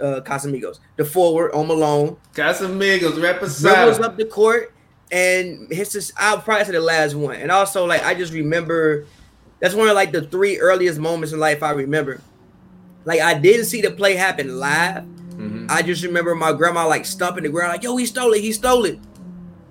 Uh, Casamigos, the forward on Malone, Casamigos, dribbles represent. up the court and hits this. I'll probably say the last one. And also, like I just remember, that's one of like the three earliest moments in life I remember. Like I didn't see the play happen live. Mhm. I just remember my grandma like stumping the ground, like, yo, he stole it, he stole it.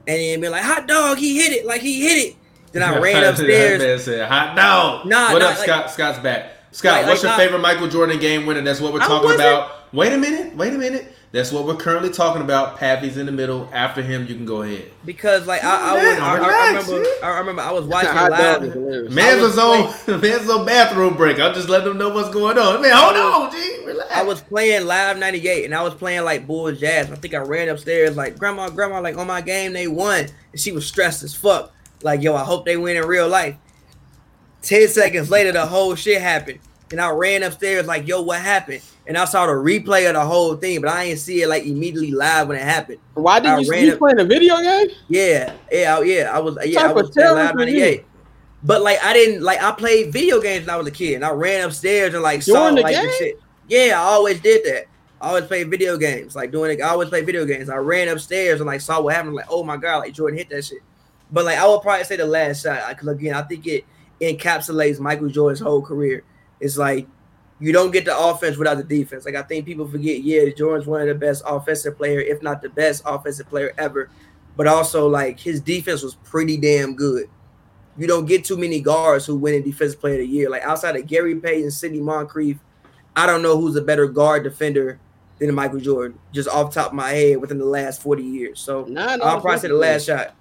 And then be like, hot dog, he hit it, like he hit it. Then I ran <laughs> That upstairs. man said, "Hot dog." Nah, what nah, up, like- Scott? Scott's back. Scott, Like- what's like your not- favorite Michael Jordan game winner? That's what we're talking about. Wait a minute. Wait a minute. That's what we're currently talking about. Pappy's in the middle. After him, you can go ahead. Because like I, I, was, I, I remember. I remember I was watching Hot dog is live. hilarious. Man's was was <laughs> on. Man's on bathroom break. I'm just letting them know what's going on. Man, hold on, G. Relax. I was playing live 98 and I was playing like Bulls Jazz. I think I ran upstairs like grandma, grandma, like on my game they won. And she was stressed as fuck. Like, yo, I hope they win in real life. 10 seconds later, the whole shit happened. And I ran upstairs like, yo, what happened? And I saw the replay of the whole thing, but I didn't see it like immediately live when it happened. Why did you, you up- playing a video game? Yeah, yeah, I- yeah. I was yeah, I was of playing terrorist live you? 98. But like I didn't like I played video games when I was a kid and I ran upstairs and like saw like the game? shit. Yeah, I always did that. I always played video games, like doing it. I always played video games. I ran upstairs and like saw what happened. Like, oh my god, like Jordan hit that shit. But like I would probably say the last shot because again, I think it encapsulates Michael Jordan's whole career. It's like you don't get the offense without the defense. Like I think people forget, yeah, Jordan's one of the best offensive player, if not the best offensive player ever. But also like his defense was pretty damn good. You don't get too many guards who win in defensive player of the year. Like outside of Gary Payton, Sidney Moncrief, I don't know who's a better guard defender than Michael Jordan, just off the top of my head within the last 40 years. So I'll probably say the last shot.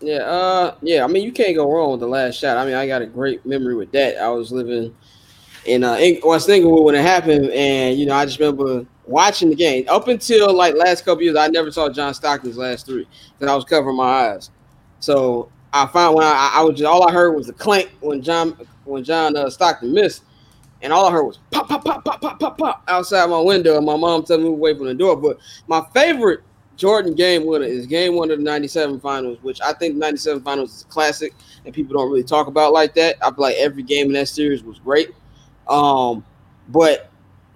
Yeah, uh, yeah. I mean, you can't go wrong with the last shot. I mean, I got a great memory with that. I was living in uh, Eng- West Inglewood when it happened, and you know, I just remember watching the game up until like last couple years. I never saw John Stockton's last three because I was covering my eyes. So I found when I, I was just all I heard was the clank when John when John uh, Stockton missed, and all I heard was pop pop pop pop pop pop pop outside my window, and my mom telling me to away from the door. But my favorite Jordan game winner is game one of the 97 finals, which I think 97 finals is a classic and people don't really talk about like that. I feel like every game in that series was great. Um, but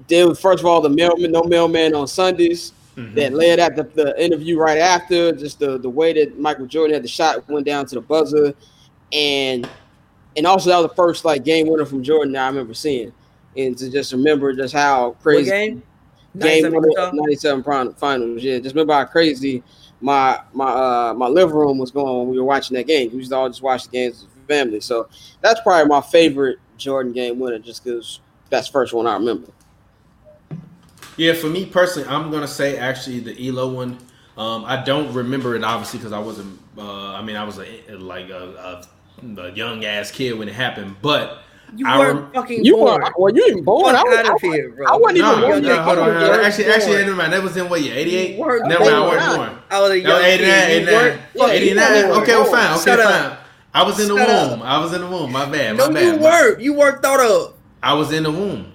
then first of all, the mailman, no mailman on Sundays Mhm. that led at the, the interview right after, just the, the way that Michael Jordan had the shot went down to the buzzer. And and also that was the first like game winner from Jordan that I remember seeing. And to just remember just how What crazy game? game 97 one of Utah? the 97 fin- finals. Yeah, just remember how crazy my my uh my living room was going when we were watching that game. We used to all just watch the games as a family. So that's probably my favorite Jordan game winner, just because that's the first one I remember. Yeah, for me personally, I'm gonna say actually the Ehlo one. Um, I don't remember it obviously because I wasn't. Uh, I mean, I was a, like a, a, a young ass kid when it happened. But You I weren't rem- fucking You born. were well, you even born. I, Fuck was, out I, of here, bro. I wasn't no, even born. no, yet. hold I on, was hold on. born. Actually, actually, never mind. That was in what year? 88. You weren't Never mind. I born. wasn't born. I was a No, young 89, kid. You 89, weren't 89. Okay, well, fine. Okay, Shut fine. up. I was in the Shut up. womb. I was in the womb. My bad. My No, bad. you My- weren't. You weren't thought of. I was in the womb.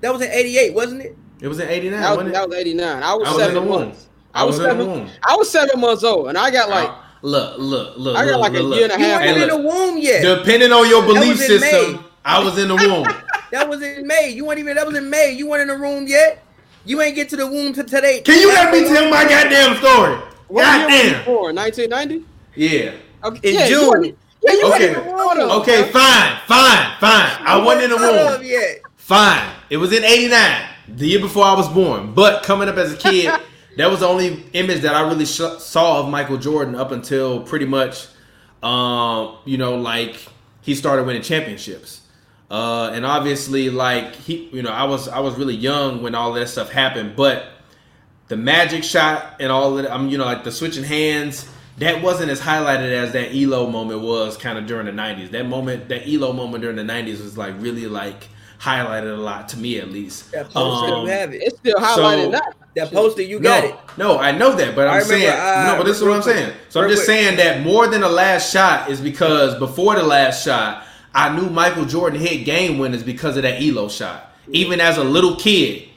That was in '88, wasn't it? It was in 89. That was, wasn't it? that was 89. I was, I was in seven the womb. months. I was in the seven- womb. I was seven months old, and I got like look, look, look. I got look, like a look, year and a look. You half. weren't in the womb yet. Depending on your belief system, May. System, I was in the womb. <laughs> That was in May. You weren't even. That was in May. You weren't in the room yet. You ain't get to the womb to today. Can you let me tell my goddamn story? what year you Goddamn. born? 1990. Yeah. Okay, In yeah, June. wasn't- Yeah, you Okay. wasn't even born. Okay, fine, fine, fine. I wasn't in the Thought of womb. yet. Fine. It was in 89, the year before I was born. But coming up as a kid, <laughs> that was the only image that I really sh- saw of Michael Jordan up until pretty much, um, you know, like he started winning championships. Uh, and obviously, like he, you know, I was I was really young when all that stuff happened, but the magic shot and all of that, I'm you know like the switching hands. That wasn't as highlighted as that Ehlo moment was kind of during the '90s. That moment, that Ehlo moment during the '90s was like really like highlighted a lot to me at least. That poster, Um, you have it. It's still highlighted So- now. That poster, you got no, it. No, I know that, but I I'm remember, saying uh, no. But this is what I'm saying. So I'm just quick. saying that more than the last shot is because before the last shot, I knew Michael Jordan hit game winners because of that Ehlo shot. Even as a little kid,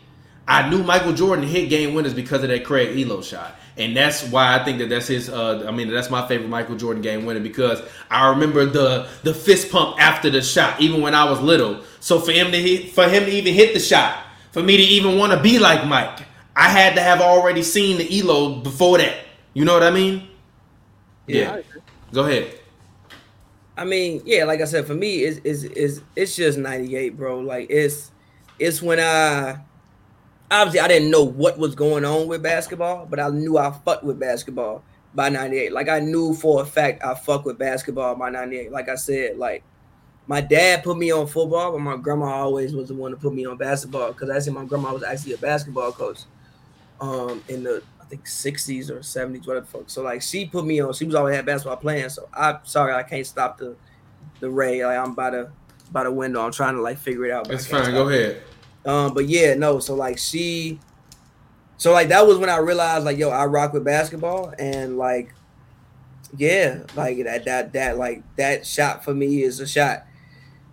I knew Michael Jordan hit game winners because of that Craig Ehlo shot. And that's why I think that that's his. Uh, I mean, that's my favorite Michael Jordan game winner because I remember the the fist pump after the shot, even when I was little. So for him to hit, for him to even hit the shot, for me to even want to be like Mike, I had to have already seen the Ehlo before that. You know what I mean? Yeah. yeah. Go ahead. I mean, yeah, like I said, for me, it's is is it's just '98, bro. Like it's it's when I obviously I didn't know what was going on with basketball, but I knew I fucked with basketball by 98. Like I knew for a fact I fuck with basketball by 98. Like I said, like my dad put me on football, but my grandma always was the one to put me on basketball because I said my grandma was actually a basketball coach um in the think 60s or 70s, whatever fuck. So like she put me on, she was always had basketball playing. So I'm sorry I can't stop the the ray. Like I'm by the by the window. I'm trying to like figure it out. That's fine. Go ahead. Um, but yeah, no. So like she, so like that was when I realized like yo, I rock with basketball, and like, yeah, like that that that like that shot for me is a shot.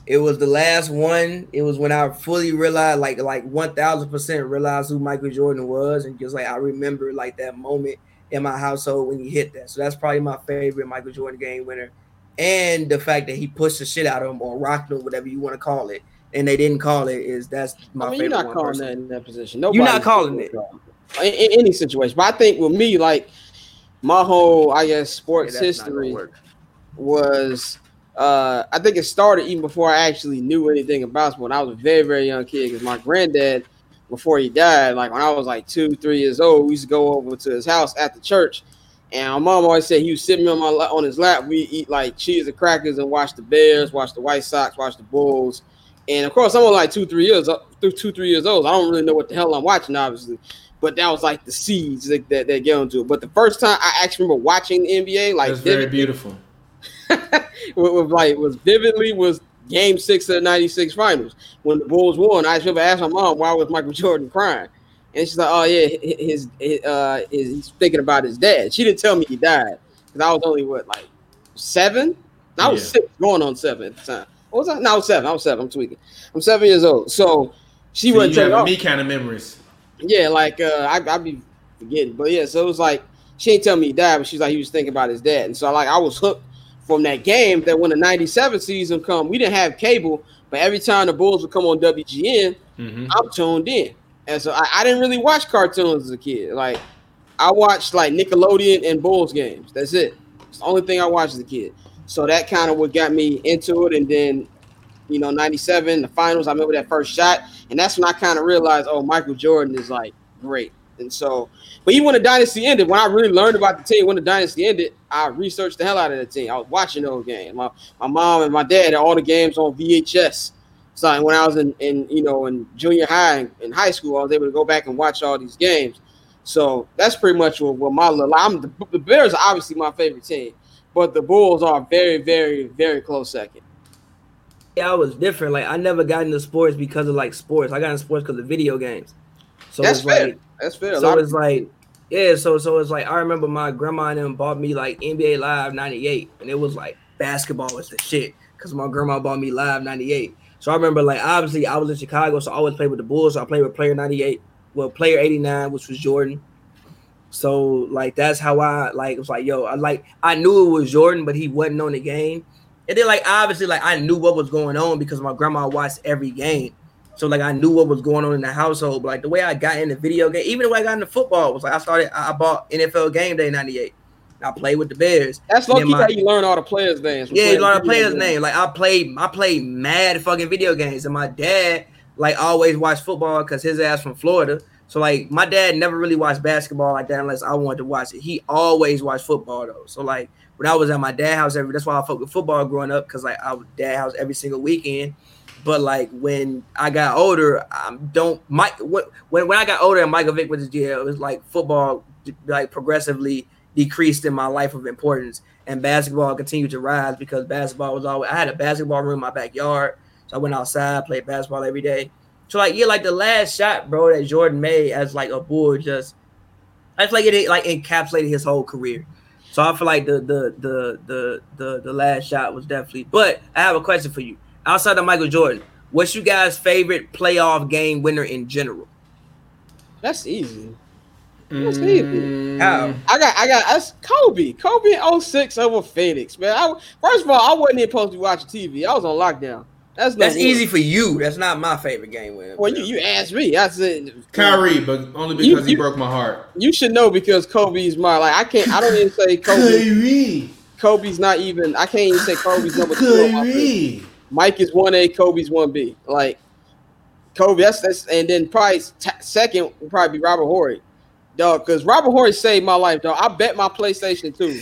It was the last one. It was when I fully realized, like, like one thousand percent realized who Michael Jordan was, and just like I remember like that moment in my household when he hit that. So that's probably my favorite Michael Jordan game winner, and the fact that he pushed the shit out of him or rocked him, whatever you want to call it and they didn't call it is that's my I mean, favorite. You're not calling personally. that in that position. Nobody's you're not calling it in, in, any situation. But I think with me, like my whole, I guess, sports yeah, history was. Uh, I think it started even before I actually knew anything about sport. When I was a very, very young kid because my granddad, before he died, like when I was like two, three years old, we used to go over to his house at the church, and my mom always said he was sitting on my on his lap. We eat like cheese and crackers and watch the Bears, watch the White Sox, watch the Bulls, and of course, I'm only like two, three years up, through two, three years old. I don't really know what the hell I'm watching, obviously. But that was like the seeds that, that, that get into it. But the first time I actually remember watching the NBA, like that's very beautiful. <laughs> was like was vividly was game six of the 96 finals when the Bulls won. I remember asking my mom why was Michael Jordan crying. And she's like, "Oh yeah, his, his uh, his, he's thinking about his dad." She didn't tell me he died because I was only what like seven. I was yeah. six, going on seven at the time. What was I? No, I was seven. I was seven. I'm tweaking. I'm seven years old. So she so wouldn't tell me kind of memories. Yeah, like uh, I I be forgetting, but yeah. So it was like she ain't tell me he died, but she's like he was thinking about his dad, and so like I was hooked from that game. That when the '97 season come, we didn't have cable, but every time the Bulls would come on WGN, mm-hmm. I'm tuned in, and so I, I didn't really watch cartoons as a kid. Like I watched like Nickelodeon and Bulls games. That's it. It's the only thing I watched as a kid. So that kind of what got me into it. And then, you know, 97, the finals, I remember that first shot. And that's when I kind of realized, oh, Michael Jordan is like great. And so, but even when the dynasty ended, when I really learned about the team, when the dynasty ended, I researched the hell out of the team. I was watching those games. My, my mom and my dad had all the games on VHS. So when I was in, in you know in junior high and in high school, I was able to go back and watch all these games. So that's pretty much what, what my little. I'm the, the Bears are obviously my favorite team but the Bulls are very, very, very close second. Yeah, I was different. Like I never got into sports because of like sports. I got into sports because of video games. So that's fair. Like, that's fair. So it's like, yeah. So so it's like I remember my grandma and them bought me like NBA Live '98, and it was like basketball was the shit because my grandma bought me Live '98. So I remember like obviously I was in Chicago, so I always played with the Bulls. So I played with Player '98, well Player '89, which was Jordan. So like that's how I like it was like yo I like I knew it was Jordan but he wasn't on the game and then like obviously like I knew what was going on because my grandma watched every game so like I knew what was going on in the household but like the way I got into video game even the way I got into football was like I started I bought NFL Game Day '98 I played with the Bears. That's how you learn all the players' names. Yeah, you learn the players' names. Like I played, I played mad fucking video games, and my dad like always watched football because his ass from Florida. So like my dad never really watched basketball like that unless I wanted to watch it. He always watched football though. So like when I was at my dad house every that's why I fuck with football growing up because like I was dad house every single weekend. But like when I got older, I don't Mike when when I got older and Michael Vick was jail, it was like football like progressively decreased in my life of importance and basketball continued to rise because basketball was always I had a basketball room in my backyard. So I went outside, played basketball every day. So like yeah, like the last shot, bro, that Jordan made as like a bull, just I feel like it like encapsulated his whole career. So I feel like the the the the the the last shot was definitely. But I have a question for you. Outside of Michael Jordan, what's you guys' favorite playoff game winner in general? That's easy. That's mm. easy. How? I got, I got, that's Kobe. Kobe in 06 over Phoenix, man. I, first of all, I wasn't even supposed to be watching TV. I was on lockdown. That's no That's win. easy for you. That's not my favorite game winner. Well, you, you asked me. I said Kyrie, but only because You- he you- broke my heart. You should know because Kobe's my like. I can't. I don't even say Kobe. Kyrie, Kobe's not even. I can't even say Kobe's number two. on my. Kyrie. Mike is one A, Kobe's one B. Like Kobe, that's that's, and then probably t- second would probably be Robert Horry, dog. Because Robert Horry saved my life, dog. I bet my PlayStation two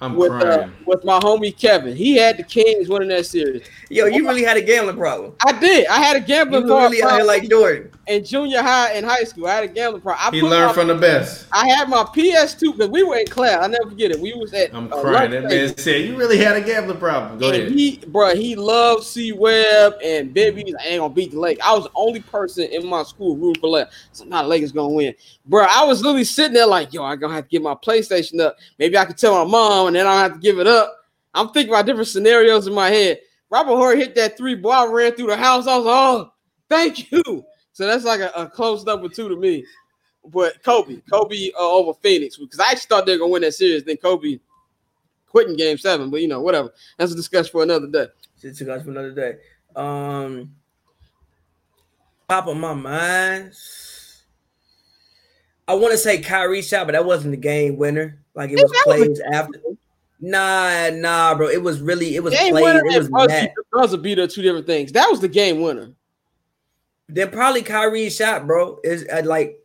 I'm with uh, with my homie Kevin. He had the Kings winning that series. Yo, you really had a gambling problem. I did. I had a gambling You gambling really out here problem like Jordan. in junior high and high school. I had a gambling problem. I he learned my- from the best. I had my PS2 because we were in class. I never forget it. We was at I'm uh, crying. That table. man said you really had a gambling problem. Go and ahead. he, bro, he loved C-Webb and Bibby. He's like, I ain't gonna beat the Lakers. I was the only person in my school rooting for Lakers. So now the Lakers gonna win, bro. I was literally sitting there like, yo, I gonna have to get my PlayStation up. Maybe I could tell my mom, and then I don't have to give it up. I'm thinking about different scenarios in my head. Robert Horry hit that three. I ran through the house. I was like, oh, thank you. So that's like a, a close number two to me. But Kobe, Kobe uh, over Phoenix because I actually thought they were gonna win that series. Then Kobe quitting Game Seven, but you know, whatever. That's a discussion for another day. Shit took us for another day. Um, top my mind, I want to say Kyrie shot, but that wasn't the game winner. Like it Yeah, was plays after. Nah, nah, bro. It was really it was Game plays. It was and buzzer, mad. buzzer beater, two different things. That was the game winner. Then probably Kyrie shot, bro. Is uh, like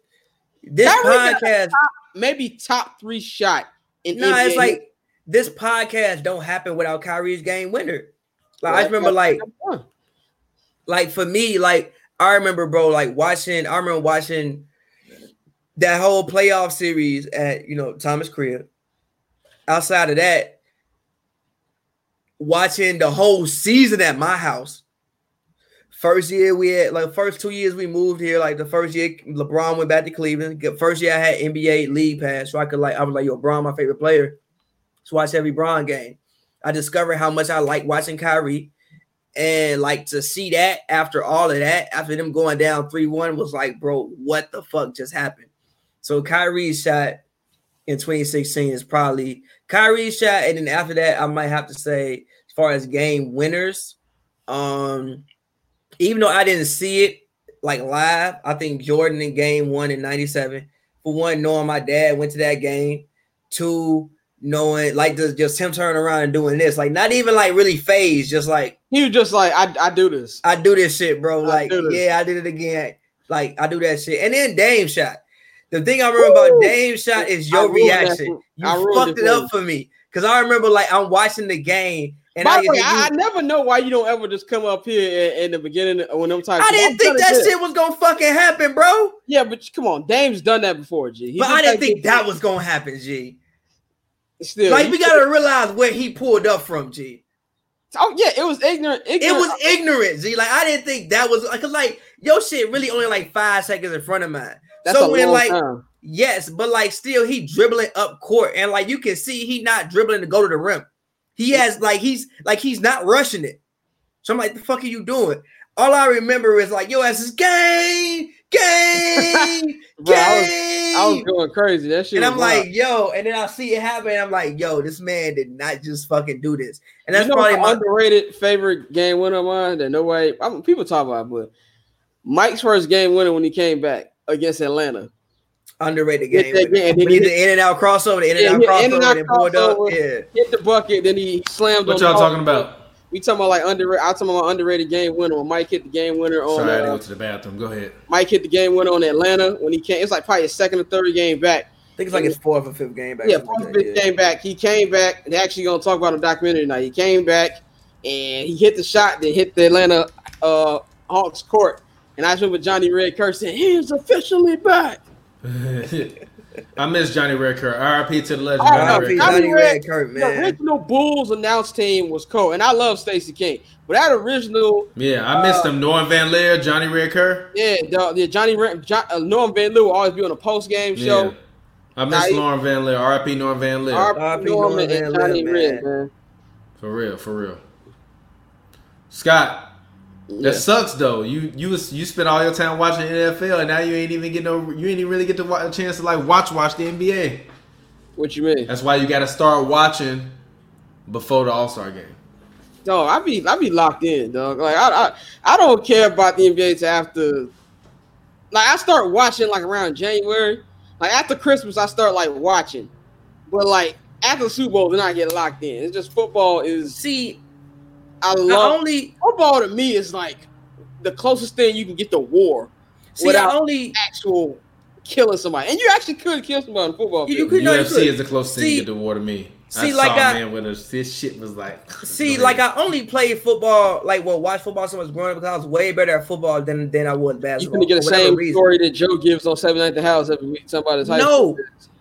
this Kyrie podcast. Maybe top three shot in Nah, it's like this podcast don't happen without Kyrie's game winner. Like I remember, like like for me, like I remember, bro, like watching. I remember watching that whole playoff series at you know Thomas crib. Outside of that, watching the whole season at my house. First year we had like first two years we moved here. Like the first year LeBron went back to Cleveland. First year I had NBA league pass, so I could like I was like, yo, Bron, my favorite player. So watch every Bron game. I discovered how much I like watching Kyrie. And like to see that after all of that, after them going down 3-1, was like, bro, what the fuck just happened? So Kyrie's shot in 2016 is probably Kyrie's shot, and then after that, I might have to say, as far as game winners, um, even though I didn't see it like live, I think Jordan in game one in 97. For one, knowing my dad went to that game. Two, knowing like just, just him turning around and doing this, like not even like really phased, just like he was just like, I, I do this. I do this shit, bro. Like, this. yeah, I did it again. Like, I do that shit. And then Dame shot. The thing I remember about Woo! Dame shot is your reaction. You fucked it up for me. Cause I remember like I'm watching the game and By I, way, you- I, I never know why you don't ever just come up here in, in the beginning when I'm talking. I didn't think that shit was gonna fucking happen, bro. Yeah, but come on, Dame's done that before, G. He but I didn't think that was gonna happen, G. still. Like we gotta realize where he pulled up from, G. Oh yeah, it was ignorant. It was ignorant, G. Like I didn't think that was like, cause like your shit really only like five seconds in front of mine. That's so a when long like time. Yes, but like still he dribbling up court and like you can see he not dribbling to go to the rim. He has like he's like he's not rushing it. So I'm like, the fuck are you doing? All I remember is like, yo, ass is game, game, <laughs> Bro, I was, game. I was going crazy. That shit. and I'm wild. like, yo, and then I see it happen. I'm like, yo, this man did not just fucking do this. And that's you know probably my my underrated favorite game winner of mine that nobody I mean, people talk about, but Mike's first game winner when he came back against Atlanta. underrated Hit game. that game, When then he he the in and out crossover, the in and out yeah, in and crossover, out and pulled up. crossover. Yeah. Hit the bucket, then he slammed What on y'all the talking about? We talking about like underrated. I'm talking about underrated game winner when Mike hit the game winner on. Sorry, I had to uh, go to the bathroom. Go ahead. Mike hit the game winner on Atlanta when he came. It's like probably his second or third game back. I think it's like his fourth or fifth game back. Yeah, fourth that, fifth yeah. game back. He came back. They're actually gonna talk about a documentary tonight. He came back and he hit the shot that hit the Atlanta uh, Hawks court. And I just remember Johnny Red Kerr saying, "He's officially back." <laughs> I miss Johnny Red Kerr. R.I.P. to the legend. Oh, Johnny no, Red Kerr. Johnny Red- Red Kurt, The original Bulls announced team was cool, and I love Stacey King. But that original, Yeah, I missed him. Norman Van Lier, Johnny Red Kerr. yeah, the, yeah Johnny Red, John, uh, Norm Van Leeuwen will always be on a post game Yeah. show. I miss Nah, he- Norman Van Lier. R.I.P. Norman Van Lier. R.P. R.P. Norman Norman and Van Johnny Leeuwen, Red, man. man. For real, for real. Scott, That sucks though. You you was you spent all your time watching NFL and now you ain't even get no you ain't even really get to watch, a chance to like watch watch the NBA. What you mean? That's why you got to start watching before the All Star game. Dog, I be I be locked in, dog. Like I, I I don't care about the NBA till after. Like I start watching like around January. Like after Christmas, I start like watching, but like after the Super Bowl, then I get locked in. It's just football is. See, I I love only football. To me, is like the closest thing you can get to war see without I only actual killing somebody. And you actually could kill somebody in football. You- you could- no, UFC could. is the closest thing you get to war to me. see, I like saw I- a man with a, this shit was like. <laughs> see like. I only played football like well watch football so much growing up because I was way better at football than than I was You basketball. gonna get the same reason. story that Joe gives on 79th the House every week. Somebody's high No, school.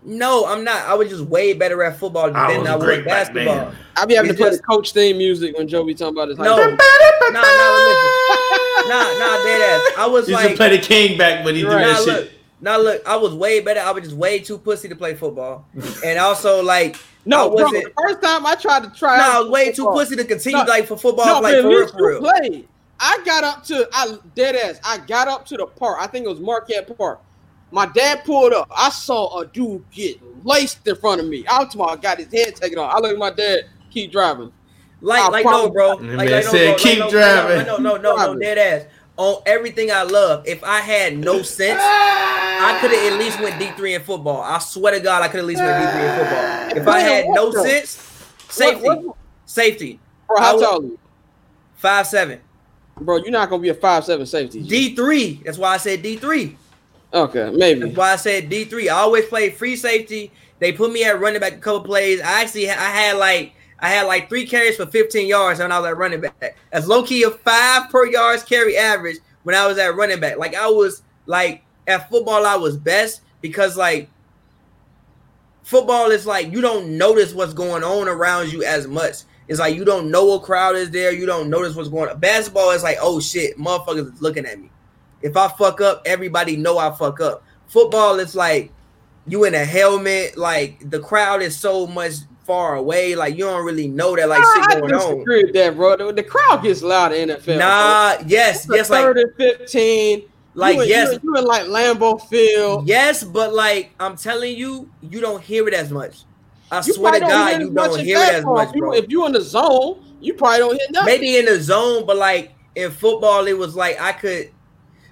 No, I'm not. I was just way better at football I than was I a was great basketball. then. I be having It's to play just- the coach theme music when Joe be talking about his high No, school. nah, nah, listen. nah, nah, dead ass. I was He like, should play the king back when he do Right. that nah, shit. look, nah, look. I was way better. I was just way too pussy to play football, and also like, No, bro, wasn't. the first time I tried to try Nah, out I was way too pussy to continue No, like for football, No, like man, for we real, for real. play. I got up to I dead ass. I got up to the park. I think it was Marquette Park. My dad pulled up. I saw a dude get laced in front of me. I was talking, I got his head taken off. I look at my dad keep driving. Like, I like no, bro. And Like, man like, no, said, bro. "Keep like, no, driving." No, no, no, no, no, dead ass. On everything I love, if I had no sense, I could have at least went D three in football. I swear to God, I could at least went D three in football. If I had no What, sense, safety, What- what- safety, bro, how tall are you? five seven, Bro, you're not gonna be a five seven safety. D three. That's why I said D three. Okay, maybe. That's why I said D three. I always played free safety. They put me at running back a couple plays. I actually I had like I had like three carries for 15 yards when I was at running back. That's low key a five per yards carry average when I was at running back. Like I was like at football, I was best because like football is like you don't notice what's going on around you as much. It's like you don't know a crowd is there. You don't notice what's going on. Basketball is like, oh shit, motherfuckers looking at me. If I fuck up, everybody know I fuck up. Football is like you in a helmet, like the crowd is so much far away, like you don't really know that like I shit going on. disagree with that, bro. The, the crowd gets loud in NFL. Nah, yes, bro. yes, third and fifteen. Like, you in, yes. you in, you in like Lambeau Field. yes, but like I'm telling you, you don't hear it as much. I You swear to God, you don't hear it as much, bro. If you in the zone, you probably don't hear nothing. Maybe in the zone, but like in football, it was like I could,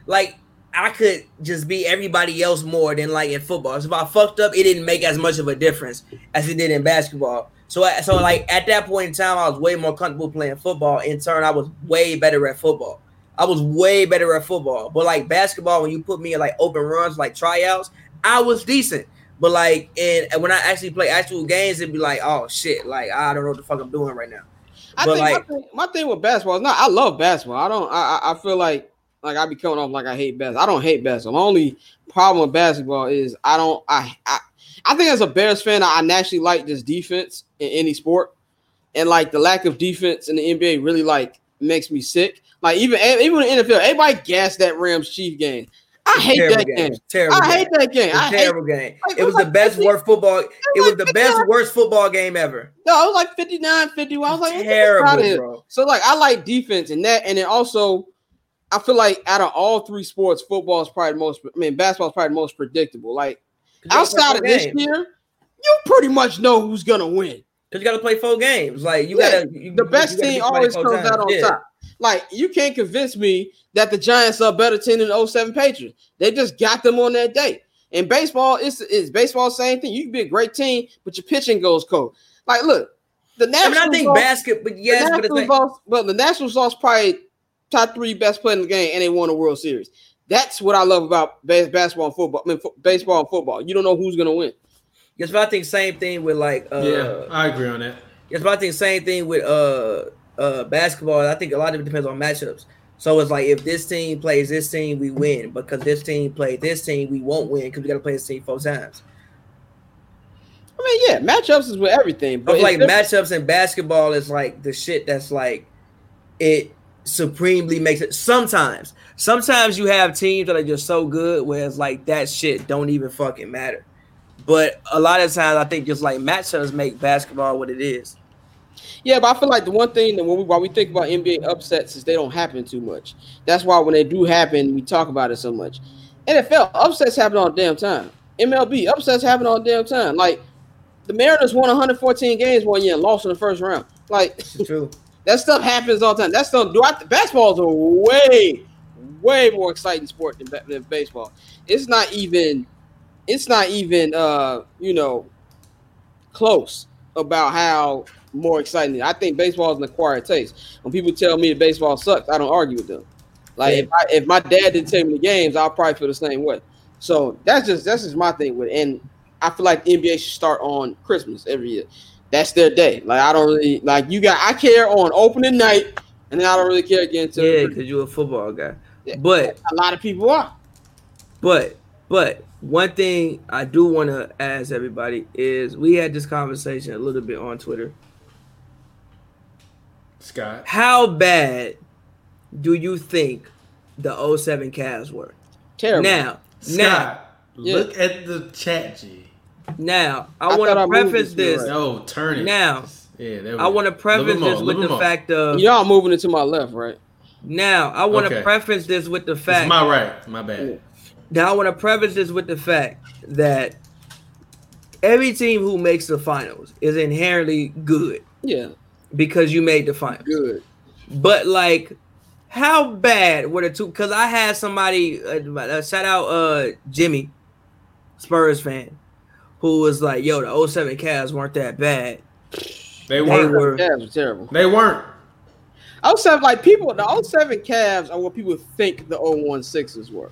like I could just be everybody else more than like in football. So if I fucked up, it didn't make as much of a difference as it did in basketball. So, I- so like at that point in time, I was way more comfortable playing football. In turn, I was way better at football. I was way better at football. But like basketball, when you put me in like open runs, like tryouts, I was decent. But like in and when I actually play actual games, it'd be like, oh shit, like I don't know what the fuck I'm doing right now. I but think like- my, thing, my thing with basketball is not. I love basketball. I don't. I I feel like like I be coming off like I hate basketball. I don't hate basketball. My only problem with basketball is I don't. I I, I think as a Bears fan, I naturally like this defense in any sport, and like the lack of defense in the NBA really like makes me sick. Like even even in the NFL, everybody gassed that Rams Chief game. I hate terrible that game. game. Terrible. I game. hate that game. It was I a hate. terrible game. like, It was it was the best 50 worst football. It was like the best worst football game ever. No, it was like 59, 51. I was like, what the fuck outta Terrible, bro. So like I like defense and that, and then also I feel like out of all three sports, football is probably the most. I mean, basketball is probably the most predictable. Like outside of this year, you pretty much know who's gonna win. because you got to play four games. Like you Yeah, got to. The best team always comes out on top. Like you can't convince me that the Giants are a better team than the 07 Patriots. They just got them on that day. In baseball, it's it's baseball same thing. You can be a great team, but your pitching goes cold. Like, look, the I mean, I think lost- basket, but the yes, but it's Nationals like, lost, but the Nationals lost probably top three best player in the game, and they won a World Series. That's what I love about bas- basketball and football. I mean, fo- baseball and football. You don't know who's gonna win. yes, but I think same thing with like. Uh, yeah, I agree on that. Yes, but I think same thing with uh uh basketball. I think a lot of it depends on matchups. So it's like if this team plays this team, we win. Because this team played this team, we won't win because we got to play this team four times. I mean, yeah, matchups is with everything, but But like different. matchups in basketball is like the shit that's like it supremely makes it. Sometimes, sometimes you have teams that are just so good where it's like that shit don't even fucking matter. But a lot of times, I think just like matchups make basketball what it is. Yeah, but I feel like the one thing that when we while we think about NBA upsets is they don't happen too much. That's why when they do happen, we talk about it so much. NFL upsets happen all damn time. MLB upsets happen all damn time. Like the Mariners won 114 games one year and lost in the first round. Like It's true. <laughs> that stuff happens all the time. That stuff do I basketball is a way, way more exciting sport than, than baseball. It's not even it's not even uh, you know, close about how more exciting. I think baseball is an acquired taste. When people tell me that baseball sucks, I don't argue with them. Like if I, if my dad didn't take me to games, I'll probably feel the same way. So that's just that's just my thing with. And I feel like the NBA should start on Christmas every year. That's their day. Like I don't really like you got I care on opening night and then I don't really care again until Yeah, because you're a football guy. But a lot of people are. But but one thing I do want to ask everybody is we had this conversation a little bit on Twitter. Scott. How bad do you think the 07 Cavs were? Terrible. Now, now, Scott, look at the chat, G. now, I, I want to preface this. right. No, turn it. Now, Yeah, I want to preface this with the more. fact of Y'all moving it to my left, right? now. I want to Okay. preface this with the It's fact. my right. My bad. Now I want to preface this with the fact that every team who makes the finals is inherently good Yeah, because you made the finals. good. But like, how bad were the two? Because I had somebody uh, uh, shout out uh Jimmy, Spurs fan, who was like, "Yo, the 07 Cavs weren't that bad." They They weren't. were. Cavs were terrible. They weren't. 07, like people, the 07 Cavs are what people think the 01 Sixers were.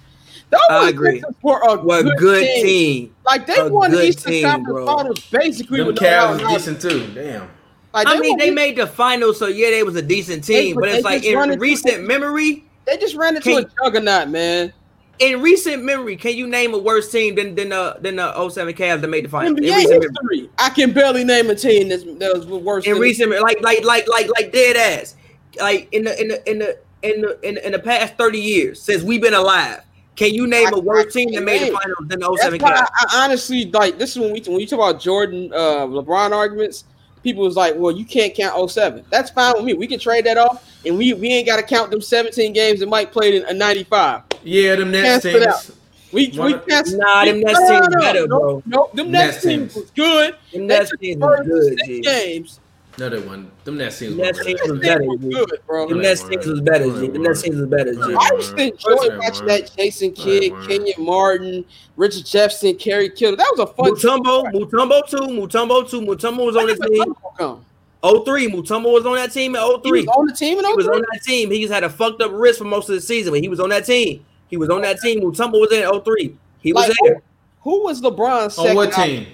The I agree. Sixers were a Were good, good team. team. Like they A won the good Eastern team, Conference bro. Finals basically Them with no Cavs Allen was Iverson. decent too. Damn. Like, I mean, won- they made the finals, so yeah, they was a decent team. but But it's like just run in into- recent memory, they just ran into a juggernaut, man. In recent memory, can you name a worse team than than the than the 07 Cavs that made the finals? In NBA recent memory. I can barely name a team that's, that was worse. in recent like like like like like dead ass like in the in the in the in the in, in the past 30 years since we've been alive can you name I- a worse team that made the finals than the 07 Cavs? I, I honestly like this is when we when you talk about Jordan, uh, LeBron arguments. People was like, "Well, you can't count 07. That's fine with me. We can trade that off, and we we ain't got to count them 17 games that Mike played in a 95. Yeah, them Nets Cancel it out. teams. We we One- can't. Nah, them Nets teams better, no, bro. No, them Nets, Nets teams teams. was good. Them They Nets took teams the was first good, six games. No, they wasn't. Them Nets teams. Nets were teams better. was better, good, bro. Them They Nets teams was better, They Them weren't. Nets teams was better, G. They I weren't. used to enjoy They watching weren't. that Jason They Kidd. Kenyon Martin, Richard Jefferson, Kerry Kittle. That was a fun Mutombo, Mutombo too, Mutombo too, Mutombo was on the team. Come. 03, Mutombo was on that team at oh He was 03. on the team in He was on oh that team. He just had a fucked up wrist for most of the season, but he was on that team. He was on that team. Mutombo was in 03. He was Like, there. Who was LeBron's second? On what option? team?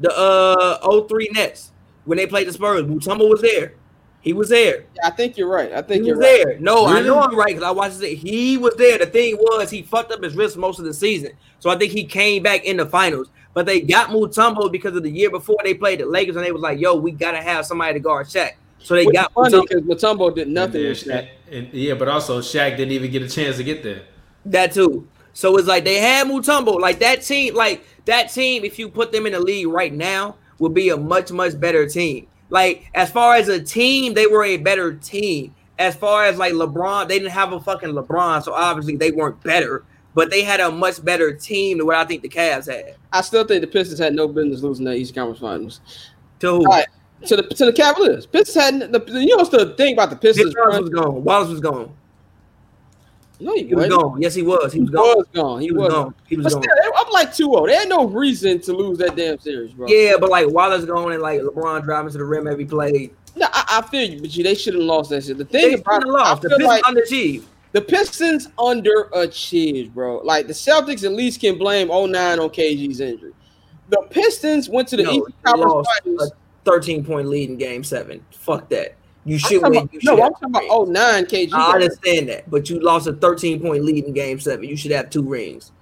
The uh 03 Nets when they played the Spurs. Mutombo was there. He was there. Yeah, I think you're right. I He think was you're right. there. No, I know I'm right because I watched it. He was there. The thing was, he fucked up his wrist most of the season. So I think he came back in the finals. But they got Mutombo because of the year before they played the Lakers, and they was like, "Yo, we gotta have somebody to guard Shaq." So they Which got is funny Mutombo. because Mutombo did nothing And, with Shaq. and- and- yeah, but also Shaq didn't even get a chance to get there. That too. So it's like they had Mutombo. Like that team, like that team, if you put them in the league right now, would be a much, much better team. Like as far as a team, they were a better team. As far as like LeBron, they didn't have a fucking LeBron, so obviously they weren't better, but they had a much better team than what I think the Cavs had. I still think the Pistons had no business losing that East Conference Finals. To right, to the to the Cavaliers. Pistons had the you know what's the thing about the Pistons? Wallace was gone. Wallace was gone. No, he, He was gone. Yes, he was. He was gone. He was gone. He, He was was gone. He was But gone. still, they up like 2-0. They had no reason to lose that damn series, bro. Yeah, but like Wallace gone and like LeBron driving to the rim every play. No, I, I feel you, but you, they should have lost that shit. The thing should about lost. The Pistons like underachieved. the Pistons underachieved, bro. Like the Celtics at least can blame 09 on KG's injury. The Pistons went to the No, East Conference Finals. a 13 point lead in game seven. Fuck that. You should win. about- You no, should I'm talking two about 09 KG. I understand that, but you lost a 13 point lead in game seven. You should have two rings.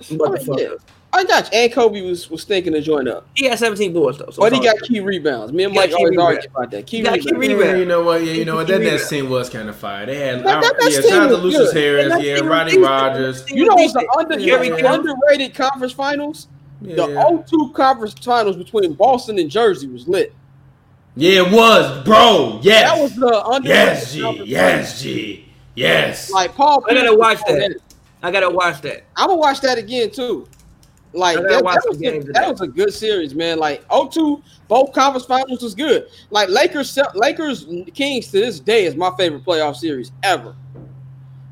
Oh, Motherfucker. I got you. And Kobe was, was thinking to join up. He had 17 boards though. So But he got key rebounds. Me and Mike always rebounds. argue about that. Key He got key rebounds. rebounds. You know what? Yeah, you know what? That He Nets team was kind of fire. They had, That- that uh, yeah, Nets shout out to was Lucious. Harris, yeah, team was Rodney. Rogers. You know what's the, decent. under, Yeah. the underrated conference finals? Yeah. The 02 conference finals between Boston and Jersey was lit. Yeah, it was, bro. Yes. That was the under. yes, G. Yes, G. Yes. Like Paul. I gotta watch was that. I gotta watch that. I'm gonna watch that again too. Like that, that was, a, that that. was a good series, man. Like 0-2, both conference finals was good. Like Lakers, Lakers, Kings to this day is my favorite playoff series ever.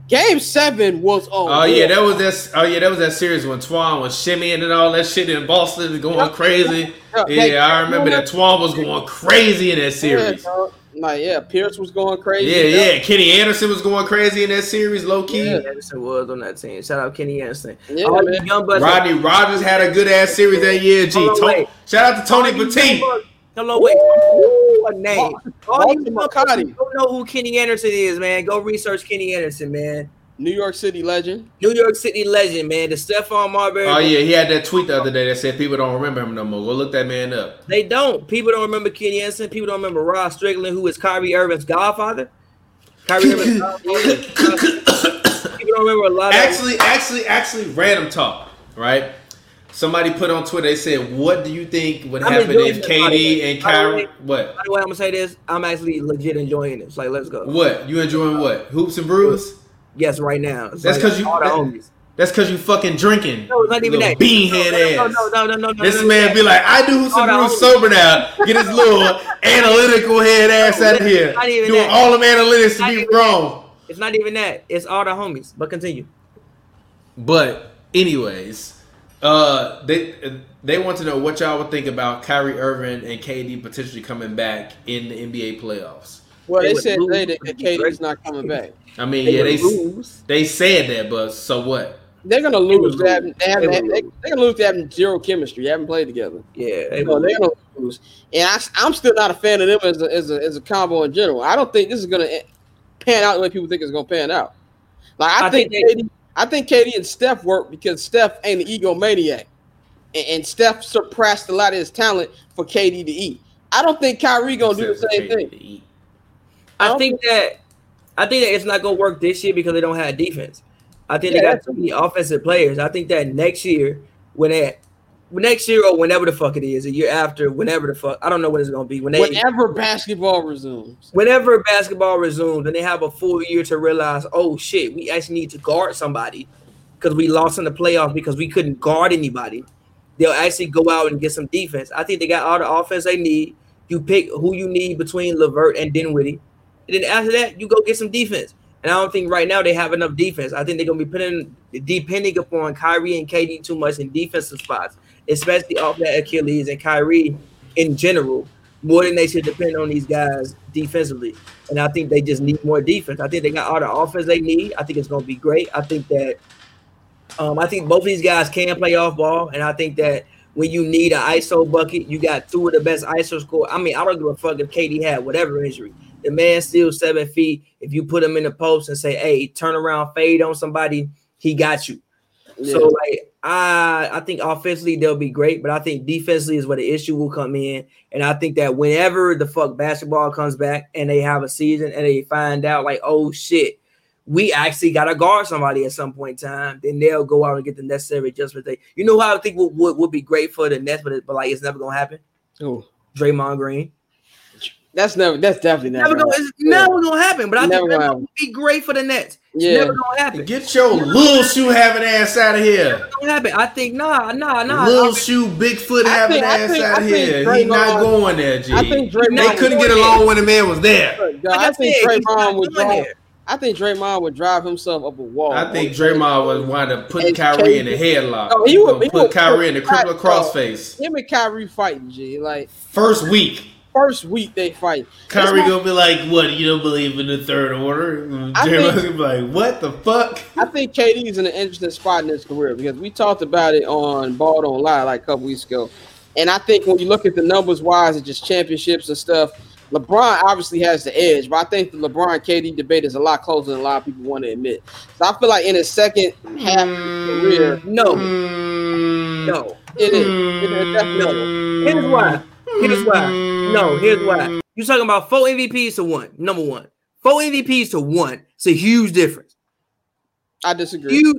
Game seven was on. Oh yeah, that was that. Oh yeah, that was that series when Twan was shimmying and all that shit in Boston, going Yep. crazy. Yep. Yeah, I remember that Twan was going crazy in that series. Yeah, like yeah, Pierce was going crazy. Yeah, yeah. Kenny Anderson was going crazy in that series, low key. Yeah. Anderson was on that team. Shout out Kenny Anderson. Yeah, All man. young. Rodney Rogers had a good ass series that year. G. Hold on, To- shout out to Tony All you Petit. Young bucks- Hello, wait. Ooh, what name? All you Walter young don't know who Kenny Anderson is, man. Go research Kenny Anderson, man. New York City legend. New York City legend, man. The Stephon Marbury. Oh yeah, he had that tweet the other day that said people don't remember him no more. Go look that man up. They don't. People don't remember Kenny Anderson. People don't remember Rod Strickland, who is Kyrie Irving's godfather. Kyrie Irving's <laughs> godfather. People don't remember a lot of Actually, actually, actually, random talk, right? Somebody put on Twitter. They said, "What do you think would I'm happen if this, by the KD way. and Kyrie? What? By the way, I'm gonna say this. I'm actually legit enjoying this. Like, let's go. What? You enjoying what? Hoops and brews? Yes, right now. It's That's like 'cause you- all the homies. That's because you fucking drinking. No, it's not even that. Beanhead no, ass. No, no, no, no, no. This no, man no. be like, I do hoops and brews sober now. Get his little <laughs> analytical head ass out of here. Not even Doing that. all them analytics to be wrong. It's not even that. It's all the homies. But continue. But anyways, uh, they they want to know what y'all would think about Kyrie Irving and KD potentially coming back in the NBA playoffs. Well, They they said lose, today that but KD's not coming back. I mean, They yeah, they lose. they said that, but so what? They're gonna would lose. They haven't, they, haven't, they, they they're gonna lose. They having zero chemistry. They haven't played together. Yeah. they so they're gonna lose. And I, am still not a fan of them as a, as a as a combo in general. I don't think this is gonna pan out the way people think it's gonna pan out. Like I, I think, think they- KD, I think KD and Steph work because Steph ain't an egomaniac, and, and Steph surpassed a lot of his talent for KD to eat. I don't think Kyrie gonna do the same KD thing. to eat. I think that I think that it's not gonna work this year because they don't have defense. I think Yeah, they got that's- too many offensive players. I think that next year, when they next year or whenever the fuck it is, a year after, whenever the fuck I don't know when it's gonna be. When they Whenever basketball resumes, whenever basketball resumes and they have a full year to realize, oh shit, we actually need to guard somebody because we lost in the playoffs because we couldn't guard anybody. They'll actually go out and get some defense. I think they got all the offense they need. You pick who you need between LeVert and Dinwiddie. And then after that, you go get some defense. And I don't think right now they have enough defense. I think they're gonna be putting depending upon Kyrie and KD too much in defensive spots, especially off that Achilles and Kyrie in general, more than they should depend on these guys defensively. And I think they just need more defense. I think they got all the offense they need. I think it's gonna be great. I think that um, I think both of these guys can play off ball, and I think that when you need an ISO bucket, you got two of the best ISO score. I mean, I don't give a fuck if KD had whatever injury. The man still seven feet. If you put him in the post and say, "Hey, turn around, fade on somebody," he got you. So like I I think offensively they'll be great, but I think defensively is where the issue will come in. And I think that whenever the fuck basketball comes back and they have a season and they find out like, oh shit, we actually gotta guard somebody at some point in time, then they'll go out and get the necessary adjustments. They you know how I think would, would, would be great for the Nets, but, it, but like it's never gonna happen. Ooh, Draymond Green. that's never. That's definitely never. Never gonna, it's never gonna happen. But I Never think that would be great for the Nets. It's Yeah. never gonna happen. Get your little shoe having ass out of here. Never gonna happen. I think nah, nah, nah. Little shoe, Bigfoot I having think- ass think- out of here. He not going there, G. I think Draymond. they couldn't get along when the man was there. Look, Like I, I think said, he's Draymond not would going drive. there. I think Draymond would drive himself up a wall. I think Draymond was wind up putting And Kyrie in a headlock. Oh, he He would- he put would Kyrie in the put crippler crossface. him and Kyrie fighting. G like First week. First week they fight. Kyrie gonna be like, "What? You don't believe in the third order?" I gonna be like, "What the fuck?" I think KD's in an interesting spot in his career because we talked about it on Ball Don't Lie like a couple weeks ago. And I think when you look at the numbers wise and just championships and stuff, LeBron obviously has the edge, but I think the LeBron KD debate is a lot closer than a lot of people want to admit. So I feel like in his second half his career, No, Mm, no. it is. It is definitely. Here's why. Here's why. No, here's why. You're talking about four MVPs to one. Number one. Four MVPs to one. It's a huge difference. I disagree. Huge.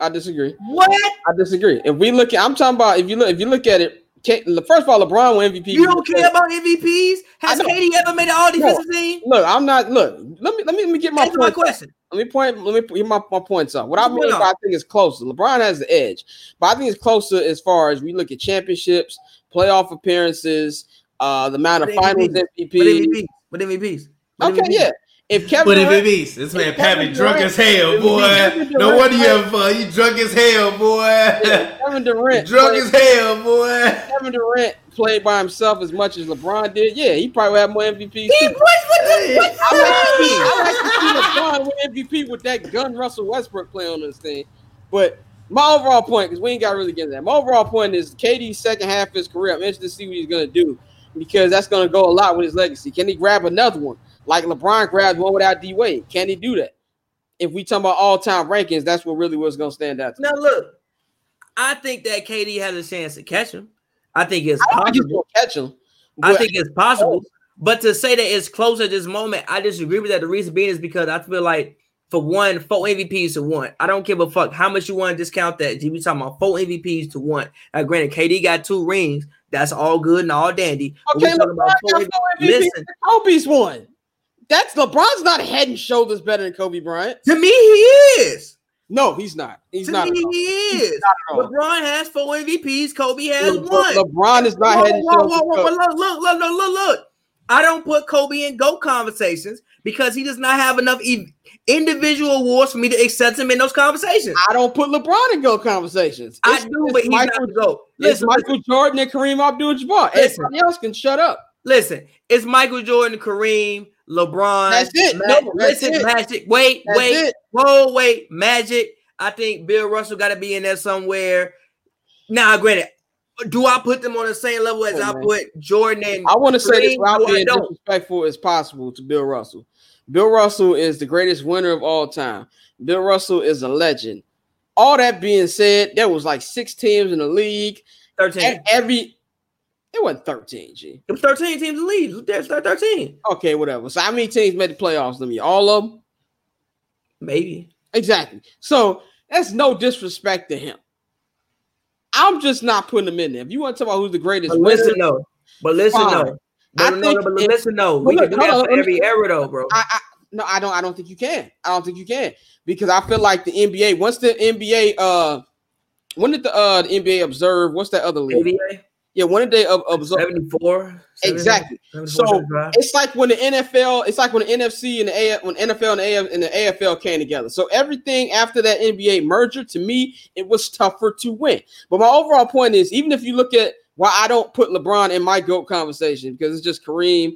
I disagree. What? I disagree. If we look at, I'm talking about if you look if you look at it first of all, LeBron won MVP. You don't care about MVPs? Has. KD ever made an all defensive team? Look, I'm not. Look, let me let me let me get my my question. Let me point. Let me put my, my points up. What I mean by? I think it's closer. LeBron has the edge, but I think it's closer as far as we look at championships, playoff appearances, uh, the amount of finals MVP. MVP. But MVPs. But MVPs. But Okay, MVPs. yeah. If Kevin But Durant, MVPs, this man Kevin Pappy drunk as hell, boy. Kevin No Durant wonder you played- having fun. You drunk as hell, boy. Kevin Durant, drunk played, as hell, boy. Kevin Durant played by himself as much as LeBron did, yeah, he probably would have more MVPs. He- too. what- what the- what- I like to see, I like to see LeBron win MVP with that gun Russell Westbrook play on this thing. But my overall point, because we ain't got really get into that. My overall point is KD's second half of his career. I'm interested to see what he's gonna do because that's gonna go a lot with his legacy. Can he grab another one like LeBron grabbed one without D Wade? Can he do that? If we talk about all time rankings, that's what really was gonna stand out. To me. Now look, I think that KD has a chance to catch him. I think it's I think possible. gonna catch him. I think it's possible. Oh. But to say that it's close at this moment, I disagree with that. The reason being is because I feel like for one, four MVPs to one. I don't give a fuck how much you want to discount that. We be talking about four MVPs to one. Now, granted, KD got two rings. That's all good and all dandy. Okay, talking LeBron about four got MVP MVPs. Listen, Kobe's one. That's LeBron's not head and shoulders better than Kobe Bryant. to me, he is. No, he's not. He's to not. me, he is. LeBron has four MVPs. Kobe has Le- one. LeBron is not Whoa, head and shoulders. whoa, whoa, whoa, look, look, look, look, look. I don't put Kobe in GOAT conversations because he does not have enough e- individual awards for me to accept him in those conversations. I don't put LeBron in go conversations. I do, but he's Michael, not GOAT. it's Listen, Michael Jordan and Kareem Abdul-Jabbar. Everybody else can shut up. listen, it's Michael Jordan, Kareem, LeBron. That's it. Ma- No, that's listen, it. Magic. Wait, That's wait, it. whoa, wait, Magic. I think Bill Russell got to be in there somewhere. Now, granted, do I put them on the same level as Oh, I put Jordan and I want to say this without being disrespectful as possible to Bill Russell. Bill Russell is the greatest winner of all time. Bill Russell is a legend. All that being said, there was like six teams in the league, 13. and every it wasn't 13, G. It was 13 teams in the league. There's 13. Okay, whatever. So how many teams made the playoffs? Let me all of them. Maybe. Exactly. So that's no disrespect to him. I'm just not putting him in there. If you want to talk about who's the greatest But winner, listen, though. But listen, Fine. though. But, I no, think no, but if- listen, though. We look, can do that for every era, though, bro. I, I no, I don't. I don't think you can. I don't think you can because I feel like the NBA. Once the NBA, uh, when did the uh the NBA observe? What's that other league? ABA, Yeah, when did they ob- observe? 74. Exactly. 74, So 75. it's like when the NFL, it's like when the NFC and the A, when NFL and the, AF, and the AFL came together. So everything after that NBA merger, to me, it was tougher to win. But my overall point is, even if you look at why I don't put LeBron in my GOAT conversation, because it's just Kareem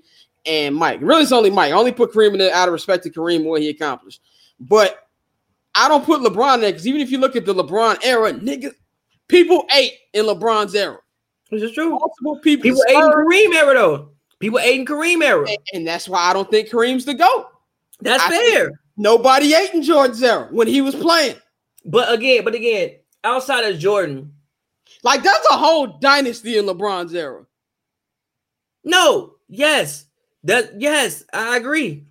and Mike. Really, it's only Mike. I only put Kareem in there out of respect to Kareem and what he accomplished. But I don't put LeBron there because even if you look at the LeBron era, nigga, people ate in LeBron's era. This is true. Multiple people, People ate Kareem era, though. People ate Kareem era. and, and that's why I don't think Kareem's the GOAT. That's I fair. Nobody ate in Jordan's era when he was playing. But again, but again, outside of Jordan, Like that's a whole dynasty in LeBron's era. no, yes, that yes, I agree.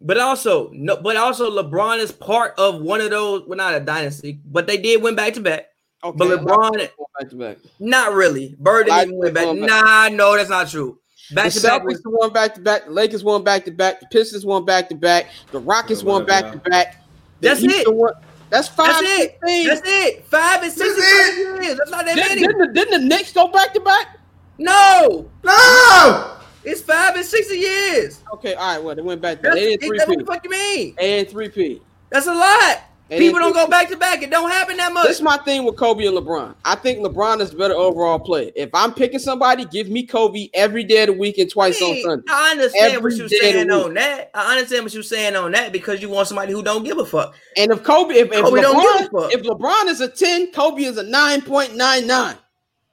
But also, no, but also LeBron is part of one of those. Well, not a dynasty, but they did win back to back. Okay, But LeBron, back to back. not really. Bird didn't even win back. back. Nah, no, that's not true. The Back to back. Celtics won back to back. The Lakers won back to back. The Pistons won back to back. The Rockets Yeah, won back to back. That's it. won- That's five. That's it. 16. That's it. Five and six That's and seven years. That's not that Didn't, many. didn't, the, didn't the Knicks go back to back? No, No! it's five and six years. Okay, all right. Well, they went back to That's, they did three that's what the fuck you mean? And three P. That's a lot. They People did don't go back to back. It don't happen that much. This is my thing with Kobe and LeBron. I think LeBron is the better overall player. If I'm picking somebody, give me Kobe every day of the week and twice on Sunday. I understand Every what you're saying on that. I understand what you're saying on that because you want somebody who don't give a fuck. And if Kobe, if, if Kobe don't give a LeBron, fuck. if LeBron is a 10, Kobe is a 9.99.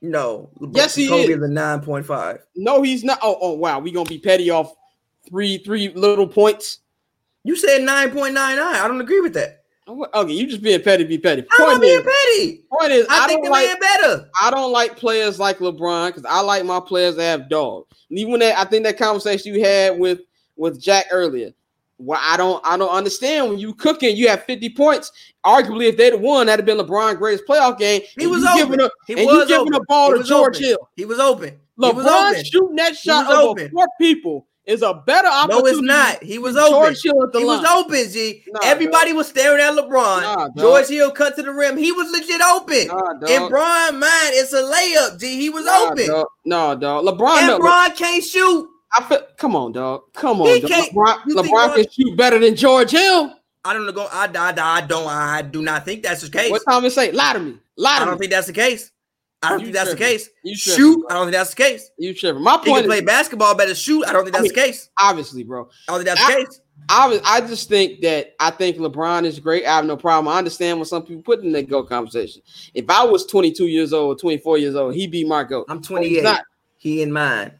No, LeBron, Yes, he Kobe is. is a nine point five. No, he's not. Oh, oh wow, we gonna be petty off three, three little points. You said nine point nine nine. I don't agree with that. Okay, you just being petty, be petty. I'm not being petty. point is, I, I, think don't the like, man better. I don't like players like LeBron because I like my players that have dog. And even that, I think that conversation you had with with Jack earlier. Well, I don't I don't understand when you cooking, you have 50 points. Arguably, if they'd have won, that'd have been LeBron's greatest playoff game. He was open. giving a, He and was you giving open. the ball He to George open. Hill. He was open. He was LeBron open. shooting that shot over open. four people is a better opportunity. No, it's not. He was open. George Hill at the He line. was open, G. Nah, Everybody was staring at LeBron. Nah. George Hill cut to the rim. He was legit open. Nah. In Bron mind, it's a layup, G. He was open. dog. No, dog. LeBron. And no, Bron can't shoot. I feel, come on, dog. Come on, He dog. LeBron, LeBron can shoot better than George Hill. I don't know. I, I, I don't. I do not think that's the case. What it say? Lie to me. Lie I to don't me. think that's the case. I don't You think that's the case. You tripping, Shoot. I don't think that's the case. You tripping. My point can play basketball better. Shoot. I don't think I that's the case. obviously, bro. I don't think that's I- the case. I was, I just think that I think LeBron is great. I have no problem. I understand what some people put in that GOAT conversation. If I was 22 years old, 24 years old, he'd be my GOAT. I'm But 28. not. He in mine.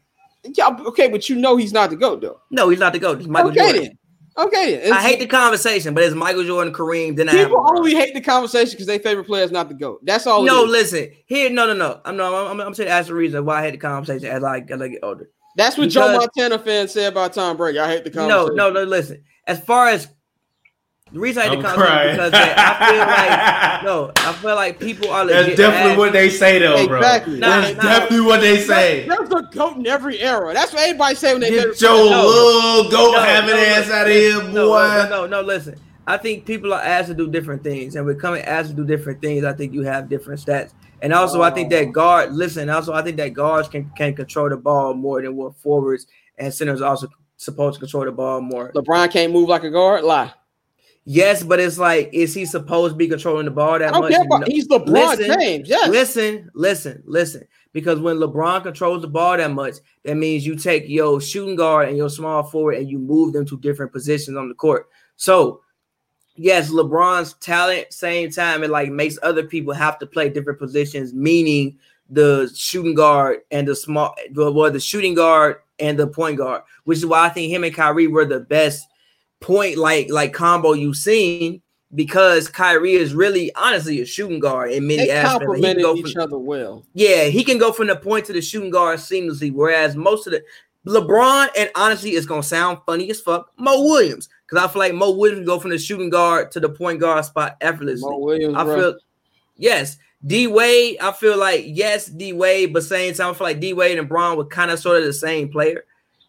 Yeah, okay, but you know he's not the GOAT though. No, he's not the goat. He's Michael okay Jordan. then. Okay. I hate the conversation, but it's Michael Jordan, Kareem. Then I people LeBron. only hate the conversation because their favorite player is not the GOAT. That's all. No, is. listen. Here, no, no, no. I'm no. I'm, I'm saying that's the reason why I hate the conversation as I as I get older. That's what Joe Montana fans say about Tom Brady. I hate the conversation. No, no, no. Listen. As far as the reason I hate I'm the conversation crying. because I feel like <laughs> no, I feel like people are That's definitely mad. what they say, though, bro. Exactly. That's Nah, nah. definitely what they say. There's a GOAT in every era. That's what everybody say when they Get favorite your player. No. little goat No, having no, ass out of here, boy. No, no, no, listen. I think people are asked to do different things, and we're coming asked to do different things. I think you have different stats, and also I think Oh. that guard. Listen, also I think that guards can can control the ball more than what forwards and centers are also supposed to control the ball more. LeBron can't move like a guard. Lie. Yes, but it's like, is he supposed to be controlling the ball that much? about. He's LeBron Listen, James. Yes. Listen, listen, listen. Because when LeBron controls the ball that much, that means you take your shooting guard and your small forward and you move them to different positions on the court. So, yes, LeBron's talent, same time, it like makes other people have to play different positions, meaning the shooting guard and the small, well, the shooting guard and the point guard, which is why I think him and Kyrie were the best point like like combo you've seen because Kyrie is really honestly a shooting guard in many They aspects. He can go each from- other well. yeah, he can go from the point to the shooting guard seamlessly. Whereas most of the LeBron and honestly, it's gonna sound funny as fuck. Mo Williams, because I feel like Mo Williams go from the shooting guard to the point guard spot effortlessly. Mo Williams, I bro. feel yes. D Wade, I feel like yes, D Wade, but same time, I feel like D Wade and Bron were kind of sort of the same player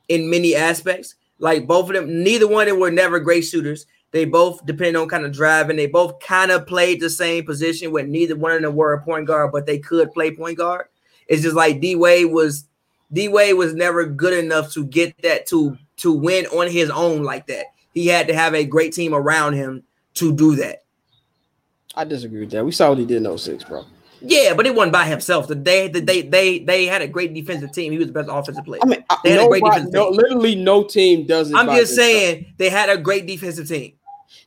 in many aspects. Like both of them, neither one of them were never great shooters. They both depended on kind of driving. They both kind of played the same position when neither one of them were a point guard, but they could play point guard. It's just like D Wade was D Wade was never good enough to get that to to win on his own like that. He had to have a great team around him to do that. I disagree with that. We saw what he did in 06, bro. Yeah, but it wasn't by himself. The they the, they they they had a great defensive team. He was the best offensive player. I mean, I- They had a great defensive no, team. literally no team does it. I'm by just themselves. saying they had a great defensive team.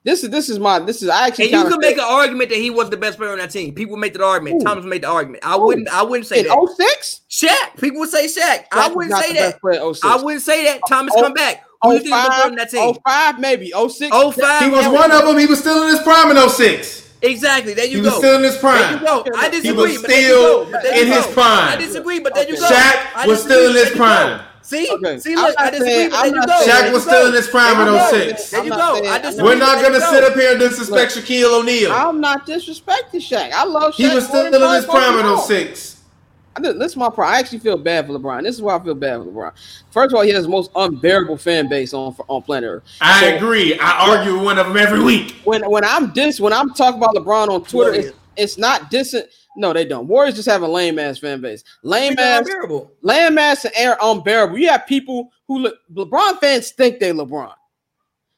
This is this is my this is I actually And you kinda could make an argument that he was the best player on that team. People make that argument. Who? Thomas made the argument. I Who? wouldn't. I wouldn't say in that. 06? Shaq. People would say Shaq. I Shaq was wouldn't not say the that. best player 06. I wouldn't say that. Uh, Thomas Oh, come back. Who do you think is the on that oh team? 05 maybe 06. Oh five. He was one of them. He was still in his prime in 06. Exactly. There you He go. was still in his prime. There you prime. go. I disagree. He disagree. was but there you still go. But there you in his go. prime. I disagree, but there you go. Shaq I was disagree, still in but his there you go. prime. See, Okay. see, I'm look, I not disagree, saying- but I'm there you not go. saying- Shaq There was you still go. in his prime There in you go. 06. There I'm you not go. saying- I I'm disagree. We're but not there gonna you sit go. up here and disrespect Shaquille O'Neal. I'm not disrespecting Shaq. I love Shaq. He was more still than in his Brian prime in Boston. 06. I did- This is my problem. I actually feel bad for LeBron. This is why I feel bad for LeBron. First of all, he has the most unbearable fan base on on planet Earth. I So- agree. I argue with one of them every week. when when I'm dis when I'm talking about LeBron on Twitter, it's, it's not dissing. No, they don't. Warriors just have a lame ass fan base. Lame ass, unbearable. lame ass, and air unbearable. You have people who look. LeBron fans think they LeBron.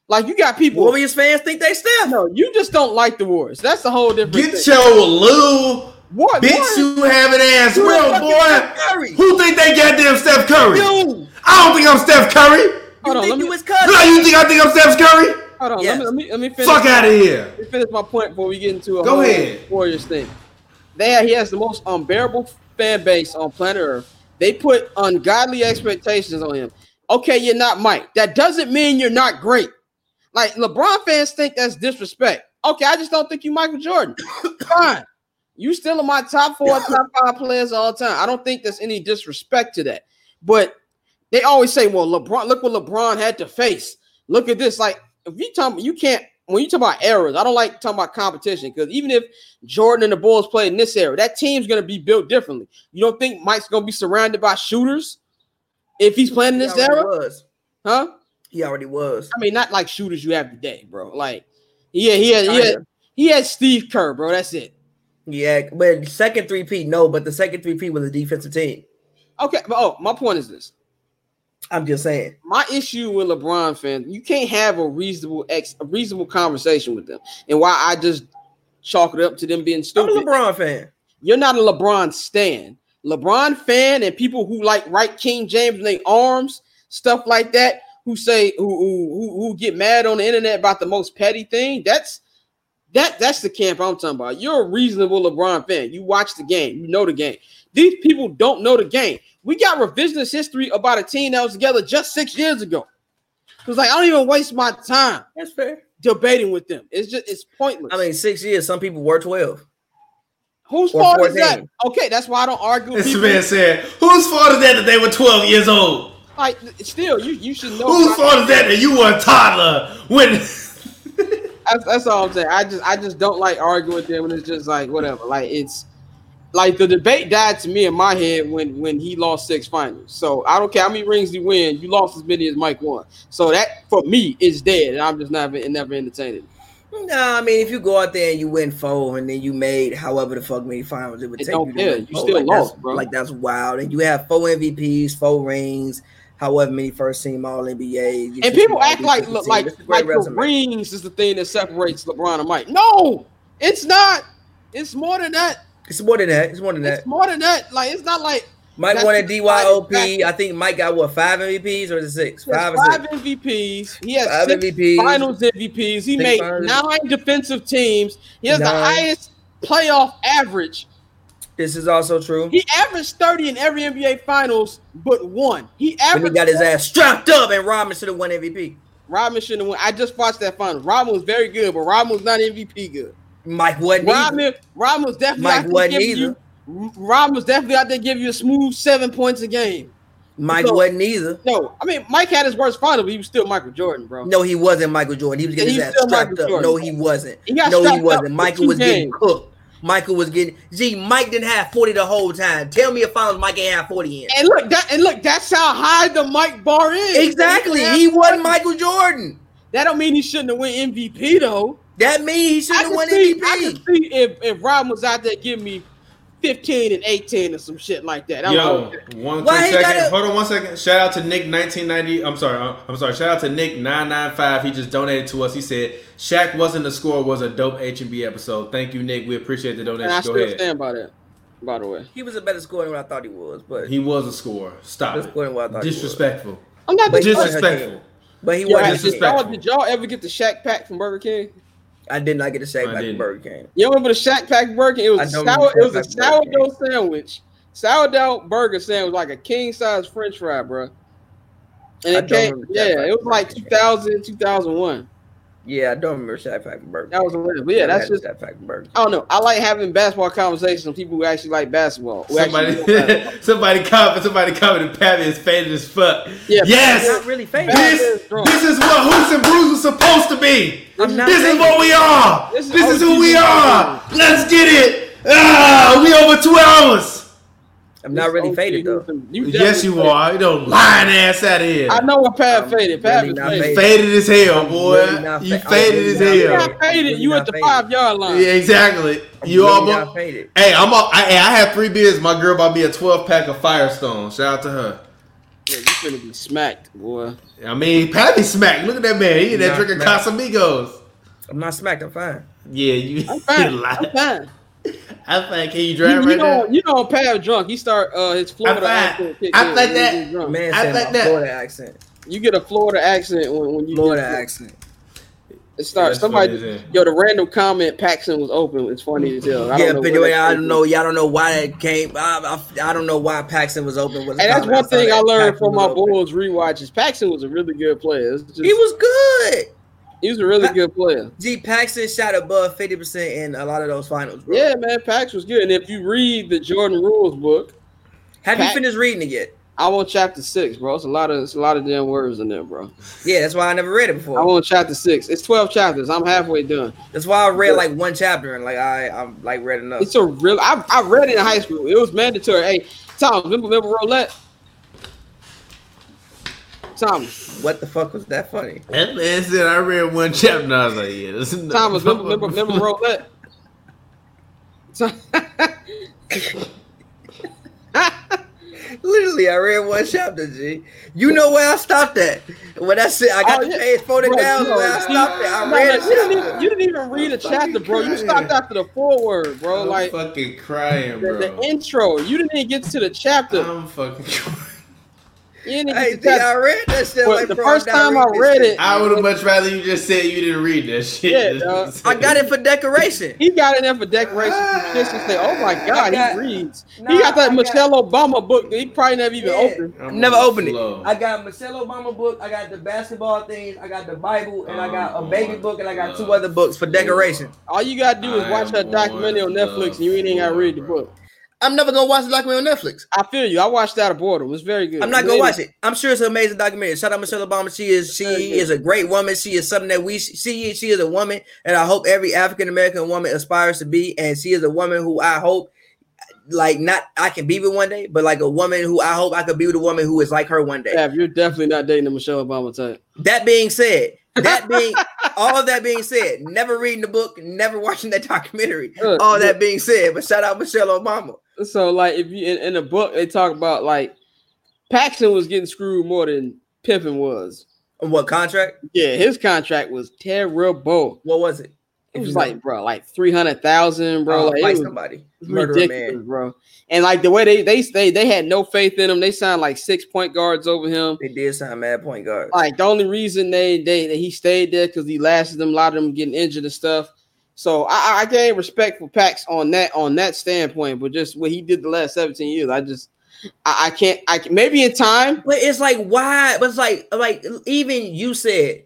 Like you got people. Warriors fans think they Steph. no, you just don't like the Warriors. That's the whole different. Get thing. your little what bitch Warriors- you an ass Who real boy. Who think they goddamn Steph Curry? You. I don't think I'm Steph Curry. You on, think let you me- his cousin? No, you think I think I'm Steph Curry? Hold on, Yes. let, me, let me let me finish. Fuck out of here. Let me finish my point before we get into a Go whole ahead. Warriors thing. There, he has the most unbearable fan base on planet Earth. They put ungodly expectations on him. Okay, you're not Mike. That doesn't mean you're not great. Like LeBron fans think that's disrespect. Okay, I just don't think you Michael Jordan. <coughs> Fine. You still in my top four, top five players all the time. I don't think there's any disrespect to that. But they always say, well, LeBron, look what LeBron had to face. Look at this. Like, if you talk, you can't. When you talk about errors, I don't like talking about competition because even if Jordan and the Bulls played in this era, that team's going to be built differently. You don't think Mike's going to be surrounded by shooters if he's playing in this era, was. huh? He already was. I mean, not like shooters you have today, bro. Like, yeah, he had, he had, he had Steve Kerr, bro. That's it. Yeah, but second three P, no, but the second three P was a defensive team. Okay, but oh, my point is this: I'm just saying. my issue with LeBron fans, you can't have a reasonable ex, a reasonable conversation with them, and why I just chalk it up to them being I'm a stupid. LeBron fan. You're not a LeBron stan. LeBron fan and people who like write King James in their arms, stuff like that, who say who who who get mad on the internet about the most petty thing. That's that that's the camp I'm talking about. You're a reasonable LeBron fan. You watch the game, you know the game. These people don't know the game. We got revisionist history about a team that was together just six years ago. It was like I don't even waste my time That's fair. debating with them. It's just it's pointless. I mean, six years. Some people were twelve. whose or fault is that? Okay, that's why I don't argue with This people. man said, "Whose fault is that that they were 12 years old? Like still, you you should know. Whose fault is that that you were a toddler when?" That's, that's all I'm saying. I just I just don't like arguing with them, and it's just like whatever. Like it's like the debate died to me in my head when when he lost six finals. So I don't care how many rings he win, you lost as many as Mike won. So that for me is dead, and I'm just never never entertaining. Nah, I mean, if you go out there and you win four, and then you made however the fuck many finals it would It take you to care. win You four, still like, lost, bro. Like that's wild. And you have four MVPs, four rings, however many first team All NBA. And people act like look, like like the rings is the thing that separates LeBron and Mike. No, it's not. It's more than that. It's more than that. It's more than that. It's more than that. Like it's not like Mike won a DYOP. I think Mike got what five MVPs or is it six? Five or five six? MVPs. He has Five six MVPs. finals MVPs. He made finals. nine defensive teams. He has the highest playoff average. This is also true. He averaged 30 in every NBA finals but one. He When he got his ass strapped up and Rodman should have won MVP. Rodman shouldn't have won. I just watched that final. Rodman was very good, but Rodman was not MVP good. Mike wasn't either. Rodman, was definitely Mike wasn't either. you. Rodman was definitely out there giving you a smooth seven points a game. Mike So- wasn't either. No, I mean Mike had his worst final, but he was still Michael Jordan, bro. No, he wasn't Michael Jordan. He was getting Yeah, his ass strapped up. Jordan. No, he wasn't. He got no, he wasn't. Michael was getting cooked. Michael was getting. Gee, Mike didn't have forty the whole time. Tell me if finals Mike ain't have forty in. And look, that and look, that's how high the Mike bar is. Exactly. He wasn't Michael Jordan. That don't mean he shouldn't have won MVP though. That means he shouldn't have won see, I can see if if Robin was out there giving me 15 and 18 or some shit like that. I'm Yo, like, one quick second. gotta- Hold on one second. Shout out to Nick 1990. I'm sorry. uh, I'm sorry. Shout out to Nick 995. He just donated to us. He said Shaq wasn't the score was a dope H and B episode. Thank you, Nick. We appreciate the and I donation. Go still ahead. stand by that. By the way, He was a better scorer than what I thought he was, but He was a scorer. Stop Better what I it. thought he was. Disrespectful. I'm not But Disrespectful. but he wasn't. disrespectful. did y'all ever get the Shaq Pack from Burger King? I did not get a shake I back didn't. Burger King. You remember the Shaq Pack burger? King? It was a sour, it was a Shaq Pack sourdough sandwich. Sourdough burger sandwich, like a king size French fry, bro. And it came, yeah, it was like Burger 2000, 2001. Yeah, I don't remember Shaq Pack from Burger That was King. hilarious. But yeah, that's just Shaq Pack from Burger King. I don't know. I like having basketball conversations with people who actually like basketball. who actually <laughs> basketball. Somebody, somebody comment. Somebody commented. Pappy is faded as fuck. Yeah, yes. Not really famous. This, this is what Hoops and Brews was supposed to be. I'm not This is what we are. This This is is, who we are. Let's get it. Ah, we over two hours. I'm not really faded though. You yes, you faded. are. You don't lying ass out of here. I know what Pat I'm faded. Pat really not faded. Faded. faded as hell, boy. really not you fa- faded really as not You hell. got faded. really You not at the faded. five yard line. Yeah, exactly. I'm You really all. not faded. Hey, I'm. All, I, hey, I had three beers. My girl bought me a 12 pack of Firestone. Shout out to her. Yeah, you finna be smacked, boy. I mean, Pappy smacked. Look at that man. He in there Nah, drinking smacked. Casamigos. I'm not smacked. I'm fine. Yeah, you. I'm fine. <laughs> lie. I'm fine. I'm fine. Can you You, drive you right know, now? you know, Pat drunk. He start uh his Florida fine. accent. I think that- he get. Man I said think my that- Florida accent. You get a Florida accent when, when you Florida get accent. It starts. That's Somebody, funny yo, the random comment Paxson was open. It's funny as hell. I Yeah, don't know but anyway, I don't know. Y'all don't know why that came. I, I, I don't know why Paxson was open. With And that's one thing I learned from my boy. Bulls rewatches. Paxson was a really good player. It's just- He was good. He was a really Pa- good player. G Paxson shot above fifty percent in a lot of those finals. Bro. Yeah, man, Pax was good. And if you read the Jordan Rules book, Have you finished reading it yet? I want chapter six, bro. It's a lot of it's a lot of damn words in there, bro. Yeah, that's why I never read it before. I want chapter six. It's twelve chapters. I'm halfway done. That's why I read like one chapter and like I I'm like read enough. It's a real. I, I read it in high school. It was mandatory. Hey, Tom, remember remember roulette? Tom, What the fuck was that funny? That man said I read one chapter. And I was like, yeah, this is Thomas, remember remember, remember roulette? Tom- <laughs> Literally, I read one chapter. G, you know where I stopped at when I said I got Oh, the page folded Bro, down. no, Where I stopped at, I no, read no, a you, didn't even, you didn't even read a chapter, bro. You stopped after the foreword, bro. I'm like fucking crying, the, bro. the intro. You didn't even get to the chapter. I'm fucking crying. You didn't Hey, get to the I read that shit. But like, the bro, first time I read it, I would have um, much rather you just said you didn't read that shit. Yeah, <laughs> dog. shit. <laughs> I got it for decoration. He got in there for decoration for kids to say, "Oh my God, got- he reads." Nah, he got that I got- Michelle Obama book that he probably never even Yeah. opened. I'm Never on the opened it. I got Michelle Obama book. I got the basketball things. I got the Bible, and I got a baby my book, and I got two God. other books for decoration. All you gotta do is I watch am that documentary on on Netflix, and you ain't gotta read the the floor, book. I'm never gonna watch the documentary on Netflix. I feel you. I watched that of boredom. It's very good. I'm not It gonna watch it. I'm sure it's an amazing documentary. Shout out Michelle Obama. She is she is a great woman. She is something that we she she is a woman, and I hope every African American woman aspires to be. And she is a woman who I hope, like, not I can be with one day, but like a woman who I hope I could be with a woman who is like her one day. Yeah, you're definitely not dating the Michelle Obama type. That being said, that <laughs> being all of that being said, never reading the book, never watching that documentary. Look, all that being said, but shout out Michelle Obama. So, like, if you in, in the book, they talk about like Paxson was getting screwed more than Pippen was. What contract? Yeah, his contract was terrible. What was it? It was like, bro, like three hundred thousand, bro. Oh, like, fight it was somebody, murder ridiculous, man. bro. And like the way they they stayed, they had no faith in him. They signed like six point guards over him. They did sign mad point guard. Like the only reason they they that he stayed there because he lasted them. A lot of them getting injured and stuff. So I, I- gain respect for Pax on that on that standpoint, but just what he did the last seventeen years, I just I, I can't. I can, maybe in time. But it's like why? But it's like like even you said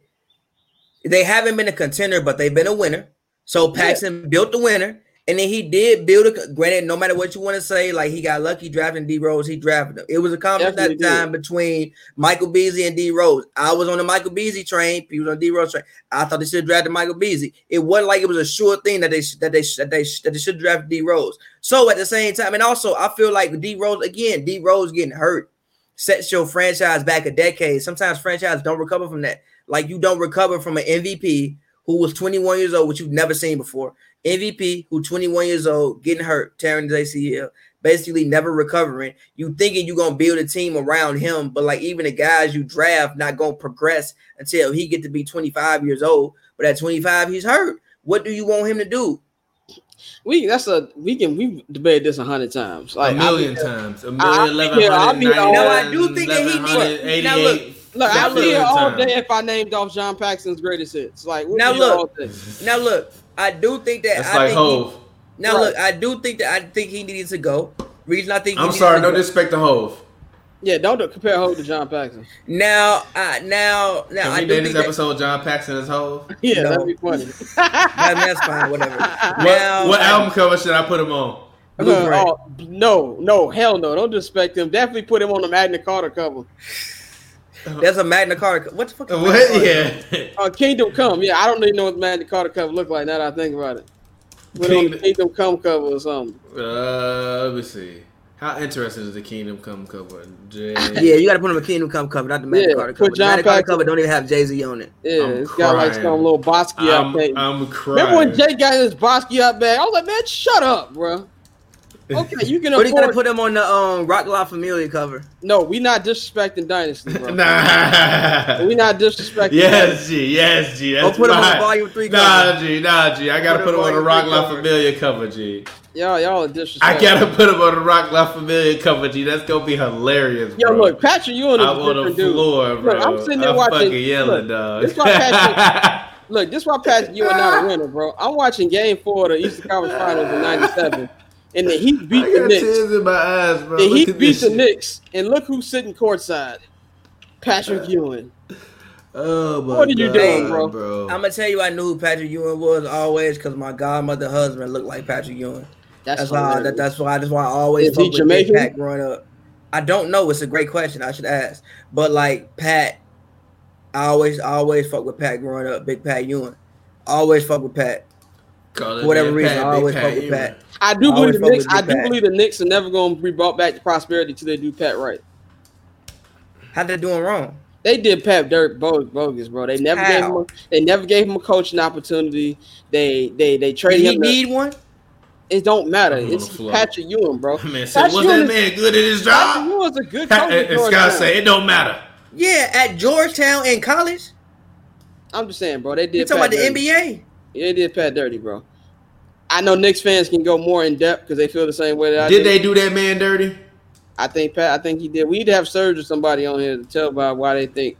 they haven't been a contender, but they've been a winner. So Paxson built the winner, and then he did build a. Granted, no matter what you want to say, like he got lucky drafting D Rose, he drafted him. It was a conflict at Definitely the time between Michael Beasley and D Rose. I was on the Michael Beasley train. He was on D Rose train. I thought they should draft Michael Beasley. It wasn't like it was a sure thing that they that they that they that they should draft D Rose. So at the same time, and also I feel like D Rose again, D Rose getting hurt sets your franchise back a decade. Sometimes franchises don't recover from that. Like you don't recover from an MVP who was 21 years old, which you've never seen before. MVP who 21 years old, getting hurt, tearing his ACL, basically never recovering. You thinking you're gonna build a team around him, but like even the guys you draft not gonna progress until he get to be 25 years old. But at 25, he's hurt. What do you want him to do? We that's a we can we debated this a hundred times. Like a I- million times. A I- million, yeah, I'll be- 1199, Now, I do think that he needs- now, look, Look, I'll be look- here all Time. day if I named off John Paxson's greatest hits. Like Now look. Now look, I do think that That's I like think he- now Right. look, I do think that I think he needed to go. Reason I think he I'm sorry, to no go. disrespect to Hove. Yeah, don't compare Hove to John Paxson. Now, I now now Can I we do name think this that, episode John Paxson as Hove? <laughs> Yeah, No. that'd be funny. <laughs> that- that's fine, whatever. What, Now, what I- album cover should I put him on? Blueprint. Uh, oh, no, no, hell no. Don't disrespect him. Definitely put him on the Magna Carta cover. <laughs> There's a Magna Carta. What the fuck? is Magna What? Carta? Yeah. <laughs> Uh, Kingdom Come. Yeah, I don't even know what the Magna Carta cover look like now that I think about it. Put it the Kingdom- Kingdom Come cover or something. Uh, let me see. How interesting is the Kingdom Come cover? Jay? Yeah, you got to put him a Kingdom Come cover, not the Magna Yeah, Carta cover. The John Magna Carta Paxson- cover don't even have Jay Z on it. Yeah, I'm it's got like some little Basquiat thing. I'm, I'm Remember when. Jay got his Basquiat bag? I was like, man, shut up, bro. Okay, you can But he's gonna put him on the um Roc La Familia cover. no, we not disrespecting Dynasty, bro. <laughs> nah. We not disrespecting. Yes, G. Yes, G. That's Don't put him on volume three Cover. Nah. G. Nah, G. I gotta Put put, him him on the on Roc La cover. Familia cover, G. Y'all, y'all are I gotta put him on the Roc La Familia cover, G. That's gonna be hilarious, Yo, bro. look, Patrick Ewing is I'm on the different dude. floor, bro. Look, I'm sitting there I'm watching- fucking yelling, look, dog. this why Patrick- <laughs> Look, this why Patrick Ewing not a winner, bro. I'm watching Game Four of the Eastern Conference Finals in '97, and the Heat beat I the got Knicks. tears in my eyes, bro. The Look Heat beat the shit. Knicks, and look who's sitting courtside. Patrick uh, Ewing. Oh my What are you God, doing, bro? I'm gonna tell you, I knew who Patrick Ewing was always because my godmother husband looked like Patrick Ewing. That's, That's why. hilarious. That, that's why. That's why I always Is he fuck with Jamaican? Pat growing up. I don't know. It's a great question. I should ask. But like Pat, I always I always fuck with Pat growing up. Big Pat Ewing. Always fuck with Pat. Call For whatever man reason, Pat, I always Pat fuck with Pat. I do I believe the fuck Knicks. I do Pat. believe the Knicks are never going to be brought back to prosperity till they do Pat right. How they doing wrong? They did Pat dirt bo- bogus, bro. They never gave him. A, they never gave him a coaching opportunity. They they they Did traded he him. to- need one? it don't matter. It's the floor. Patrick Ewing, bro. <laughs> Man, said, Patrick was that Ewing- man good at his job? Patrick job? Ewing's a good Pat, coach. Eh, eh, at and Scott Georgetown. say it don't matter. Yeah, at Georgetown in college. I'm just saying, bro. They did. You talking Pat about the dirty. NBA? Yeah, they did Pat dirty, bro. I know Knicks fans can go more in depth because they feel the same way that I Did do. they do that man dirty? I think Pat. I think he did. We need to have Serge or somebody on here to tell about why they think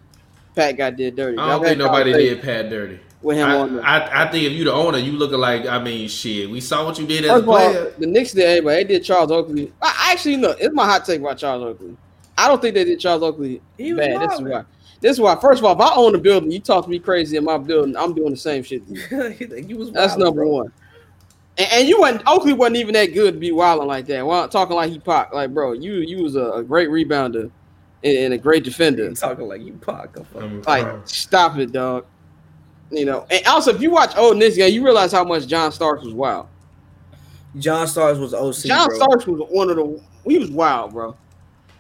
Pat got did dirty. I don't think nobody did Pat dirty. with him on I, there. I, I think if you the owner, you looking like I mean shit. We saw what you did as a First of all, player. the Knicks did everybody. They did Charles Oakley. I, actually, no, it's my hot take about Charles Oakley. I don't think they did Charles Oakley He was bad. This is why. This is why. First of all, if I own a building, you talk to me crazy in my building, I'm doing the same shit. To you. <laughs> You was That's number bro. one. And, and you wasn't Oakley wasn't even that good to be wilding like that. Well, talking like he popped, like bro, you you was a, a great rebounder and, and a great defender. You <laughs> talking like you Pac. I'm fucking- um, Like, crying. stop it, dog. You know, and also if you watch old Knicks game, you realize how much John Starks was wild. John Starks was OC. John bro. Starks was one of the he was wild, bro.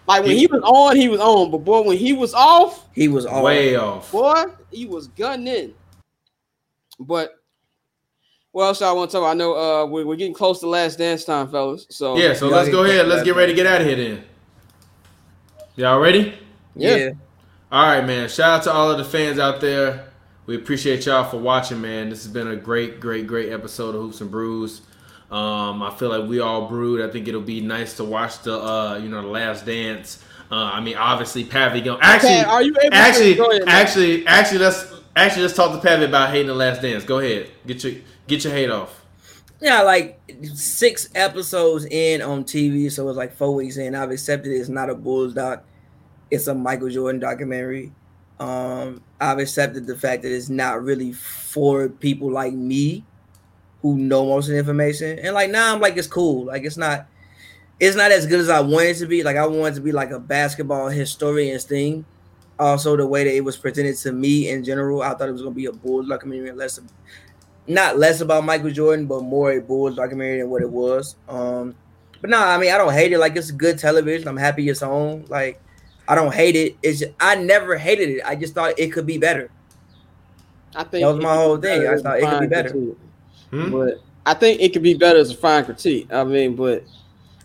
Like when he was on, he was on, but boy, when he was off, He was all way off. boy, he was gunning in. But what else I want to talk about? I know uh we're, we're getting close to last dance time, fellas. So Yeah, so let's go ahead. Let's get ready to get out of here then. Y'all ready? yeah. yeah. All right, man. Shout out to all of the fans out there. We appreciate y'all for watching, man. This has been a great, great, great episode of Hoops and Brews. Um, I feel like we all brewed. I think it'll be nice to watch the, uh, you know, the Last Dance. Uh, I mean, obviously, Pavi going actually, Pat, are you able actually, go ahead, actually, actually, let's actually let's talk to Pavi about hating the Last Dance. Go ahead, get your get your hate off. Yeah, like six episodes in on TV, so it's like four weeks in. I've accepted it's not a Bulls doc, it's a Michael Jordan documentary. Um, I've accepted the fact that it's not really for people like me who know most of the information. And like now I'm like it's cool. Like it's not it's not as good as I wanted to be. Like I wanted to be like a basketball historian's thing. Also, the way that it was presented to me in general, I thought it was gonna be a Bulls documentary less not less about Michael Jordan, but more a Bulls documentary than what it was. Um, but no, I mean I don't hate it. Like it's good television. I'm happy it's on. Like I don't hate it. It's just, I never hated it. I just thought it could be better. I think That was my whole thing. I thought it could be better. critique. Hmm? But I think it could be better as a fine critique. I mean, but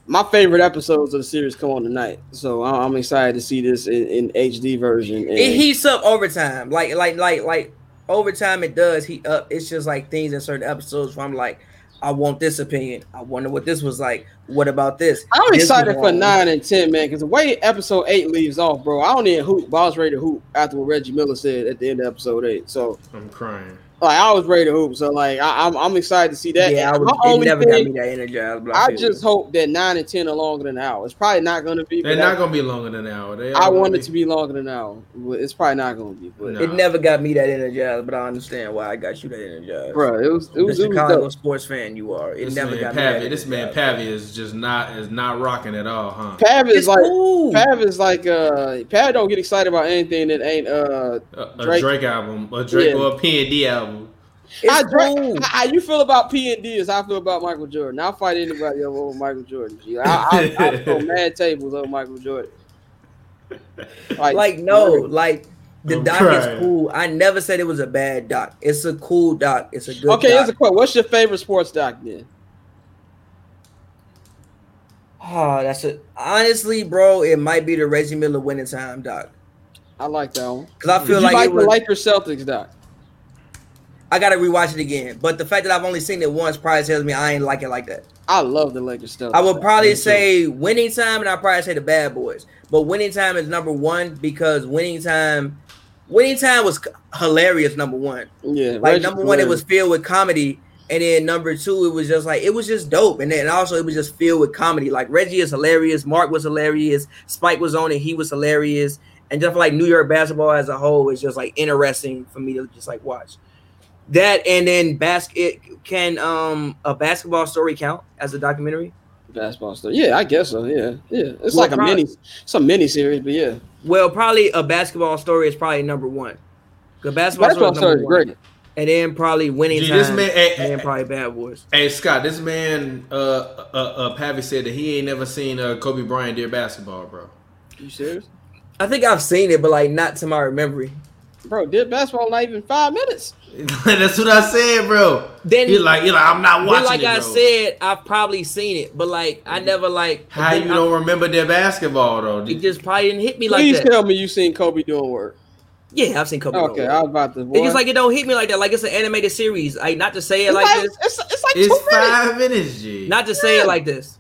my favorite episodes of the series come on tonight, so I- I'm excited to see this in, in HD version. And It heats up over time. Like like like like over time it does heat up. It's just like things in certain episodes where I'm like, I want this opinion. I wonder what this was like. What about this? I'm This excited for nine and ten, man, because the way episode eight leaves off, bro, I don't even hoop, but I was ready to hoop after what Reggie Miller said at the end of episode eight. So I'm crying. Like I was ready to hoop. So like I, I'm I'm excited to see that. Yeah, I was, my it only never thing, got me that energized. But I feel just you. hope that nine and ten are longer than an hour. It's probably not going to be. They're not gonna be longer than an hour. They I are want gonna it to be longer than an hour, but it's probably not going to be. But No. It never got me that energized, but I understand why I got you that energized. bro, it was it the was, it was Chicago dope. sports fan you are. It This never man got me that Pavi, this man energized. Pavi is just not is not rocking at all, huh? Pav is like cool. Pav is like uh Pav don't get excited about anything that ain't uh A, a Drake- Drake, album, a Drake Yeah. or a P and D album. It's how, cool. how you feel about P and D is how I feel about Michael Jordan. I'll fight anybody over Michael Jordan. G. I, I, I throw <laughs> mad tables over Michael Jordan. Like no, like the I'm doc crying. is cool. I never said it was a bad doc. It's a cool doc. It's a good. Okay, here's a doc. quote. What's your favorite sports doc then? Oh, that's it. Honestly, bro, it might be the Reggie Miller winning time doc. I like that one. Because I feel you like, like it was, the Lakers Celtics doc? I gotta rewatch it again. But the fact that I've only seen it once probably tells me I ain't like it like that. I love the Lakers stuff. I would probably say winning time, and I'd probably say the bad boys. But winning time is number one because winning time, winning time was hilarious. Number one, yeah. like Reggie number one, it was filled with comedy, and then number two, it was just like it was just dope, and then also it was just filled with comedy. Like Reggie is hilarious, Mark was hilarious, Spike was on it, he was hilarious, and just like New York basketball as a whole is just like interesting for me to just like watch. That and then basket can um a basketball story count as a documentary? Basketball story. Yeah, I guess so. Yeah, yeah. It's Well, like a mini, it's a mini series, but yeah. Well, probably a basketball story is probably number one. The basketball, Basketball story story is is great. And then probably winning Gee, time. this man- and then probably Bad Boys. Hey Scott, this man, uh, uh, uh, Pavi said that he ain't never seen uh, Kobe Bryant Dear basketball, bro. You serious, I think I've seen it, but like not to my memory. Bro? Dear basketball not even five minutes? <laughs> That's what I said, bro. Then- He's like, he's like, I'm not But watching like it, I bro. said, I've probably seen it, but like I never like. How you I- don't remember Dear basketball though? It just probably didn't hit me like Please that. Please tell me you seen Kobe doing work. Yeah, I've seen Kobe. Okay, Bryant. I was about to. It's just like it don't hit me like that. Like it's an animated series. Like not to say it it's like like, this. it's, it's like It's two minutes. five minutes, G. Not to say it like this.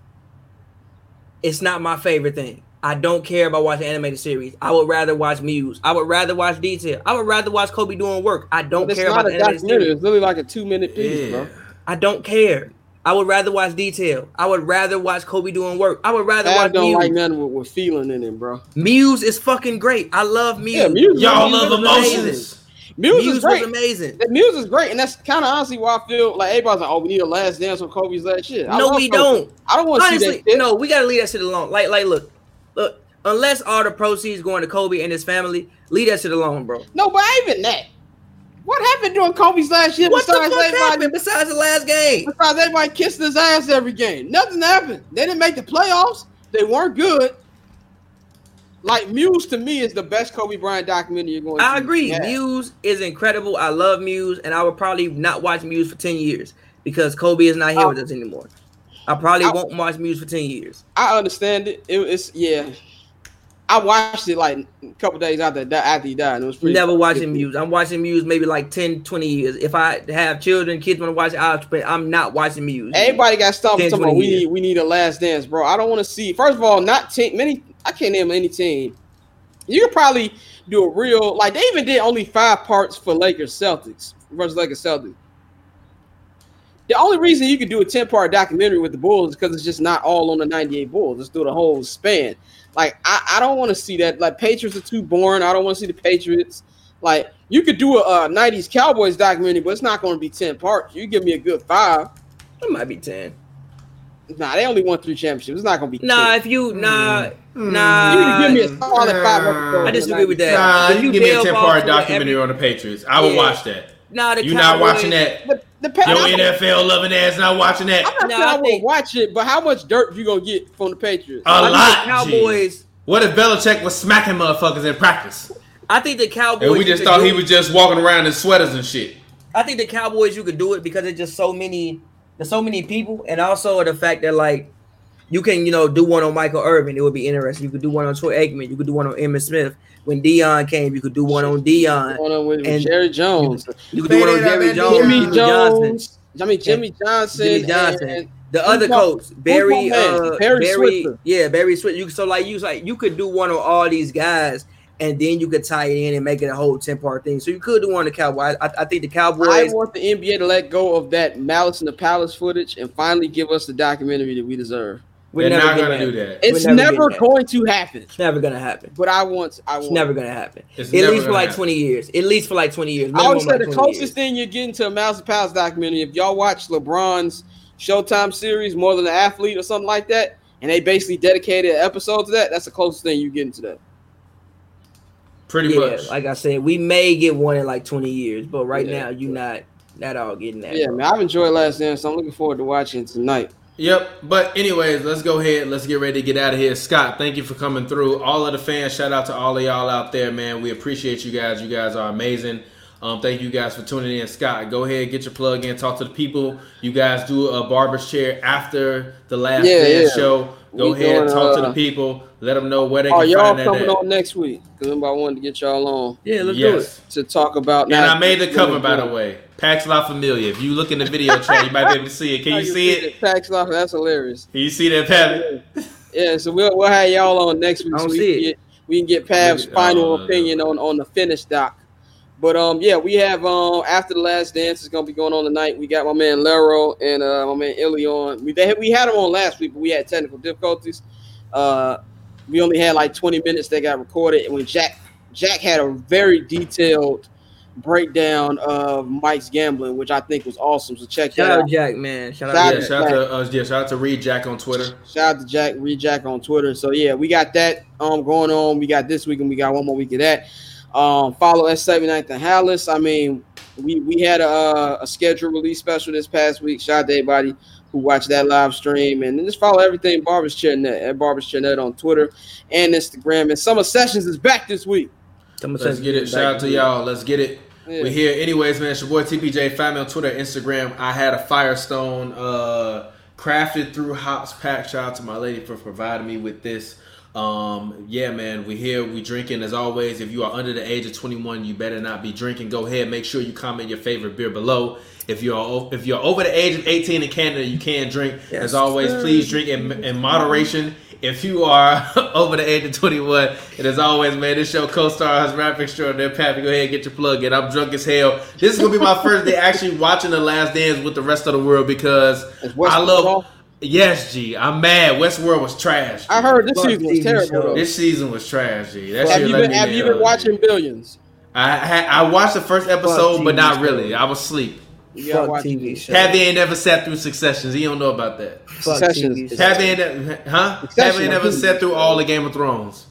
It's not my favorite thing. I don't care about watching animated series. I would rather watch Muse. I would rather watch Detail. I would rather watch Kobe doing work. I don't care about the animated series. It's literally like a two minute piece, yeah. bro. I don't care. I would rather watch Detail. I would rather watch Kobe doing work. I would rather I watch don't Muse. like nothing with, with feeling in it, bro. Muse is fucking great. I love Muse. Yeah, Muse- Y'all Muse love emotions. Muse, Muse is great. was amazing. The Muse is great, and that's kind of honestly why I feel like everybody's like, "Oh, we need a last dance on Kobe's last shit." I No, we Kobe. don't. I don't want to see Honestly, that. Shit. no, we gotta leave that shit alone. Like, like, look, look. Unless all the proceeds going to Kobe and his family, leave that shit alone, bro. no, but even that. What happened during Kobe's last year? What the besides fuck everybody, happened besides the last game? besides everybody kissing his ass every game? Nothing happened. They didn't make the playoffs. They weren't good. Like Muse to me is the best Kobe Bryant documentary you're going to. I agree. have. Muse is incredible. I love Muse, and I would probably not watch Muse for ten years because Kobe is not here Oh. with us anymore. I probably I- won't watch Muse for ten years. I understand it. it. It's yeah. I watched it like a couple days after that after he died. And it was pretty. Never watching Muse. I'm watching Muse maybe like 10, 20 years. If I have children, kids want to watch it, I'm not watching Muse. Everybody got stuff talking about we need we need a last dance, bro. I don't want to see. First of all, not team many. I can't name any team. You could probably do a real like they even did only five parts for Lakers Celtics versus Lakers Celtics. The only reason you could do a 10 part documentary with the Bulls is because it's just not all on the 98 Bulls. It's through the whole span. Like, I, I don't want to see that. Like, Patriots are too boring. I don't want to see the Patriots. Like, you could do a, uh 90s Cowboys documentary, but it's not going to be 10 parts. You give me a good five. It might be ten. Nah, they only won three championships. It's not gonna be. Nah, 10. if you nah Hmm. nah. you can give me a solid five episodes. I disagree with that. Nah, If you give me a ten part documentary every- on the Patriots. I would Yeah. watch that. Nah, the You not Cowboys- watching that? The, the pa- Yo, NFL loving ass not watching that. I'm not Nah, saying I I won't watch it, but how much dirt you gonna get from the Patriots? A I lot. the Cowboys. What if Belichick was smacking motherfuckers in practice? I think the Cowboys. And we just thought he was just walking around in sweaters and shit. I think the Cowboys you could do it because there's just so many there's so many people and also the fact that like you can you know do one on Michael Irvin it would be interesting you could do one on Troy Aikman you could do one on Emmitt Smith when Deion came you could do one on Deion going on with, with And- Jerry Jones, you could do one on Fade it up, Jerry. Jones Jimmy Jimmy Johnson Jones. I mean Jimmy Johnson, Jimmy Johnson. and- the other my- coach Barry uh Barry Barry, yeah Barry Switzer you so like you like you could do one on all these guys and then you could tie it in and make it a whole 10 part thing so you could do one on the Cowboys I, I think the Cowboys. I Cowboys want the NBA to let go of that Malice in the Palace footage and finally give us the documentary that we deserve. We're They're never not gonna gonna do that. It's never never, getting that. going to happen. it's never gonna happen But I want, I It's never gonna happen. It's At never least for like happen. twenty years. At least for like twenty years. I always say Minimum the closest years. thing you're getting to a Malice in Palace documentary, if y'all watch LeBron's Showtime series, More Than an Athlete or something like that, and they basically dedicated an episode to that, that's the closest thing you're getting to that. Pretty Yeah, much. like I said, we may get one in like twenty years, but right Yeah. now you're not not all getting that. Yeah, bro. man, I've enjoyed Last Dance, so I'm looking forward to watching tonight. Yep. But anyways, let's go ahead. Let's get ready to get out of here. Scott, thank you for coming through. All of the fans, shout out to all of y'all out there, man. We appreciate you guys. You guys are amazing. Um, thank you guys for tuning in. Scott, go ahead, get your plug in, talk to the people. You guys do a barber's chair after the last Yeah, yeah. show. Go We ahead, doing, talk to uh, the people. Let them know where they Are can y'all find coming at. on next week? Because I wanted to get y'all on yeah, let's Yes. to talk about. And I made the cover, by the way. Pax La Familia. If you look in the video chat, you might be able to see it. Can you see it? Tax off. That's hilarious. Can you see that, Pat? Yeah, so we'll we'll have y'all on next week. So we can it. get we can get Pav's final oh, opinion on on the finished doc. But um, yeah, we have um after the last dance is gonna be going on tonight. We got my man Lero and uh my man Illy on. We they, we had them on last week, but we had technical difficulties. Uh, we only had like 20 minutes that got recorded, and when Jack Jack had a very detailed breakdown of Mike's gambling, which I think was awesome. So check Shout out out. Jack, man. Shout Shout out Yeah, Jack. shout out to uh, yeah, shout out to Reed Jack on Twitter. Shout out to Jack, read Jack on Twitter. So yeah, we got that um going on. We got this week and we got one more week of that. Um, follow S 79th and Hallis. I mean, we we had a, a scheduled release special this past week. Shout out to everybody who watched that live stream and then just follow everything Barbers Chair at Barbers Chair on Twitter and Instagram. And Summer Sessions is back this week. Someone Let's get it. Shout out to y'all. Let's get it. Yeah. We're here. Anyways, man, it's your boy TPJ. Find me on Twitter, Instagram. I had a Firestone uh, crafted through Hops Pack. Shout out to my lady for providing me with this. Um, yeah, man, we here. We drinking as always. If you are under the age of 21, you better not be drinking. Go ahead. Make sure you comment your favorite beer below. If you're if you're over the age of 18 in Canada, you can drink. Yes, as always, sir. please drink in, in moderation. If you are <laughs> over the age of 21, and as always, man, this show co-star has rap extraordinaire Pappy. Go ahead and get your plug in. I'm drunk as hell. This is gonna be my first day actually watching The Last Dance with the rest of the world because I love. off? Yes, G. I'm mad. Westworld was trash. G. I heard this Fuck season was TV terrible. show. Though. this season was trash, G. That Have shit you been, have you been watching G. Billions? I had, I watched the first episode, Fuck but TV not show. really. I was asleep. You gotta Fuck TV it. show. Pappy ain't never sat through Successions. He don't know about that. Fuck Sessions. TV show. Ain't, huh? Succession, Pappy ain't never sat through all the Game of Thrones.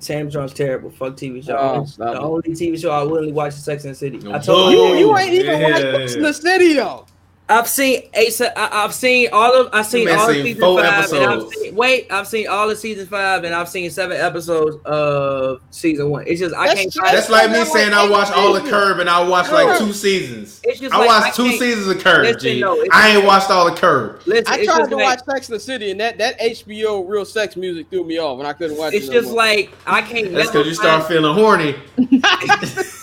Sam Jones terrible. Fuck TV show. Oh, the only TV show I willingly watch is Sex and the City. I told You, you. you ain't even Yeah. watched Sex and the City though. I've seen Ace. I, I've seen all of. I've seen Man all of season four five. And I've seen, wait, I've seen all of season five, and I've seen seven episodes of season one. It's just I That's can't. true. find That's like me That's saying I watched all of eight Curb and I watched like two seasons. It's just I like, watched I two seasons of Curb, Listen, G. no, I ain't watched all of Curb. Listen, I tried to like, watch Sex in the City, and that, that HBO real sex music threw me off, and I couldn't watch It's it. no just more. like I can't. That's because you start feeling horny. <laughs> <laughs>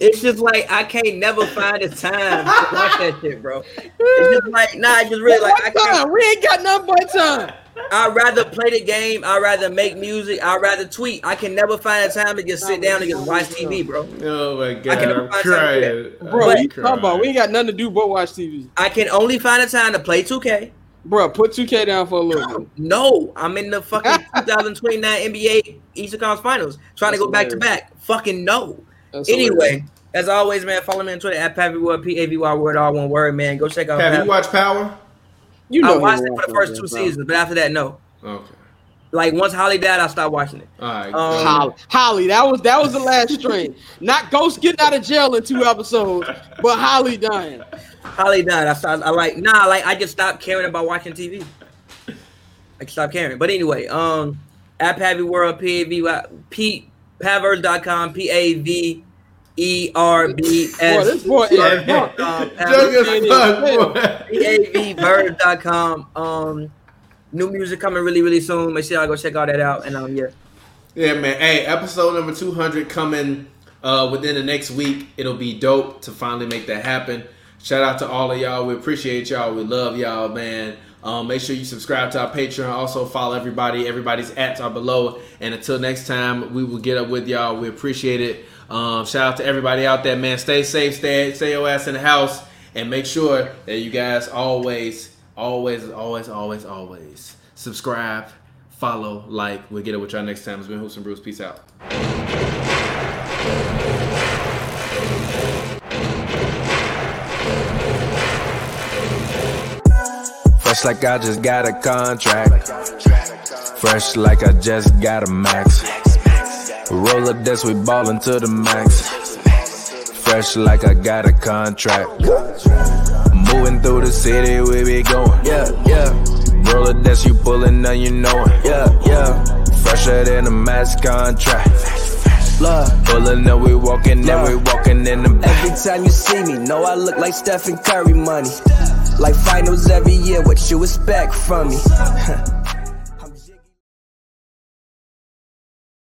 It's just like I can't never find the time to watch that shit, bro. It's just like nah, it's just really like I can't. We ain't got nothing but time. I'd rather play the game. I'd rather make music. I'd rather tweet. I can never find the time to just sit down and just watch TV, bro. Oh my god, I can never I'm find crying. Bro, I'm you talking about we ain't got nothing to do but watch TV. I can only find the time to play 2K. Bro, put 2K down for a little bit. No, I'm in the fucking <laughs> 2029 NBA Eastern Conference Finals, trying to go back to back. Fucking no. That's Anyway, as always, man, follow me on Twitter at Pavy Word, P A V Y Word, all one word, man. Go check out. Have you Pappy. watched Power? you know, I know watched it for the first two that, seasons, but after that, no. Okay. Like once Holly died, I stopped watching it. All right. Um, Holly, Holly, that was that was the last string. Not Ghost getting out of jail in two episodes, but Holly dying. Holly died. I stopped. I like nah. Like I just stopped caring about watching TV. I stopped caring. But anyway, um, at Pavy World, P A V Y P Pavers.com, P A V E R B Boy, this S. boy is Yeah. drunk. Um, Drunk as fuck, boy. PAVBird.com. Um, new music coming really, really soon. Make sure y'all go check all that out. And um, yeah, Yeah, man. Hey, episode number 200 coming uh, within the next week. It'll be dope to finally make that happen. Shout out to all of y'all. We appreciate y'all. We love y'all, man. Um, make sure you subscribe to our Patreon. Also follow everybody. Everybody's ats are below. And until next time, we will get up with y'all. We appreciate it. Um, shout out to everybody out there, man. Stay safe. Stay stay your ass in the house, and make sure that you guys always, always, always, always, always subscribe, follow, like. We'll get it with y'all next time. It's been Hoops and Brews. Peace out. Fresh like I just got a contract. Fresh like I just got a max. Roll up this, we ballin' to the max. Fresh like I got a contract. Moving through the city, we be going. Yeah, yeah, Roll up this, you pullin', now you know it. yeah, yeah. Fresher than a max contract. Love. Pullin' up, we walkin', then we walkin' in the back. Every time you see me, know I look like Stephen Curry money. Like finals every year, what you expect from me?